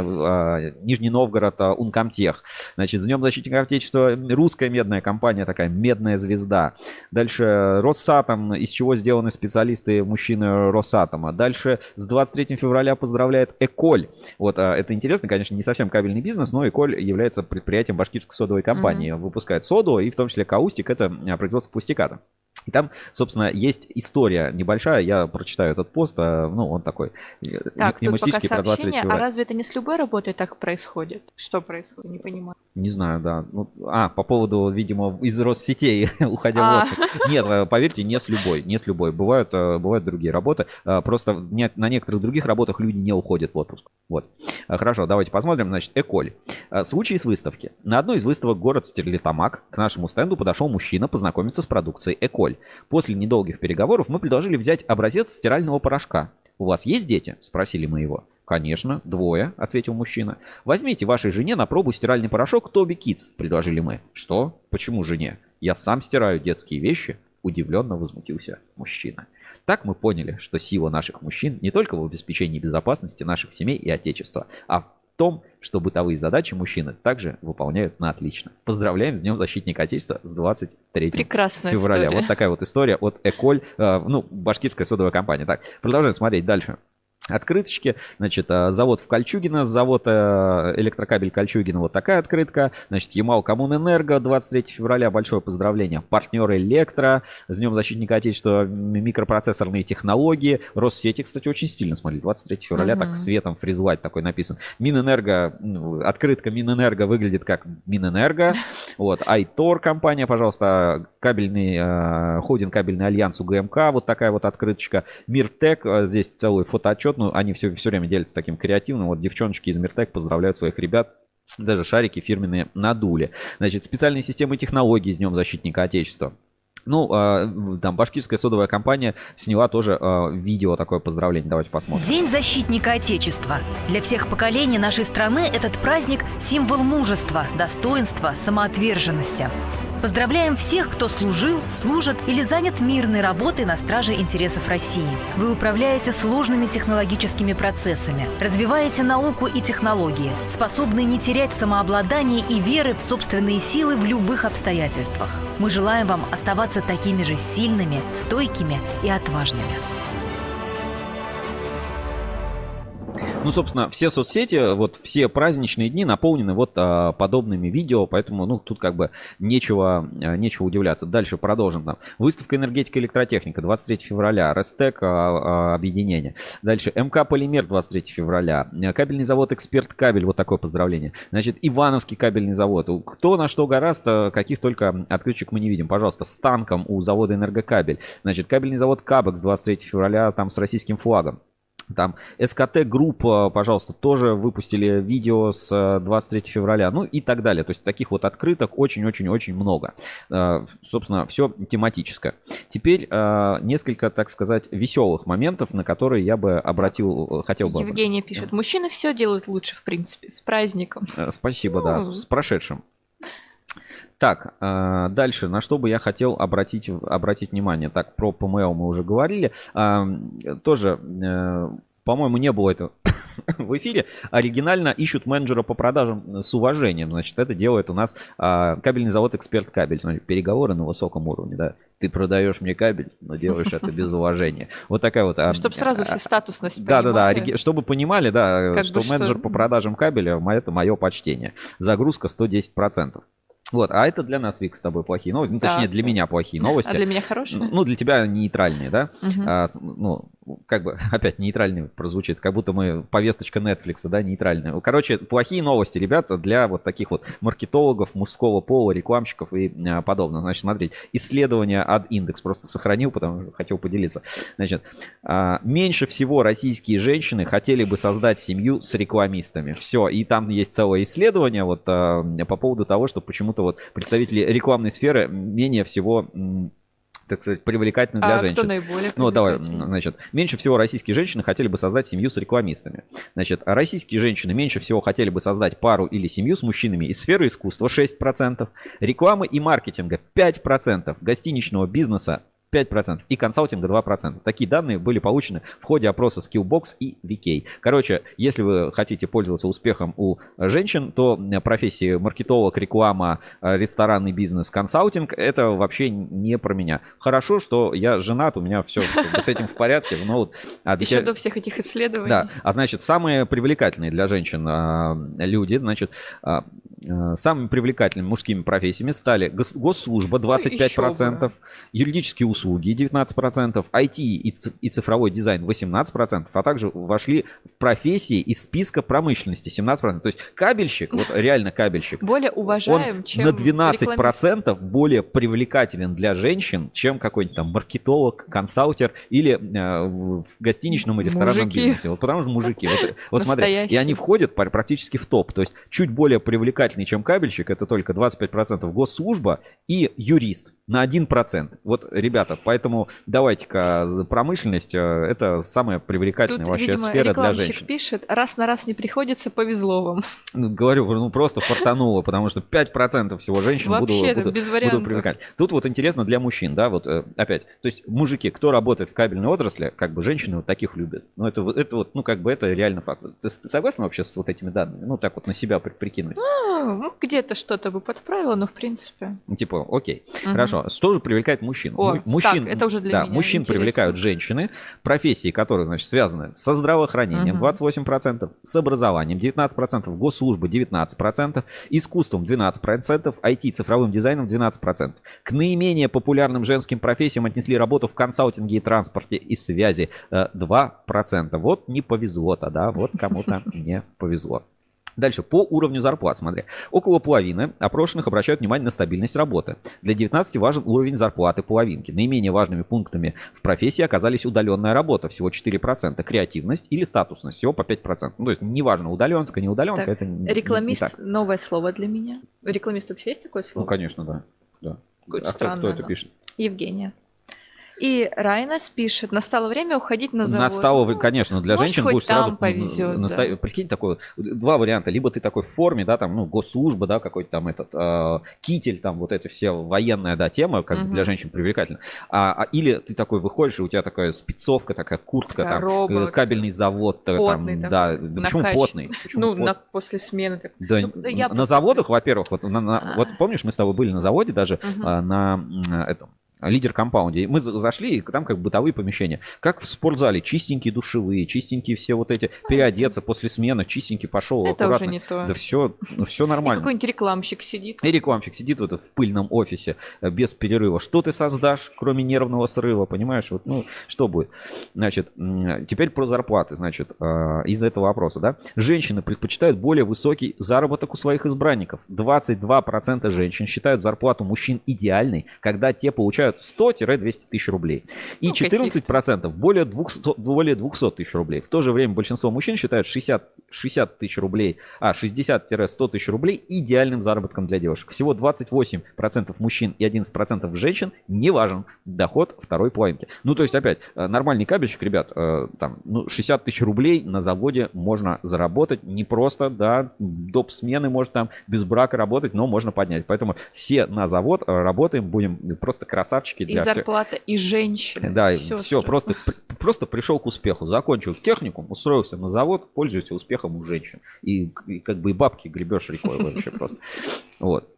Нижний Новгород Ункомтех. Значит, с Днем Защитника Отечества русская медная компания такая, медная звезда. Дальше Россатом, из чего сделаны специалисты мужчины Россатом атома. Дальше с 23 февраля поздравляет Эколь. Вот а, это интересно, конечно, не совсем кабельный бизнес, но Эколь является предприятием башкирской содовой компании. Mm-hmm. Выпускает соду и в том числе каустик, это а, производство пустиката. И там, собственно, есть история небольшая, я прочитаю этот пост, а, ну, он такой э, так, мемустический про 23 февраля. А разве это не с любой работой так происходит? Что происходит? Не понимаю. Не знаю, да. Ну, а, по поводу, видимо, из Россетей, уходя в отпуск. Нет, э, поверьте, не с любой, не с любой. Бывают, э, бывают другие работы. Просто на некоторых других работах люди не уходят в отпуск. Вот. Хорошо, давайте посмотрим. Значит, Эколь. Случай с выставки. На одной из выставок город Стерлитамак к нашему стенду подошел мужчина познакомиться с продукцией Эколь. После недолгих переговоров мы предложили взять образец стирального порошка. «У вас есть дети?» – спросили мы его. «Конечно, двое», — ответил мужчина. «Возьмите вашей жене на пробу стиральный порошок Тоби Китс», — предложили мы. «Что? Почему жене? Я сам стираю детские вещи», — удивленно возмутился мужчина. Так мы поняли, что сила наших мужчин не только в обеспечении безопасности наших семей и отечества, а в том, что бытовые задачи мужчины также выполняют на отлично. Поздравляем с Днем Защитника Отечества с 23 Прекрасная февраля. История. Вот такая вот история от Эколь, э, ну, башкирская содовая компания. Так, продолжаем смотреть дальше. Открыточки. Значит, а, завод в Кольчугино, завод э, электрокабель Кольчугино, вот такая открытка. Значит, Ямал Коммунэнерго, 23 февраля, большое поздравление. Партнер Электро, с Днем Защитника Отечества, микропроцессорные технологии. Россети, кстати, очень стильно, смотри, 23 февраля, угу. так светом фризвать такой написан. Минэнерго, открытка Минэнерго выглядит как Минэнерго. Вот, Айтор компания, пожалуйста, кабельный, э, холдинг кабельный альянс УГМК, вот такая вот открыточка. Миртек, э, здесь целый фотоотчет, ну, они все, все время делятся таким креативным. Вот девчоночки из Миртек поздравляют своих ребят даже шарики фирменные надули. Значит, специальные системы технологий с Днем Защитника Отечества. Ну, э, там башкирская содовая компания сняла тоже э, видео такое поздравление. Давайте посмотрим. День защитника Отечества. Для всех поколений нашей страны этот праздник – символ мужества, достоинства, самоотверженности. Поздравляем всех, кто служил, служит или занят мирной работой на страже интересов России. Вы управляете сложными технологическими процессами, развиваете науку и технологии, способны не терять самообладание и веры в собственные силы в любых обстоятельствах. Мы желаем вам оставаться такими же сильными, стойкими и отважными. Ну, собственно, все соцсети, вот все праздничные дни наполнены вот а, подобными видео, поэтому, ну, тут как бы нечего, а, нечего удивляться. Дальше продолжим там. Выставка энергетика и электротехника 23 февраля, Рестек а, а, объединение. Дальше МК Полимер 23 февраля, кабельный завод Эксперт Кабель, вот такое поздравление. Значит, Ивановский кабельный завод. Кто на что гораст, каких только открыточек мы не видим. Пожалуйста, с танком у завода Энергокабель. Значит, кабельный завод Кабекс 23 февраля, там с российским флагом. Там СКТ группа, пожалуйста, тоже выпустили видео с 23 э, февраля, ну и так далее. То есть таких вот открыток очень-очень-очень много. Э, собственно, все тематическое. Теперь э, несколько, так сказать, веселых моментов, на которые я бы обратил, хотел бы... Евгения пишет, мужчины все делают лучше, в принципе, с праздником. Спасибо, да, с, с прошедшим. Так, дальше, на что бы я хотел обратить, обратить внимание. Так, про ПМЛ мы уже говорили. Тоже, э, по-моему, не было это в эфире. Оригинально ищут менеджера по продажам с уважением. Значит, это делает у нас кабельный завод «Эксперт Кабель». Переговоры на высоком уровне, да. Ты продаешь мне кабель, но делаешь это без уважения. Вот такая вот. Чтобы сразу все статусность Да, да, да. Чтобы понимали, да, что менеджер по продажам кабеля это мое почтение. Загрузка 110%. Вот, а это для нас, Вик, с тобой плохие новости. Ну, точнее, для меня плохие новости. А для меня хорошие? Ну, для тебя нейтральные, да? Угу. А, ну, как бы опять нейтральный прозвучит, как будто мы повесточка Netflix, да, нейтральная. Короче, плохие новости, ребята, для вот таких вот маркетологов мужского пола, рекламщиков и а, подобное. Значит, смотрите, исследование от индекс просто сохранил, потому что хотел поделиться. Значит, а, меньше всего российские женщины хотели бы создать семью с рекламистами. Все, и там есть целое исследование вот а, по поводу того, что почему-то вот представители рекламной сферы менее всего так сказать, привлекательны для а женщин. Кто наиболее ну, давай, значит, меньше всего российские женщины хотели бы создать семью с рекламистами. Значит, российские женщины меньше всего хотели бы создать пару или семью с мужчинами из сферы искусства 6%, рекламы и маркетинга 5%, гостиничного бизнеса 5% и консалтинга 2%. Такие данные были получены в ходе опроса Skillbox и VK. Короче, если вы хотите пользоваться успехом у женщин, то профессии маркетолог, реклама, э, ресторанный бизнес, консалтинг – это вообще не про меня. Хорошо, что я женат, у меня все с этим в порядке. Но вот, а Еще до всех этих исследований. Да, а значит, самые привлекательные для женщин а, люди, значит, а, Э, самыми привлекательными мужскими профессиями стали госслужба 25%, ну, юридические услуги 19%, IT и цифровой дизайн 18%, а также вошли в профессии из списка промышленности 17%. То есть кабельщик, вот реально кабельщик, более уважаем, он чем на 12% более привлекателен для женщин, чем какой-нибудь там маркетолог, консалтер или э, в гостиничном и ресторанном мужики. бизнесе. Вот потому что мужики. Вот, вот смотри, и они входят практически в топ. То есть чуть более привлекательные привлекательнее, чем кабельщик, это только 25% госслужба и юрист на 1%. Вот, ребята, поэтому давайте-ка промышленность, э, это самая привлекательная Тут, вообще видимо, сфера для женщин. пишет, раз на раз не приходится, повезло вам. Ну, говорю, ну просто фартануло, потому что 5% всего женщин буду, буду, без буду привлекать. Тут вот интересно для мужчин, да, вот э, опять, то есть мужики, кто работает в кабельной отрасли, как бы женщины вот таких любят. Ну, это, это вот, ну, как бы это реально факт. Ты, ты согласна вообще с вот этими данными? Ну, так вот на себя прикинуть. Ну, где-то что-то бы подправила, но в принципе. Ну, типа, окей, угу. хорошо. Хорошо. Что же привлекает мужчин? О, мужчин, так, это уже для да, меня мужчин интересно. привлекают женщины, профессии, которые, значит, связаны со здравоохранением Мгм. 28%, с образованием 19%, госслужба 19%, искусством 12%, IT, цифровым дизайном 12%. К наименее популярным женским профессиям отнесли работу в консалтинге и транспорте и связи э, 2%. Вот не повезло тогда, вот кому-то не повезло. Дальше, по уровню зарплат, смотри. Около половины опрошенных обращают внимание на стабильность работы. Для 19 важен уровень зарплаты половинки. Наименее важными пунктами в профессии оказались удаленная работа, всего 4%, креативность или статусность, всего по 5%. Ну, то есть, неважно, удаленка, не удаленка, Так, это не, не Рекламист так. новое слово для меня. У рекламиста вообще есть такое Ну, слово? конечно, да. да. Какое-то А кто, странное кто это оно. пишет? Евгения. И Райнес пишет, настало время уходить на завод. Настало, конечно, для может, женщин будешь сразу... повезет, наста- да. Прикинь, такой, два варианта. Либо ты такой в форме, да, там, ну, госслужба, да, какой-то там этот, э, китель, там, вот эти все военная, да, тема, как Мгм. для женщин привлекательна. А, а- или ты такой выходишь, и у тебя такая спецовка, такая куртка, Такая там, э, кабельный завод, э, Потный там, да, да почему потный? Почему Ну, потный? на, после смены. так. Да, Ну, я на заводах, во-первых, вот, на- на- А. вот помнишь, мы с тобой были на заводе даже Мгм. а, на этом лидер компаунде. И Мы за- зашли, и там как бытовые помещения. Как в спортзале, чистенькие душевые, чистенькие все вот эти, переодеться после смены, чистенький пошел, Это аккуратно. уже не то. Да все, ну все И нормально. какой-нибудь рекламщик сидит. И рекламщик сидит вот в пыльном офисе э, без перерыва. Что ты создашь, кроме нервного срыва, понимаешь? Вот, ну, что будет? Значит, теперь про зарплаты, значит, э, из этого вопроса, да? Женщины предпочитают более высокий заработок у своих избранников. 22% женщин считают зарплату мужчин идеальной, когда те получают 100-200 тысяч рублей. И Ну, 14% более 200, более 200 тысяч рублей. В то же время большинство мужчин считают 60, 60 тысяч рублей, а 60-100 тысяч рублей идеальным заработком для девушек. Всего 28% мужчин и 11% женщин не важен доход второй половинки. Ну, то есть, опять, э, нормальный кабельщик, ребят, э, там, ну, 60 тысяч рублей на заводе можно заработать. Не просто, да, доп. смены может там без брака работать, но можно поднять. Поэтому все на завод э, работаем, будем просто красавчики И для всех. зарплата, и женщины. Да, и все, просто, просто пришел к успеху, закончил техникум, устроился на завод, пользуешься успехом у женщин. И, и как бы и бабки гребешь рекой вообще просто. Вот.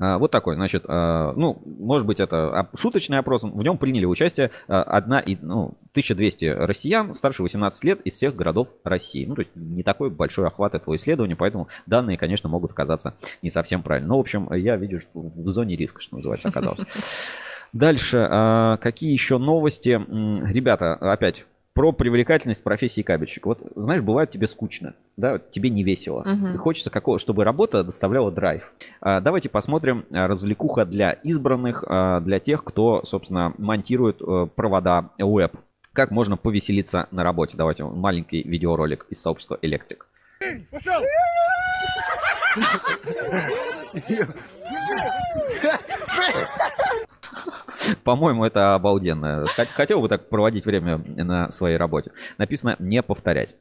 А, Вот такой, значит, а, ну, может быть, это шуточный опрос. В нем приняли участие а, одна и, ну, 1200 россиян старше 18 лет из всех городов России. Ну, то есть не такой большой охват этого исследования, поэтому данные, конечно, могут оказаться не совсем правильно. Но, в общем, я, видишь, в зоне риска, что называется, оказался. Дальше, какие еще новости? Ребята, опять про привлекательность профессии кабельщика. Вот, знаешь, бывает тебе скучно, да, тебе не весело. И хочется какого, чтобы работа доставляла драйв. А, Давайте посмотрим а, развлекуха для избранных, а, для тех, кто, собственно, монтирует э, провода веб. Как можно повеселиться на работе? Давайте маленький видеоролик из сообщества Электрик. Пошел! По-моему, это обалденно. Хот- Хотел бы так проводить время на своей работе. Написано «не повторять».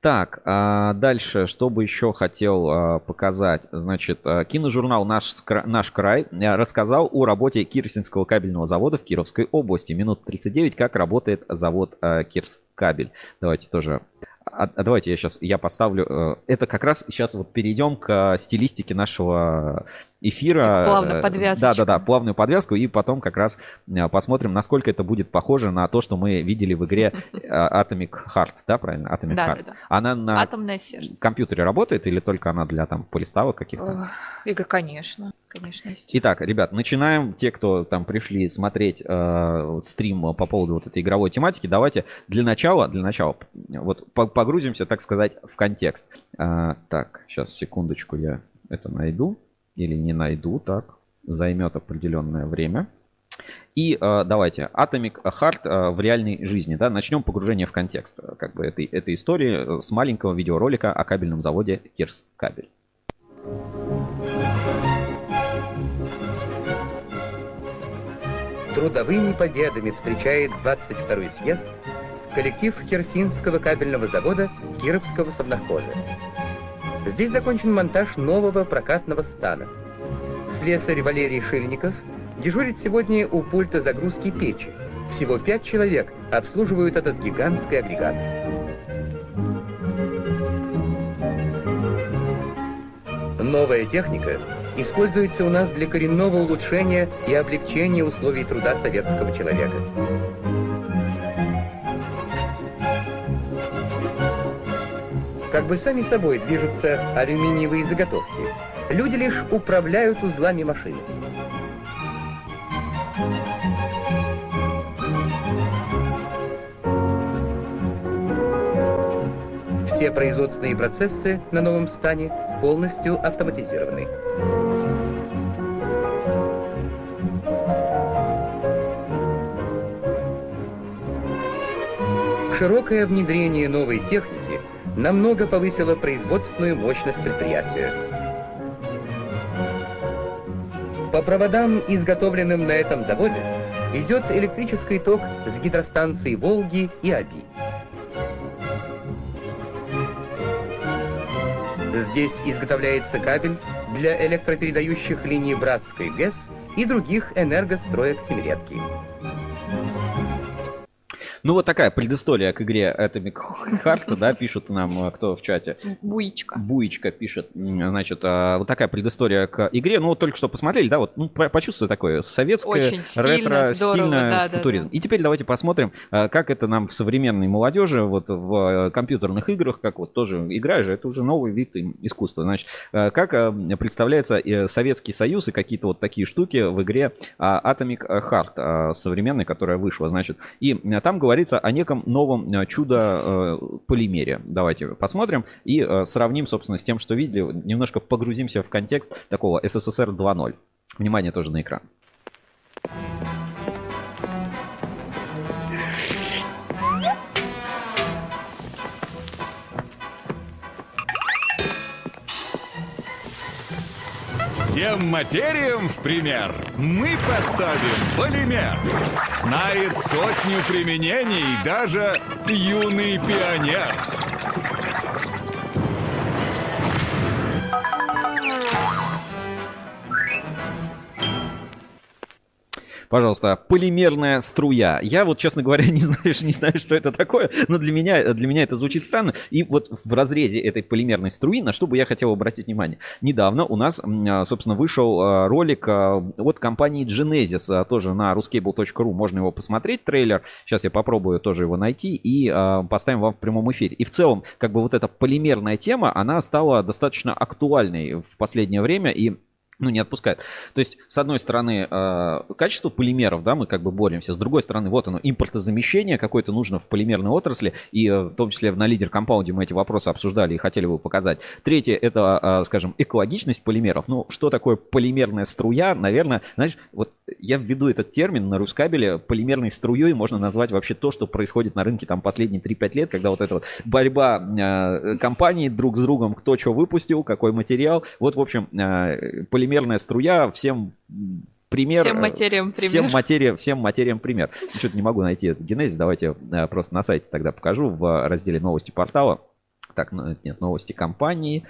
Так, а дальше, что бы еще хотел а, показать? Значит, а, киножурнал «Наш, Наш край» рассказал о работе Кирсинского кабельного завода в Кировской области. Минут 39, как работает завод а, Кирскабель. Давайте тоже... А, давайте я сейчас я поставлю. э, Это как раз сейчас вот перейдем к стилистике нашего эфира. Так, плавно, Э, подвязочку. Да, да, да, плавную подвязку, и потом как раз э, посмотрим, насколько это будет похоже на то, что мы видели в игре э, Atomic Heart, да, правильно? Atomic Да, Heart. да, да. Она на Атомное сердце. компьютере работает или только она для там полиставок каких-то? Игорь, конечно. Конечно, есть. Итак, ребят, начинаем. Те, кто там пришли смотреть э, стрим по поводу вот этой игровой тематики, давайте для начала, для начала, вот по- погрузимся, так сказать, в контекст. А, так, сейчас секундочку, я это найду или не найду. Так, займет определенное время. И э, давайте, Atomic Heart э, в реальной жизни, да, начнем погружение в контекст, э, как бы этой, этой истории э, с маленького видеоролика о кабельном заводе Кирс Кабель. Трудовыми победами встречает 22-й съезд коллектив Херсинского кабельного завода Кировского совнахоза. Здесь закончен монтаж нового прокатного стана. Слесарь Валерий Шильников дежурит сегодня у пульта загрузки печи. Всего пять человек обслуживают этот гигантский агрегат. Новая техника используется у нас для коренного улучшения и облегчения условий труда советского человека. Как бы сами собой движутся алюминиевые заготовки. Люди лишь управляют узлами машины. Все производственные процессы на новом стане полностью автоматизированы. Широкое внедрение новой техники намного повысило производственную мощность предприятия. По проводам, изготовленным на этом заводе, идет электрический ток с гидростанций Волги и Аби. Здесь изготовляется кабель для электропередающих линий Братской ГЭС и других энергостроек семилетки. Ну, вот такая предыстория к игре Atomic Heart, да, пишут нам, э, кто в чате. Буичка. Буичка пишет, значит, а, вот такая предыстория к игре. Ну, вот только что посмотрели, да, вот, ну, по- почувствую такое советское, Очень стильно, ретро, здорово, стильно, да, футуризм. да. И теперь давайте посмотрим, а, как это нам в современной молодежи, вот в э, компьютерных играх, как вот тоже игра же, это уже новый вид искусства. Значит, э, как представляется э, Советский Союз и какие-то вот такие штуки в игре а, Atomic Heart а, современной, которая вышла, значит. И там говорится о неком новом э, чудо-полимере. Давайте посмотрим и э, сравним, собственно, с тем, что видели. Немножко погрузимся в контекст такого СССР 2.0. Внимание тоже на экран. Всем материям в пример мы поставим полимер. Знает сотню применений даже юный пионер. Пожалуйста, полимерная струя. Я вот, честно говоря, не знаю, не знаю, что это такое, но для меня, для меня это звучит странно. И вот в разрезе этой полимерной струи, на что бы я хотел обратить внимание. Недавно у нас, а, собственно, вышел а, ролик а, от компании Genesis, тоже на ruscable.ru, можно его посмотреть, трейлер. Сейчас я попробую тоже его найти и поставим вам в прямом эфире. И в целом, как бы вот эта полимерная тема, она стала достаточно актуальной в последнее время, и ну, не отпускает. То есть, с одной стороны, э, качество полимеров, да, мы как бы боремся. С другой стороны, вот оно, импортозамещение какое-то нужно в полимерной отрасли. И э, в том числе на лидер компаунде мы эти вопросы обсуждали и хотели бы показать. Третье, это, э, скажем, экологичность полимеров. Ну, что такое полимерная струя? Наверное, знаешь, вот я введу этот термин на Рускабеле. Полимерной струей можно назвать вообще то, что происходит на рынке там последние 3-5 лет, когда вот эта вот борьба компаний друг с другом, кто что выпустил, какой материал. Вот, в общем, э, полимерная струя всем пример. Всем материям пример. Всем, материя, всем материям пример. Что-то не могу найти этот генезис. Давайте э, просто на сайте тогда покажу в разделе новости портала. Так, ну, нет, новости компании.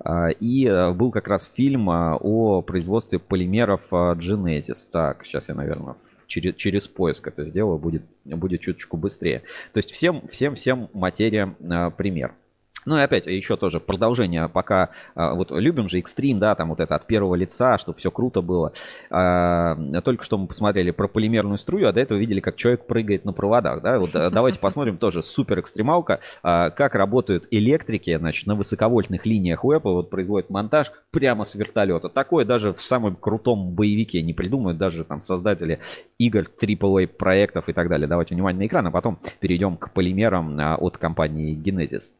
А, И э, был как раз фильм о производстве полимеров Genesis. Так, сейчас я, наверное, через, через поиск это сделаю, будет, будет чуточку быстрее. То есть всем, всем, всем материям пример. Ну и опять, еще тоже продолжение, пока а, вот любим же экстрим, да, там вот это от первого лица, чтобы все круто было. А, Только что мы посмотрели про полимерную струю, а до этого видели, как человек прыгает на проводах, да. Вот а, давайте посмотрим тоже супер экстремалка, а, как работают электрики, значит, на высоковольтных линиях УЭПа, вот производят монтаж прямо с вертолета. Такое даже в самом крутом боевике не придумают даже там создатели игр, AAA проектов и так далее. Давайте внимание на экран, а потом перейдем к полимерам а, от компании Genesis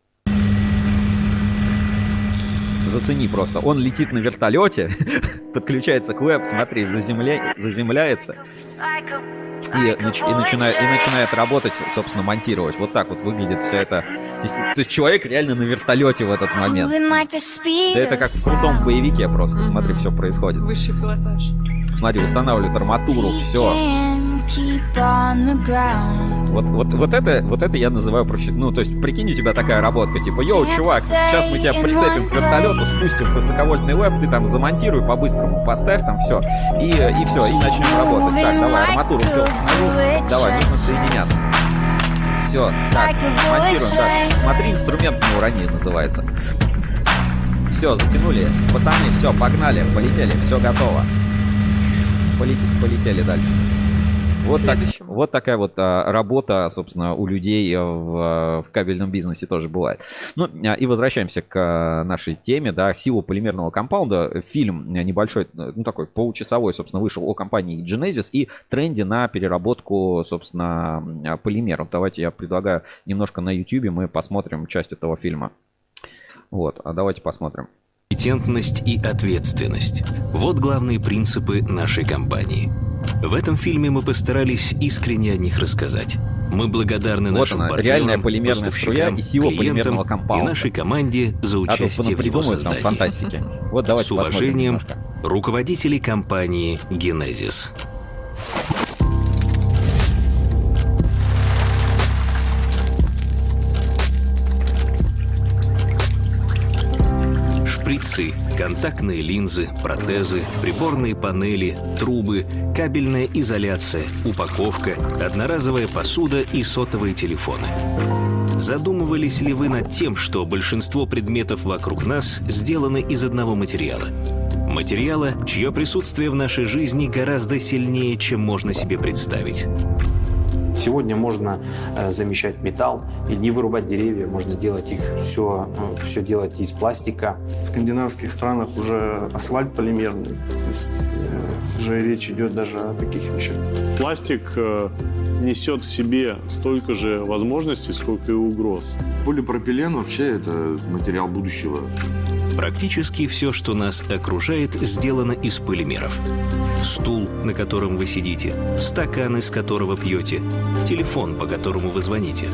зацени просто. Он летит на вертолете, подключается к веб, смотри, заземля... заземляется и, нач... и, начинает, и начинает работать, собственно, монтировать. Вот так вот выглядит вся эта система. То есть человек реально на вертолете в этот момент. Да это как в крутом боевике просто. Смотри, все происходит. Высший пилотаж. Смотри, устанавливает арматуру, все. Вот, вот, вот, это, вот это я называю профессиональным. Ну, то есть, прикинь, у тебя такая работка, типа, йоу, чувак, сейчас мы тебя прицепим к вертолету, спустим высоковольтный веб, ты там замонтируй по-быстрому, поставь там все, и, и все, и начнем работать. Так, давай, арматуру все установил, давай, нужно соединяться. Все, так, монтируем, так, смотри, инструмент не урони, называется. Все, затянули. Пацаны, все, погнали, полетели, все готово. Полетели, полетели дальше. Вот, так, вот такая вот а, работа, собственно, у людей в, в кабельном бизнесе тоже бывает. Ну, а, и возвращаемся к а, нашей теме, да, сила полимерного компаунда. Фильм небольшой, ну, такой получасовой, собственно, вышел о компании Genesis и тренде на переработку, собственно, полимеров. Давайте я предлагаю немножко на YouTube мы посмотрим часть этого фильма. Вот, а давайте посмотрим. Компетентность и ответственность. Вот главные принципы нашей компании. В этом фильме мы постарались искренне о них рассказать. Мы благодарны вот нашим она, партнерам, реальная полимерная струя и сила полимерного компаунда. и нашей команде за участие а в его создании. фантастики. Вот давайте С уважением, руководители компании Genesis. Шприцы, контактные линзы, протезы, приборные панели, трубы, кабельная изоляция, упаковка, одноразовая посуда и сотовые телефоны. Задумывались ли вы над тем, что большинство предметов вокруг нас сделаны из одного материала? Материала, чье присутствие в нашей жизни гораздо сильнее, чем можно себе представить. Сегодня можно э, замещать металл и не вырубать деревья, можно делать их все, э, все делать из пластика. В скандинавских странах уже асфальт полимерный, то есть, э, уже речь идет даже о таких вещах. Пластик несет в себе столько же возможностей, сколько и угроз. Полипропилен вообще это материал будущего. Практически все, что нас окружает, сделано из полимеров. Стул, на котором вы сидите, стакан, из которого пьете, телефон, по которому вы звоните.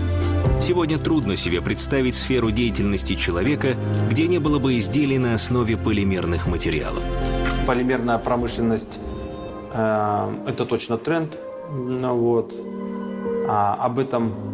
Сегодня трудно себе представить сферу деятельности человека, где не было бы изделий на основе полимерных материалов. Полимерная промышленность э, это точно тренд. Ну, вот. А, об этом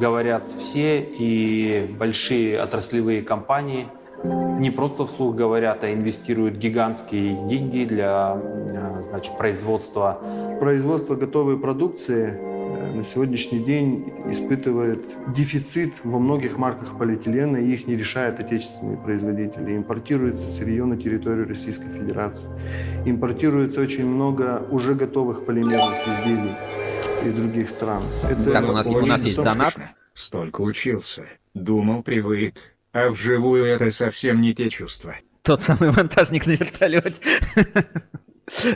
говорят все и большие отраслевые компании не просто вслух говорят, а инвестируют гигантские деньги для э, значит, производства. Производство готовой продукции э, на сегодняшний день испытывает дефицит во многих марках полиэтилена, и их не решают отечественные производители. Импортируется сырье на территорию Российской Федерации. Импортируется очень много уже готовых полимерных изделий из других стран. Это... Так, у нас, у нас есть донат. Столько учился, думал, привык, а вживую это совсем не те чувства. Тот самый монтажник на вертолете.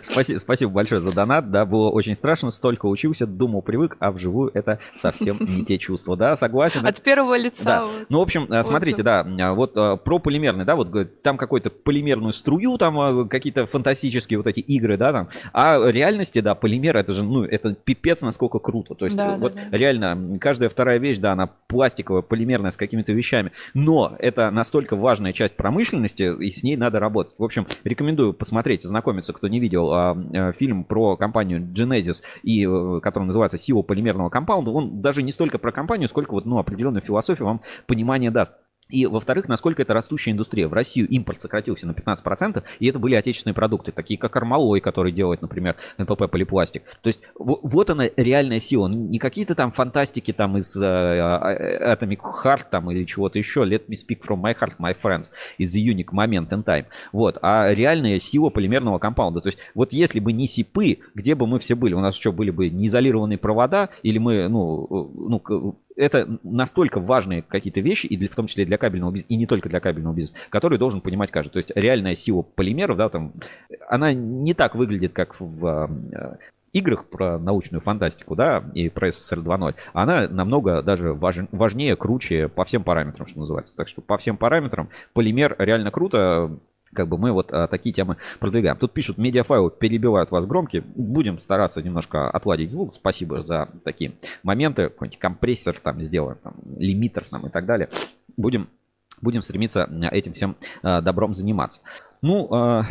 Спасибо, спасибо большое за донат. Да, было очень страшно. Столько учился, думал, привык, а вживую это совсем не те чувства. Да, согласен. От первого лица. Да. Вот. Ну, в общем, смотрите, да, вот про полимерный, да, вот там какую-то полимерную струю, там какие-то фантастические вот эти игры, да, там. А в реальности, да, полимер, это же, ну, это пипец, насколько круто. То есть, Да, вот да, да. реально, каждая вторая вещь, да, она пластиковая, полимерная, с какими-то вещами. Но это настолько важная часть промышленности, и с ней надо работать. В общем, рекомендую посмотреть, ознакомиться, кто не видел а, а, фильм про компанию Genesis, и, э, который называется «Сила полимерного компаунда». Он даже не столько про компанию, сколько вот, ну, определенную философию вам понимание даст. И, во-вторых, насколько это растущая индустрия. В Россию импорт сократился на 15%, и это были отечественные продукты, такие как Армалой, который делает, например, НПП полипластик. То есть вот она реальная сила. Ну, Не какие-то там фантастики там из э, э, Atomic Heart там или чего-то еще. Let me speak from my heart, my friends. Из The Unique Moment in Time. Вот. А реальная сила полимерного компаунда. То есть вот если бы не СИПы, где бы мы все были? У нас что, были бы неизолированные провода? Или мы, ну, э, ну, это настолько важные какие-то вещи, и для, в том числе для кабельного бизнеса, и не только для кабельного бизнеса, которые должен понимать каждый. То есть реальная сила полимеров, да, там, она не так выглядит, как в э, играх про научную фантастику, да, и про СССР 2.0, она намного даже важ- важнее, круче по всем параметрам, что называется. Так что по всем параметрам полимер реально круто, как бы мы вот а, такие темы продвигаем. Тут пишут, медиафайлы перебивают вас громкие. Будем стараться немножко отладить звук. Спасибо за такие моменты. Какой-нибудь компрессор там сделаем, там, лимитер там и так далее. Будем, будем стремиться этим всем а, добром заниматься. Ну, а,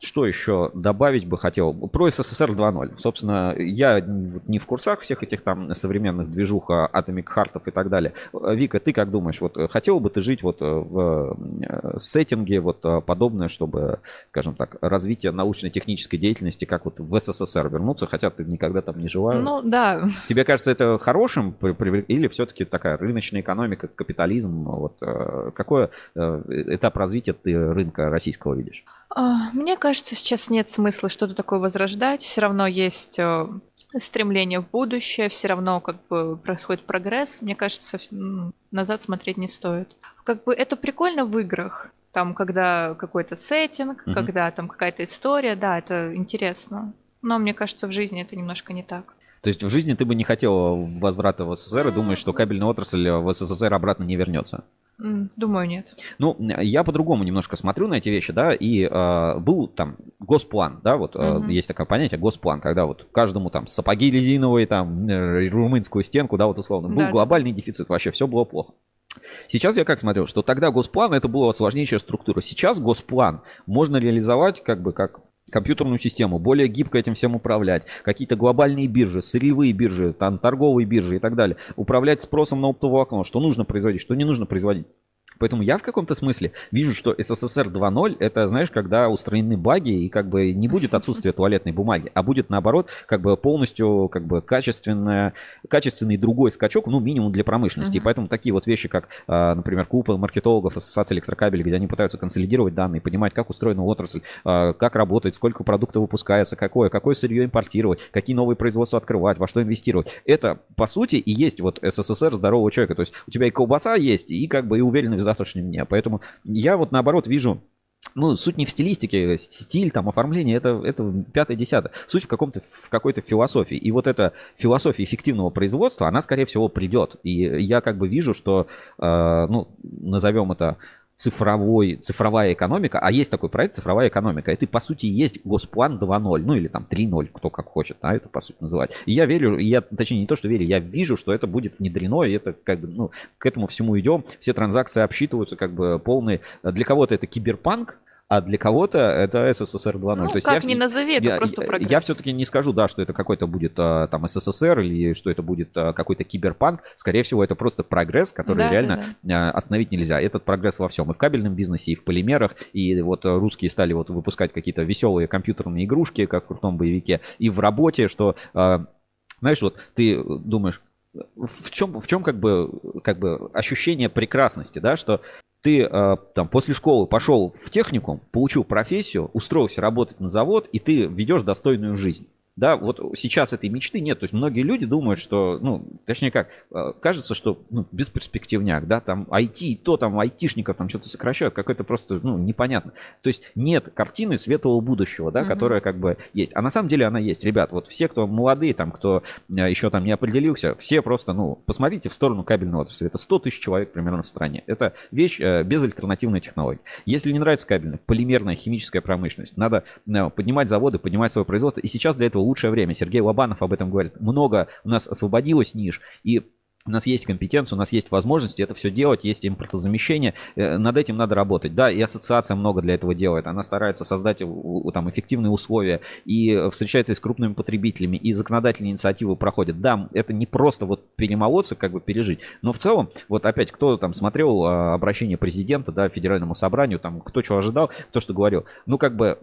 что еще добавить бы хотел? Про СССР 2.0. Собственно, я не в курсах всех этих там современных движух, а, Atomic Heart и так далее. Вика, ты как думаешь, вот хотел бы ты жить вот в сеттинге вот подобное, чтобы, скажем так, развитие научно-технической деятельности, как вот в СССР вернуться, хотя ты никогда там не жила? Ну, да. Тебе кажется это хорошим или все-таки такая рыночная экономика, капитализм? Вот какой этап развития ты рынка российского видишь? А, мне кажется, сейчас нет смысла что-то такое возрождать. Все равно есть э, стремление в будущее, все равно как бы происходит прогресс. Мне кажется, назад смотреть не стоит. Как бы это прикольно в играх. Там, когда какой-то сеттинг, угу. когда там какая-то история, да, это интересно. Но мне кажется, в жизни это немножко не так. То есть в жизни ты бы не хотела возврата в СССР и думаешь, что кабельная отрасль в СССР обратно не вернется? Думаю, нет. Ну, я по-другому немножко смотрю на эти вещи, да, и э, был там госплан, да, вот э, угу. есть такое понятие госплан, когда вот каждому там сапоги резиновые, там э, румынскую стенку, да, вот условно, был да, глобальный да. дефицит, вообще все было плохо. Сейчас я как смотрю, что тогда госплан это была сложнейшая структура. Сейчас госплан можно реализовать как бы как компьютерную систему, более гибко этим всем управлять, какие-то глобальные биржи, сырьевые биржи, там, торговые биржи и так далее, управлять спросом на оптовое окно, что нужно производить, что не нужно производить. Поэтому я в каком-то смысле вижу, что СССР 2.0 это, знаешь, когда устранены баги и как бы не будет отсутствия туалетной бумаги, а будет наоборот как бы полностью как бы качественная, качественный другой скачок, ну минимум для промышленности. Uh-huh. И поэтому такие вот вещи, как, а, например, клуб маркетологов Ассоциации электрокабелей, где они пытаются консолидировать данные, понимать, как устроена отрасль, а, как работает, сколько продуктов выпускается, какое, какое сырье импортировать, какие новые производства открывать, во что инвестировать. Это, по сути, и есть вот СССР здорового человека. То есть у тебя и колбаса есть, и как бы и уверенность завтрашнем дне. Поэтому я вот наоборот вижу ну, суть не в стилистике, стиль, там, оформление, это, это пятое-десятое. Суть в, каком-то, в какой-то философии. И вот эта философия эффективного производства, она, скорее всего, придет. И я как бы вижу, что, э, ну, назовем это цифровой, цифровая экономика, а есть такой проект цифровая экономика. Это, по сути, есть Госплан 2.0, ну или там 3.0, кто как хочет, а это, по сути, называть. И я верю, я, точнее, не то, что верю, я вижу, что это будет внедрено, и это как бы, ну, к этому всему идем, все транзакции обсчитываются как бы полные. Для кого-то это киберпанк, а для кого-то это СССР 2.0. Ну, То есть как я, не назови, это я, просто прогресс. Я все-таки не скажу, да, что это какой-то будет а, там СССР или что это будет а, какой-то киберпанк. Скорее всего, это просто прогресс, который да, реально да, да. остановить нельзя. Этот прогресс во всем. И в кабельном бизнесе, и в полимерах. И вот русские стали вот выпускать какие-то веселые компьютерные игрушки, как в крутом боевике. И в работе, что, а, знаешь, вот ты думаешь, в чем, в чем как бы, как бы ощущение прекрасности, да, что ты э, там после школы пошел в техникум, получил профессию, устроился работать на завод, и ты ведешь достойную жизнь. Да, вот сейчас этой мечты нет. То есть многие люди думают, что, ну, точнее как, э, кажется, что ну, бесперспективняк, да, там IT, то там айтишников там что-то сокращают, какое-то просто, ну, непонятно. То есть нет картины светлого будущего, да, угу. которая как бы есть. А на самом деле она есть. Ребят, вот все, кто молодые, там, кто э, еще там не определился, все просто, ну, посмотрите в сторону кабельной отрасли. Это 100 тысяч человек примерно в стране. Это вещь э, без альтернативной технологии. Если не нравится кабельная, полимерная, химическая промышленность, надо поднимать заводы, поднимать свое производство. И сейчас для этого лучшее время. Сергей Лобанов об этом говорит. Много у нас освободилось ниш, и у нас есть компетенция, у нас есть возможности это все делать, есть импортозамещение, э, над этим надо работать. Да, и ассоциация много для этого делает, она старается создать там эффективные условия и встречается с крупными потребителями, и законодательные инициативы проходят. Да, это не просто вот перемолоться, как бы пережить, но в целом, вот опять, кто там смотрел а, обращение президента, да, федеральному собранию, там, кто что ожидал, кто что говорил, ну, как бы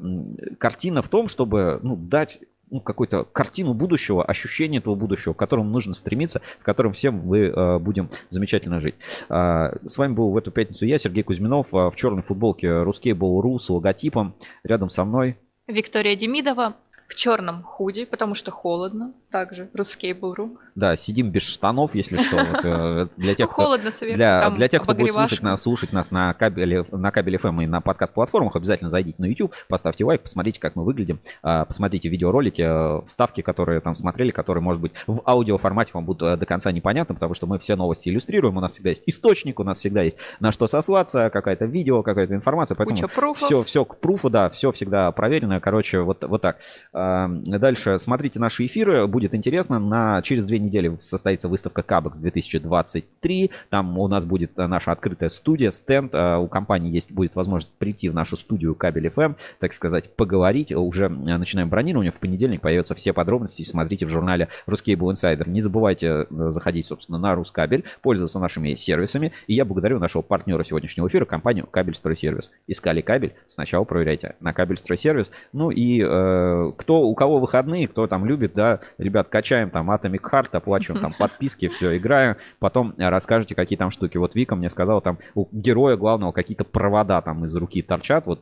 картина в том, чтобы, ну, дать ну, какую-то картину будущего, ощущение этого будущего, к которому нужно стремиться, в котором всем мы э, будем замечательно жить. Э, с вами был в эту пятницу я, Сергей Кузьминов, э, в черной футболке Ruskable.ru с логотипом. Рядом со мной Виктория Демидова в черном худи, потому что холодно. Также Ruskable.ru. Да, сидим без штанов, если что. Вот, э, для тех, кто, Холодно сверху, для, для тех, кто будет слушать нас, слушать нас на кабеле, на кабеле FM и на подкаст-платформах, обязательно зайдите на YouTube, поставьте лайк, посмотрите, как мы выглядим, а, посмотрите видеоролики, э, вставки, которые там смотрели, которые, может быть, в аудиоформате вам будут э, до конца непонятны, потому что мы все новости иллюстрируем, у нас всегда есть источник, у нас всегда есть на что сослаться, какая-то видео, какая-то информация, поэтому все, все к пруфу, да, все всегда проверено, короче, вот, вот так. А, Дальше смотрите наши эфиры, будет интересно. На, через две недели состоится выставка Кабекс 2023. Там у нас будет э, наша открытая студия, стенд. А, У компании есть будет возможность прийти в нашу студию Кабель FM, так сказать, поговорить. Уже э, начинаем бронирование. В понедельник появятся все подробности. Смотрите в журнале Ruscable Insider. Не забывайте э, заходить, собственно, на Рускабель, пользоваться нашими сервисами. И я благодарю нашего партнера сегодняшнего эфира, компанию Кабель Стройсервис. Искали кабель? Сначала проверяйте на Кабель Стройсервис. Ну и э, кто, у кого выходные, кто там любит, да, ребят, качаем там Atomic Heart, оплачиваем там подписки, все, играем. Потом э, расскажете, какие там штуки. Вот Вика мне сказала, там у героя главного какие-то провода там из руки торчат. Вот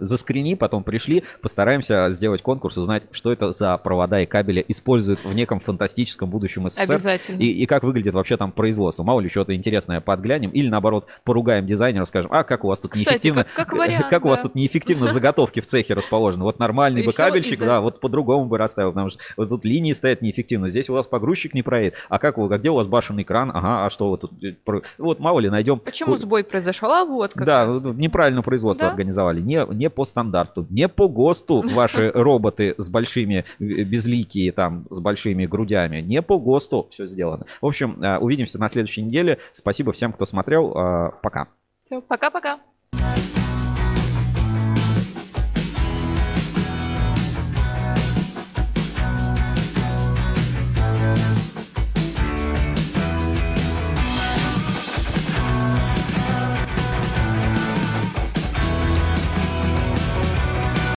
заскрини, потом пришли, постараемся сделать конкурс, узнать, что это за провода и кабели используют в неком фантастическом будущем СССР. Обязательно. И, и как выглядит вообще там производство. Мало ли что-то интересное подглянем. Или наоборот, поругаем дизайнера, скажем, а как у вас тут Кстати, неэффективно... как- как вариант, как у вас да. тут неэффективно заготовки в цехе расположены. Вот нормальный бы кабельщик, да, вот по-другому бы расставил, потому что вот тут линии стоят неэффективно. Здесь у вас погрузчик не проедет. А как вы, а где у вас башенный кран? Ага, а что вы тут... э, Вот мало ли найдем... Почему сбой произошел? А вот как Да, раз. неправильно производство Да. организовали. Не, не по стандарту, не по ГОСТу ваши роботы с большими, э, безликие там, с большими грудями. Не по ГОСТу все сделано. В общем, э, увидимся на следующей неделе. Спасибо всем, кто смотрел. Э, Пока. Пока-пока.